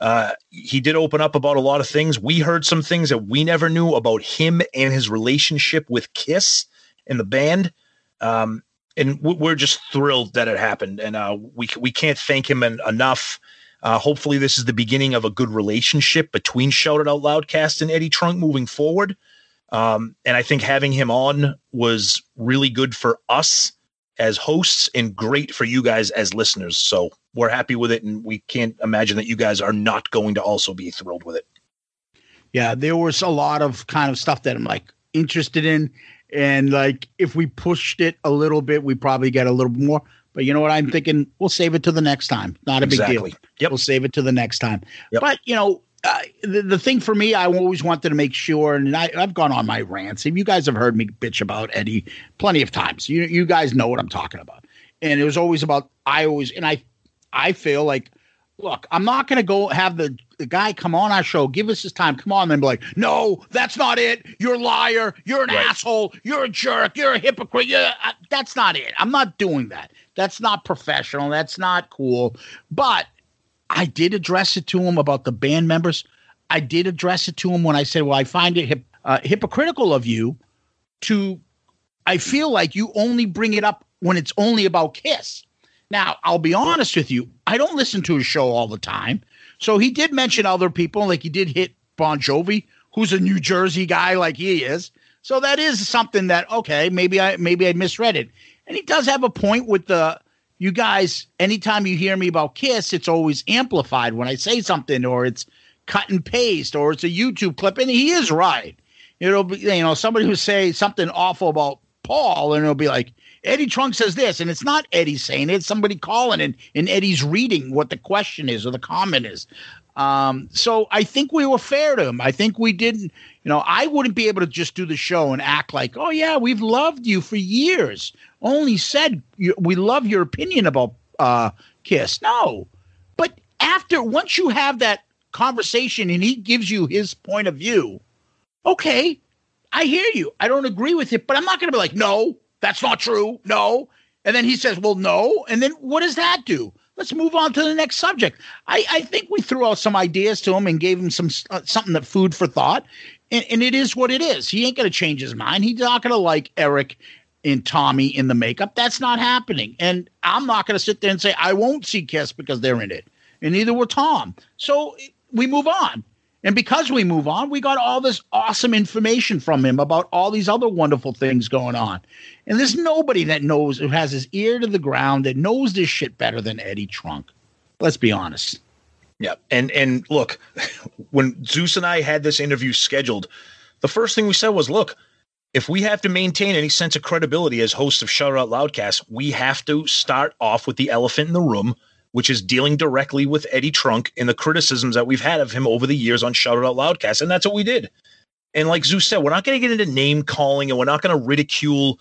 Uh, he did open up about a lot of things. We heard some things that we never knew about him and his relationship with Kiss and the band. Um, and we're just thrilled that it happened. And uh, we we can't thank him enough. Uh, hopefully, this is the beginning of a good relationship between Shout It Out Loudcast and Eddie Trunk moving forward. Um, and I think having him on was really good for us as hosts and great for you guys as listeners. So we're happy with it, and we can't imagine that you guys are not going to also be thrilled with it. Yeah, there was a lot of kind of stuff that I'm like interested in, and like if we pushed it a little bit, we probably get a little more. But you know what? I'm thinking we'll save it to the next time. Not a big deal. Yep. We'll save it to the next time. But you know, uh, the, the thing for me, I always wanted to make sure, and I, I've gone on my rants. And you guys have heard me bitch about Eddie plenty of times. You you guys know what I'm talking about. And it was always about I always and I I feel like look, I'm not going to go have the, the guy come on our show, give us his time, come on, and then be like, no, that's not it. You're a liar. You're an asshole. You're a jerk. You're a hypocrite. You're, uh, that's not it. I'm not doing that. That's not professional. That's not cool. But I did address it to him about the band members. I did address it to him when I said, well, I find it hip, uh, hypocritical of you to, I feel like you only bring it up when it's only about Kiss. Now, I'll be honest with you, I don't listen to his show all the time. So he did mention other people, like he did hit Bon Jovi, who's a New Jersey guy like he is. So that is something that okay, maybe I maybe I misread it. And he does have a point with the you guys, anytime you hear me about Kiss, it's always amplified when I say something or it's cut and paste or it's a YouTube clip. And he is right. It'll be, you know, somebody who say something awful about Paul and it'll be like, Eddie Trunk says this, and it's not Eddie saying it, it's somebody calling and, and Eddie's reading what the question is or the comment is. Um, so I think we were fair to him. I think we didn't, you know, I wouldn't be able to just do the show and act like, oh, yeah, we've loved you for years. Only said you, we love your opinion about uh, Kiss. No. But after, once you have that conversation and he gives you his point of view, okay, I hear you. I don't agree with it, but I'm not going to be like, no, that's not true. No. And then he says, well, no. And then what does that do? Let's move on to the next subject. I, I think we threw out some ideas to him and gave him some uh, something that food for thought. And, and it is what it is. He ain't going to change his mind. He's not going to like Eric and Tommy in the makeup. That's not happening. And I'm not going to sit there and say, I won't see Kiss because they're in it. And neither will Tom. So we move on. And because we move on, we got all this awesome information from him about all these other wonderful things going on. And there's nobody that knows who has his ear to the ground that knows this shit better than Eddie Trunk. Let's be honest. Yeah, and and look, when Zeus and I had this interview scheduled, the first thing we said was, look, if we have to maintain any sense of credibility as hosts of Shout Out Loudcast, we have to start off with the elephant in the room, which is dealing directly with Eddie Trunk and the criticisms that we've had of him over the years on Shout It Out Loudcast. And that's what we did. And like Zeus said, we're not going to get into name calling and we're not going to ridicule.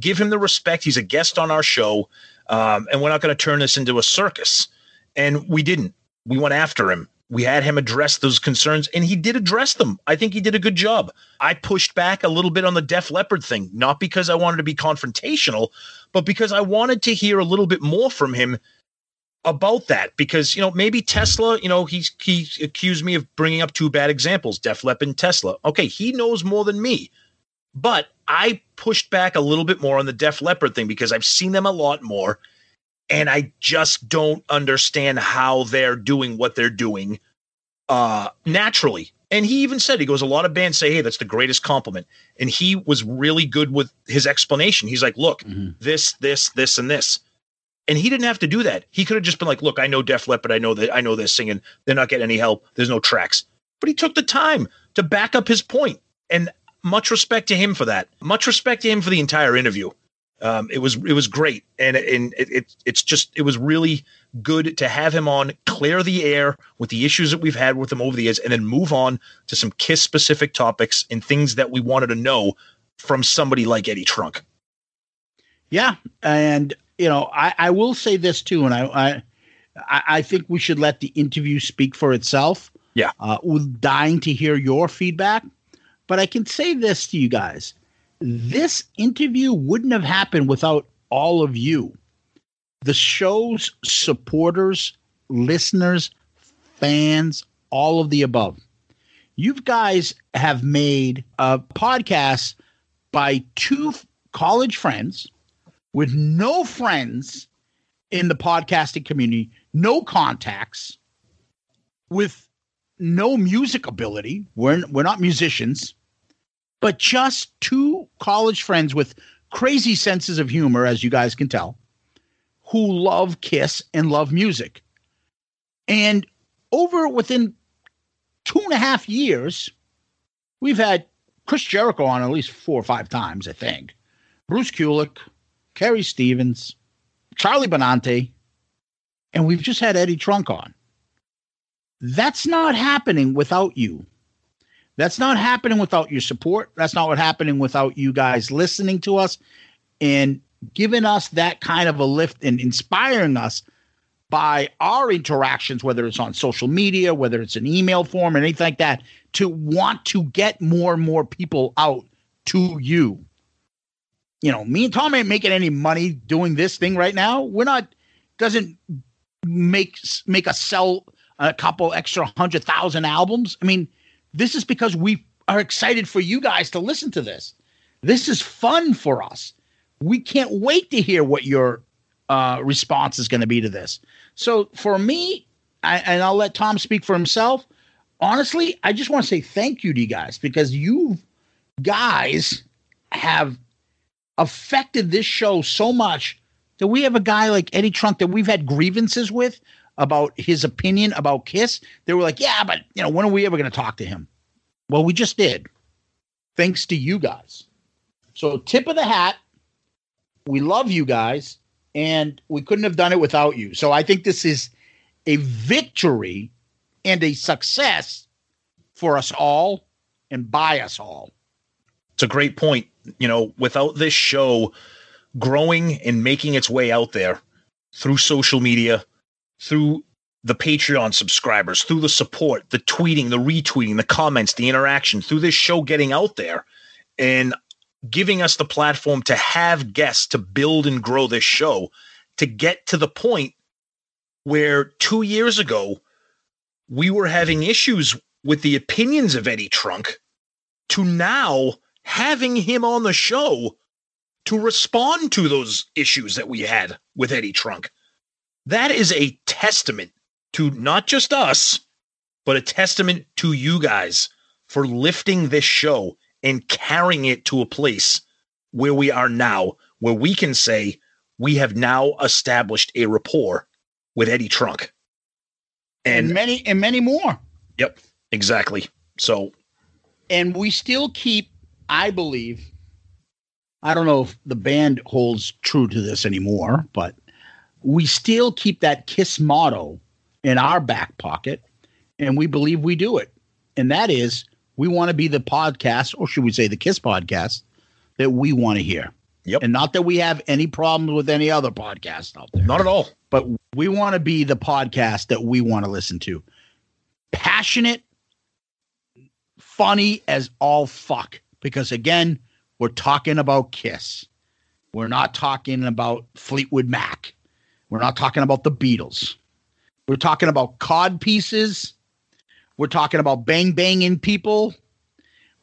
Give him the respect. He's a guest on our show. Um, and we're not going to turn this into a circus. And we didn't. We went after him. We had him address those concerns, and he did address them. I think he did a good job. I pushed back a little bit on the Def Leppard thing, not because I wanted to be confrontational, but because I wanted to hear a little bit more from him about that because you know maybe Tesla, you know, he's he accused me of bringing up two bad examples, Def Leppard and Tesla. Okay, he knows more than me, but I pushed back a little bit more on the Def Leppard thing because I've seen them a lot more, and I just don't understand how they're doing what they're doing uh naturally. And he even said he goes, a lot of bands say, "Hey, that's the greatest compliment," and he was really good with his explanation. He's like, "Look, this, this, this, and this." And he didn't have to do that. He could have just been like, "Look, I know Def Leppard. I know that. I know they're singing. They're not getting any help. There's no tracks." But he took the time to back up his point, and much respect to him for that. Much respect to him for the entire interview. Um, it was it was great, and and it, it it's just it was really good to have him on, clear the air with the issues that we've had with him over the years, and then move on to some Kiss specific topics and things that we wanted to know from somebody like Eddie Trunk. Yeah, and you know, I, I will say this too, and I, I I think we should let the interview speak for itself. Yeah, uh, we're dying to hear your feedback, but I can say this to you guys: this interview wouldn't have happened without all of you, the show's supporters, listeners, fans, all of the above. You guys have made a podcast by two college friends with no friends in the podcasting community, no contacts, with no music ability. We're, we're not musicians, but just two college friends with crazy senses of humor, as you guys can tell, who love Kiss and love music. And over within two and a half years, we've had Chris Jericho on at least four or five times, I think. Bruce Kulick, Kerry Stevens, Charlie Benante, and we've just had Eddie Trunk on. That's not happening without you. That's not happening without your support. That's not what happening without you guys listening to us and giving us that kind of a lift and inspiring us by our interactions, whether it's on social media, whether it's an email form, or anything like that, to want to get more and more people out to you. You know, me and Tom ain't making any money doing this thing right now. We're not doesn't make make us sell a couple extra hundred thousand albums. I mean, this is because we are excited for you guys to listen to this. This is fun for us. We can't wait to hear what your uh, response is going to be to this. So for me, I, and I'll let Tom speak for himself. Honestly, I just want to say thank you to you guys because you guys have affected this show so much that we have a guy like Eddie Trunk that we've had grievances with about his opinion about Kiss. They were like, yeah, but you know, when are we ever going to talk to him? Well, we just did, thanks to you guys. So, tip of the hat. We love you guys, and we couldn't have done it without you. So, I think this is a victory and a success for us all and by us all. It's a great point. You know, without this show growing and making its way out there through social media, through the Patreon subscribers, through the support, the tweeting, the retweeting, the comments, the interaction, through this show getting out there and giving us the platform to have guests to build and grow this show to get to the point where two years ago we were having issues with the opinions of Eddie Trunk to now having him on the show to respond to those issues that we had with Eddie Trunk. That is a testament to not just us, but a testament to you guys for lifting this show and carrying it to a place where we are now, where we can say we have now established a rapport with Eddie Trunk. And, and many and many more. Yep, exactly. So and we still keep, I believe, I don't know if the band holds true to this anymore, but we still keep that KISS motto in our back pocket, and we believe we do it. And that is, we want to be the podcast, or should we say the KISS podcast, that we want to hear. Yep. And not that we have any problems with any other podcast out there. Not at all. But we want to be the podcast that we want to listen to. Passionate, funny as all fuck. Because again, we're talking about Kiss. We're not talking about Fleetwood Mac. We're not talking about the Beatles. We're talking about cod pieces. We're talking about bang banging people.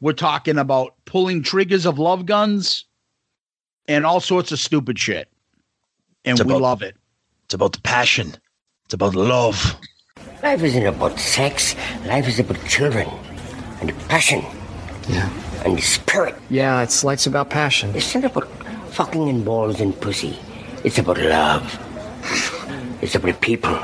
We're talking about pulling triggers of love guns and all sorts of stupid shit. And It's we about- love it. It's about the passion. It's about love. Life isn't about sex. Life is about children and passion. Yeah. And the spirit. Yeah, it's life's about passion. It's not about fucking and balls and pussy. It's about love. It's about people.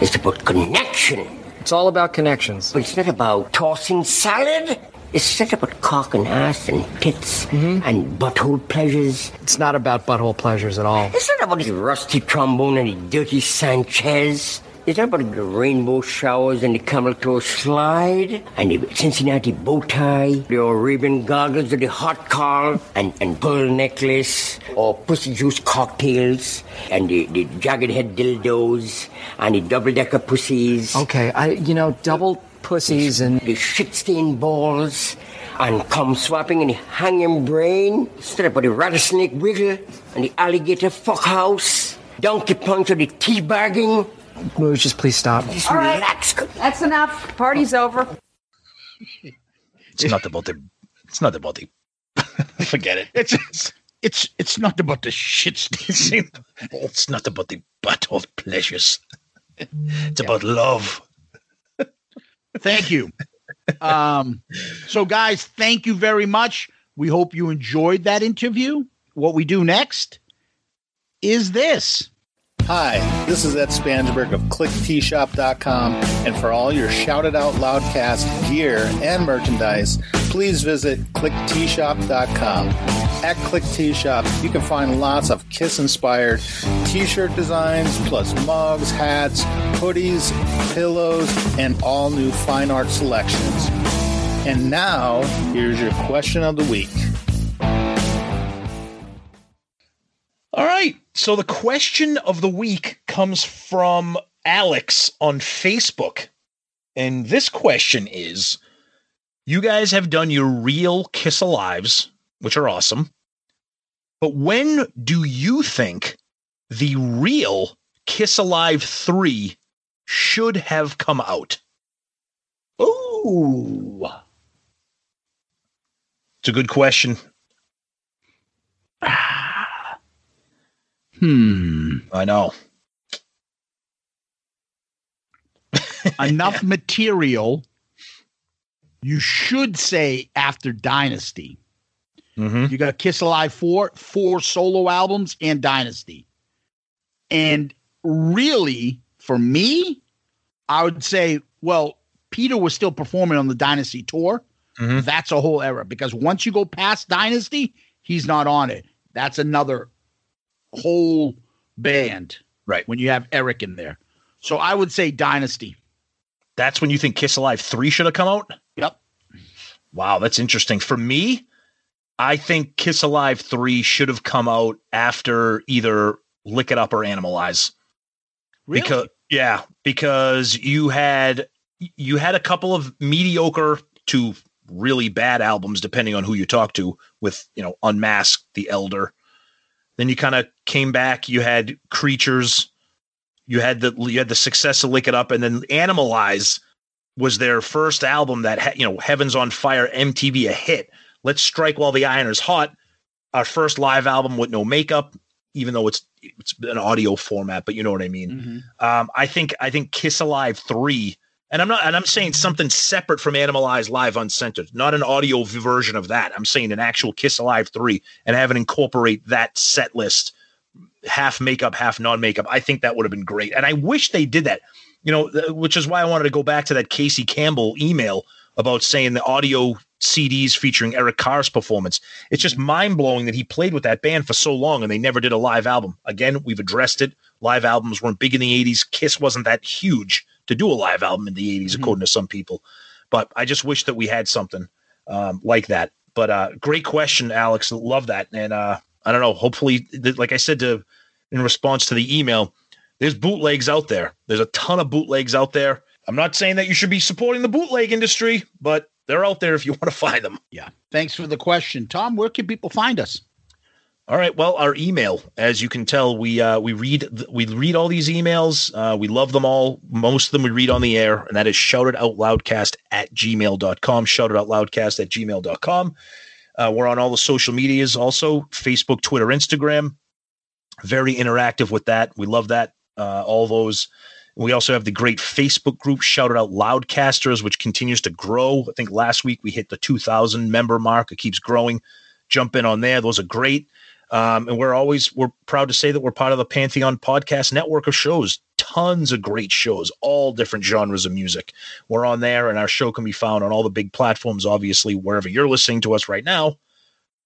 It's about connection. It's all about connections. But it's not about tossing salad. It's not about cock and ass and tits mm-hmm. and butthole pleasures. It's not about butthole pleasures at all. It's not about the rusty trombone and the dirty Sanchez. It's not about the rainbow showers and the camel toe slide? And the Cincinnati bow tie, the Arabian goggles or the hot car and, and pearl necklace? Or pussy juice cocktails? And the, the jagged head dildos? And the double decker pussies. Okay, I you know double pussies and the shit stained balls? And cum swapping and the hanging brain. Instead about the rattlesnake wiggle and the alligator fuckhouse, donkey punch or the teabagging. Moose, just please stop. Just All right. relax. That's enough. Party's over. It's not about the. It's not about the. forget it. It's it's it's it's not about the shit stain. It's not about the butthole pleasures. It's about love. Thank you. Um, so, guys, thank you very much. We hope you enjoyed that interview. What we do next is this. Hi, this is Ed Spansberg of ClickTshop.com, and for all your Shout It Out Loudcast gear and merchandise, please visit ClickTshop.com. At ClickTshop, you can find lots of Kiss-inspired T-shirt designs, plus mugs, hats, hoodies, pillows, and all new fine art selections. And now, here's your question of the week. All right. So the question of the week comes from Alex on Facebook. And this question is You guys have done your real Kiss Alives, which are awesome. But when do you think the real Kiss Alive 3 should have come out? Ooh. It's a good question. Hmm. I know. Enough material. You should say after Dynasty. You got Kiss Alive 4, four solo albums, and Dynasty. And really, for me, I would say, well, Peter was still performing on the Dynasty tour. That's a whole era because once you go past Dynasty, he's not on it. That's another whole band. Right. When you have Eric in there. So I would say Dynasty. That's when you think Kiss Alive 3 should have come out? Yep. Wow, that's interesting. For me, I think Kiss Alive 3 should have come out after either Lick It Up or Animalize. Because yeah, because you had you had a couple of mediocre to really bad albums depending on who you talk to with, you know, Unmasked, The Elder. Then you kind of came back, you had Creatures, you had the you had the success to Lick It Up and then Animalize was their first album that ha- you know Heavens on Fire MTV a hit. Let's strike while the iron is hot. Our first live album with no makeup, even though it's it's an audio format, but you know what I mean. Um, I think I think Kiss Alive three, and I'm not, and I'm saying something separate from Animalize Live Uncensored, not an audio version of that. I'm saying an actual Kiss Alive three, and have it incorporate that set list, half makeup, half non makeup. I think that would have been great, and I wish they did that. You know, which is why I wanted to go back to that Casey Campbell email about saying the audio CDs featuring Eric Carr's performance. It's just mind blowing that he played with that band for so long and they never did a live album. Again, we've addressed it. Live albums weren't big in the 80s. Kiss wasn't that huge to do a live album in the 80s, according to some people. But I just wish that we had something um, like that. But uh, great question, Alex. Love that. And uh, I don't know. Hopefully, like I said to in response to the email, there's bootlegs out there. There's a ton of bootlegs out there. I'm not saying that you should be supporting the bootleg industry, but they're out there if you want to find them. Yeah. Thanks for the question. Tom, where can people find us? All right. Well, our email, as you can tell, we uh, we read we read all these emails. Uh, we love them all. Most of them we read on the air, and that is shout it out loudcast at gmail.com. Shouted out loudcast at gmail.com. Uh, we're on all the social medias also Facebook, Twitter, Instagram. Very interactive with that. We love that. Uh, all those. We also have the great Facebook group, Shout It Out Loudcasters, which continues to grow. I think last week we hit the 2,000 member mark. It keeps growing. Jump in on there. Those are great. Um, and we're always we're proud to say that we're part of the Pantheon podcast network of shows. Tons of great shows, all different genres of music. We're on there, and our show can be found on all the big platforms. Obviously, wherever you're listening to us right now,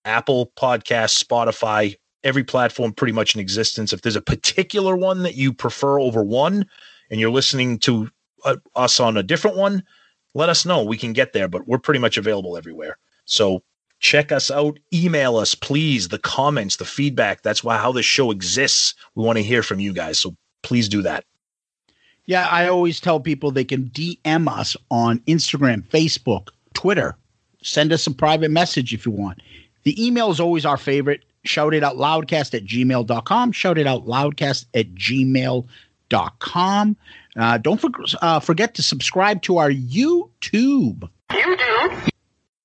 Apple Podcasts, Spotify, every platform pretty much in existence. If there's a particular one that you prefer over one, and you're listening to uh, us on a different one, let us know. We can get there, but we're pretty much available everywhere. So check us out. Email us, please. The comments, the feedback. That's why how this show exists. We want to hear from you guys. So please do that. Yeah, I always tell people they can DM us on Instagram, Facebook, Twitter. Send us a private message if you want. The email is always our favorite. Shout it out loudcast at gmail.com. Shout it out loudcast at gmail.com. Uh, don't for, uh, forget to subscribe to our YouTube. YouTube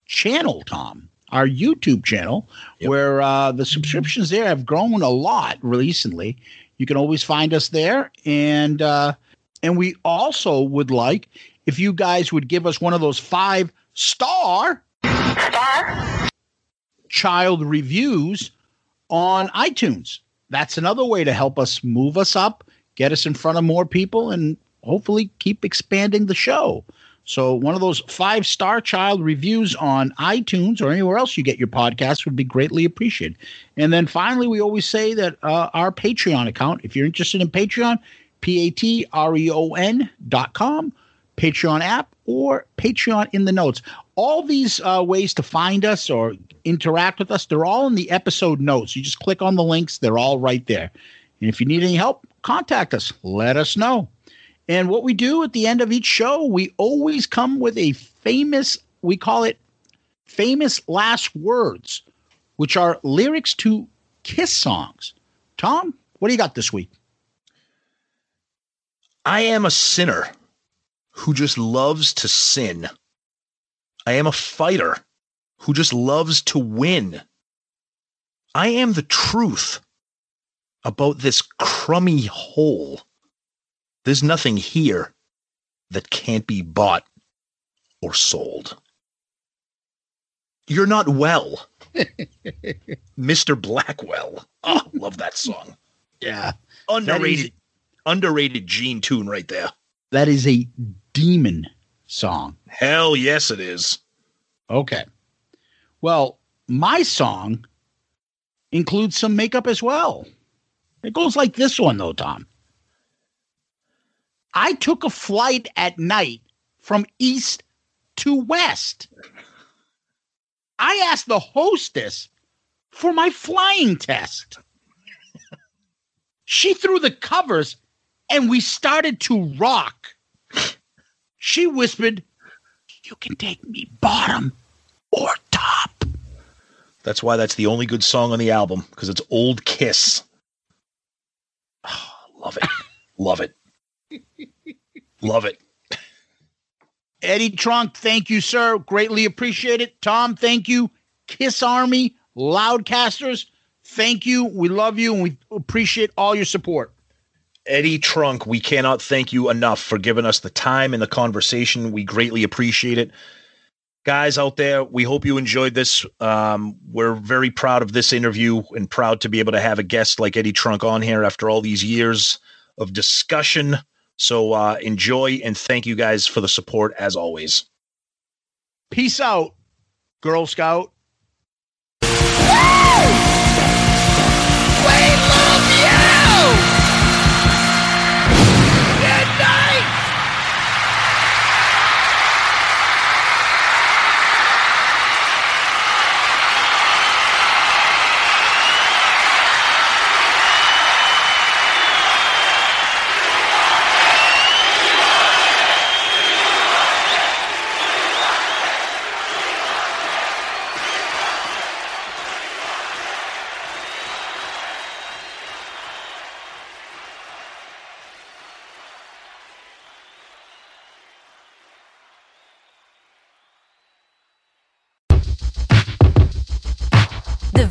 channel, Tom. Our YouTube channel, where uh, the subscriptions there have grown a lot recently. You can always find us there, and uh, and we also would like if you guys would give us one of those five star star child reviews on iTunes. That's another way to help us move us up, get us in front of more people, and hopefully keep expanding the show. So, one of those five star child reviews on iTunes or anywhere else you get your podcast would be greatly appreciated. And then finally, we always say that uh, our Patreon account, if you're interested in Patreon, P A T R E O N dot com, Patreon app, or Patreon in the notes. All these uh, ways to find us or interact with us, they're all in the episode notes. You just click on the links, they're all right there. And if you need any help, contact us. Let us know. And what we do at the end of each show, we always come with a famous, we call it famous last words, which are lyrics to Kiss songs. Tom, what do you got this week? I am a sinner who just loves to sin. I am a fighter who just loves to win. I am the truth about this crummy hole. There's nothing here that can't be bought or sold. You're not well. Mr. Blackwell. Oh, love that song. Yeah. Underrated underrated Gene tune right there. That is a demon song. Hell yes it is. Okay. Well, my song includes some makeup as well. It goes like this one, though, Tom. I took a flight at night from east to west. I asked the hostess for my flying test. She threw the covers and we started to rock. She whispered, You can take me bottom or top. That's why that's the only good song on the album because it's Old Kiss. Oh, love it. love it. Love it. Eddie Trunk, thank you, sir. Greatly appreciate it. Tom, thank you. Kiss Army, Loudcasters, thank you. We love you and we appreciate all your support. Eddie Trunk, we cannot thank you enough for giving us the time and the conversation. We greatly appreciate it. Guys out there, we hope you enjoyed this. Um, we're very proud of this interview and proud to be able to have a guest like Eddie Trunk on here after all these years of discussion. So uh, enjoy and thank you guys for the support as always. Peace out, Girl Scout.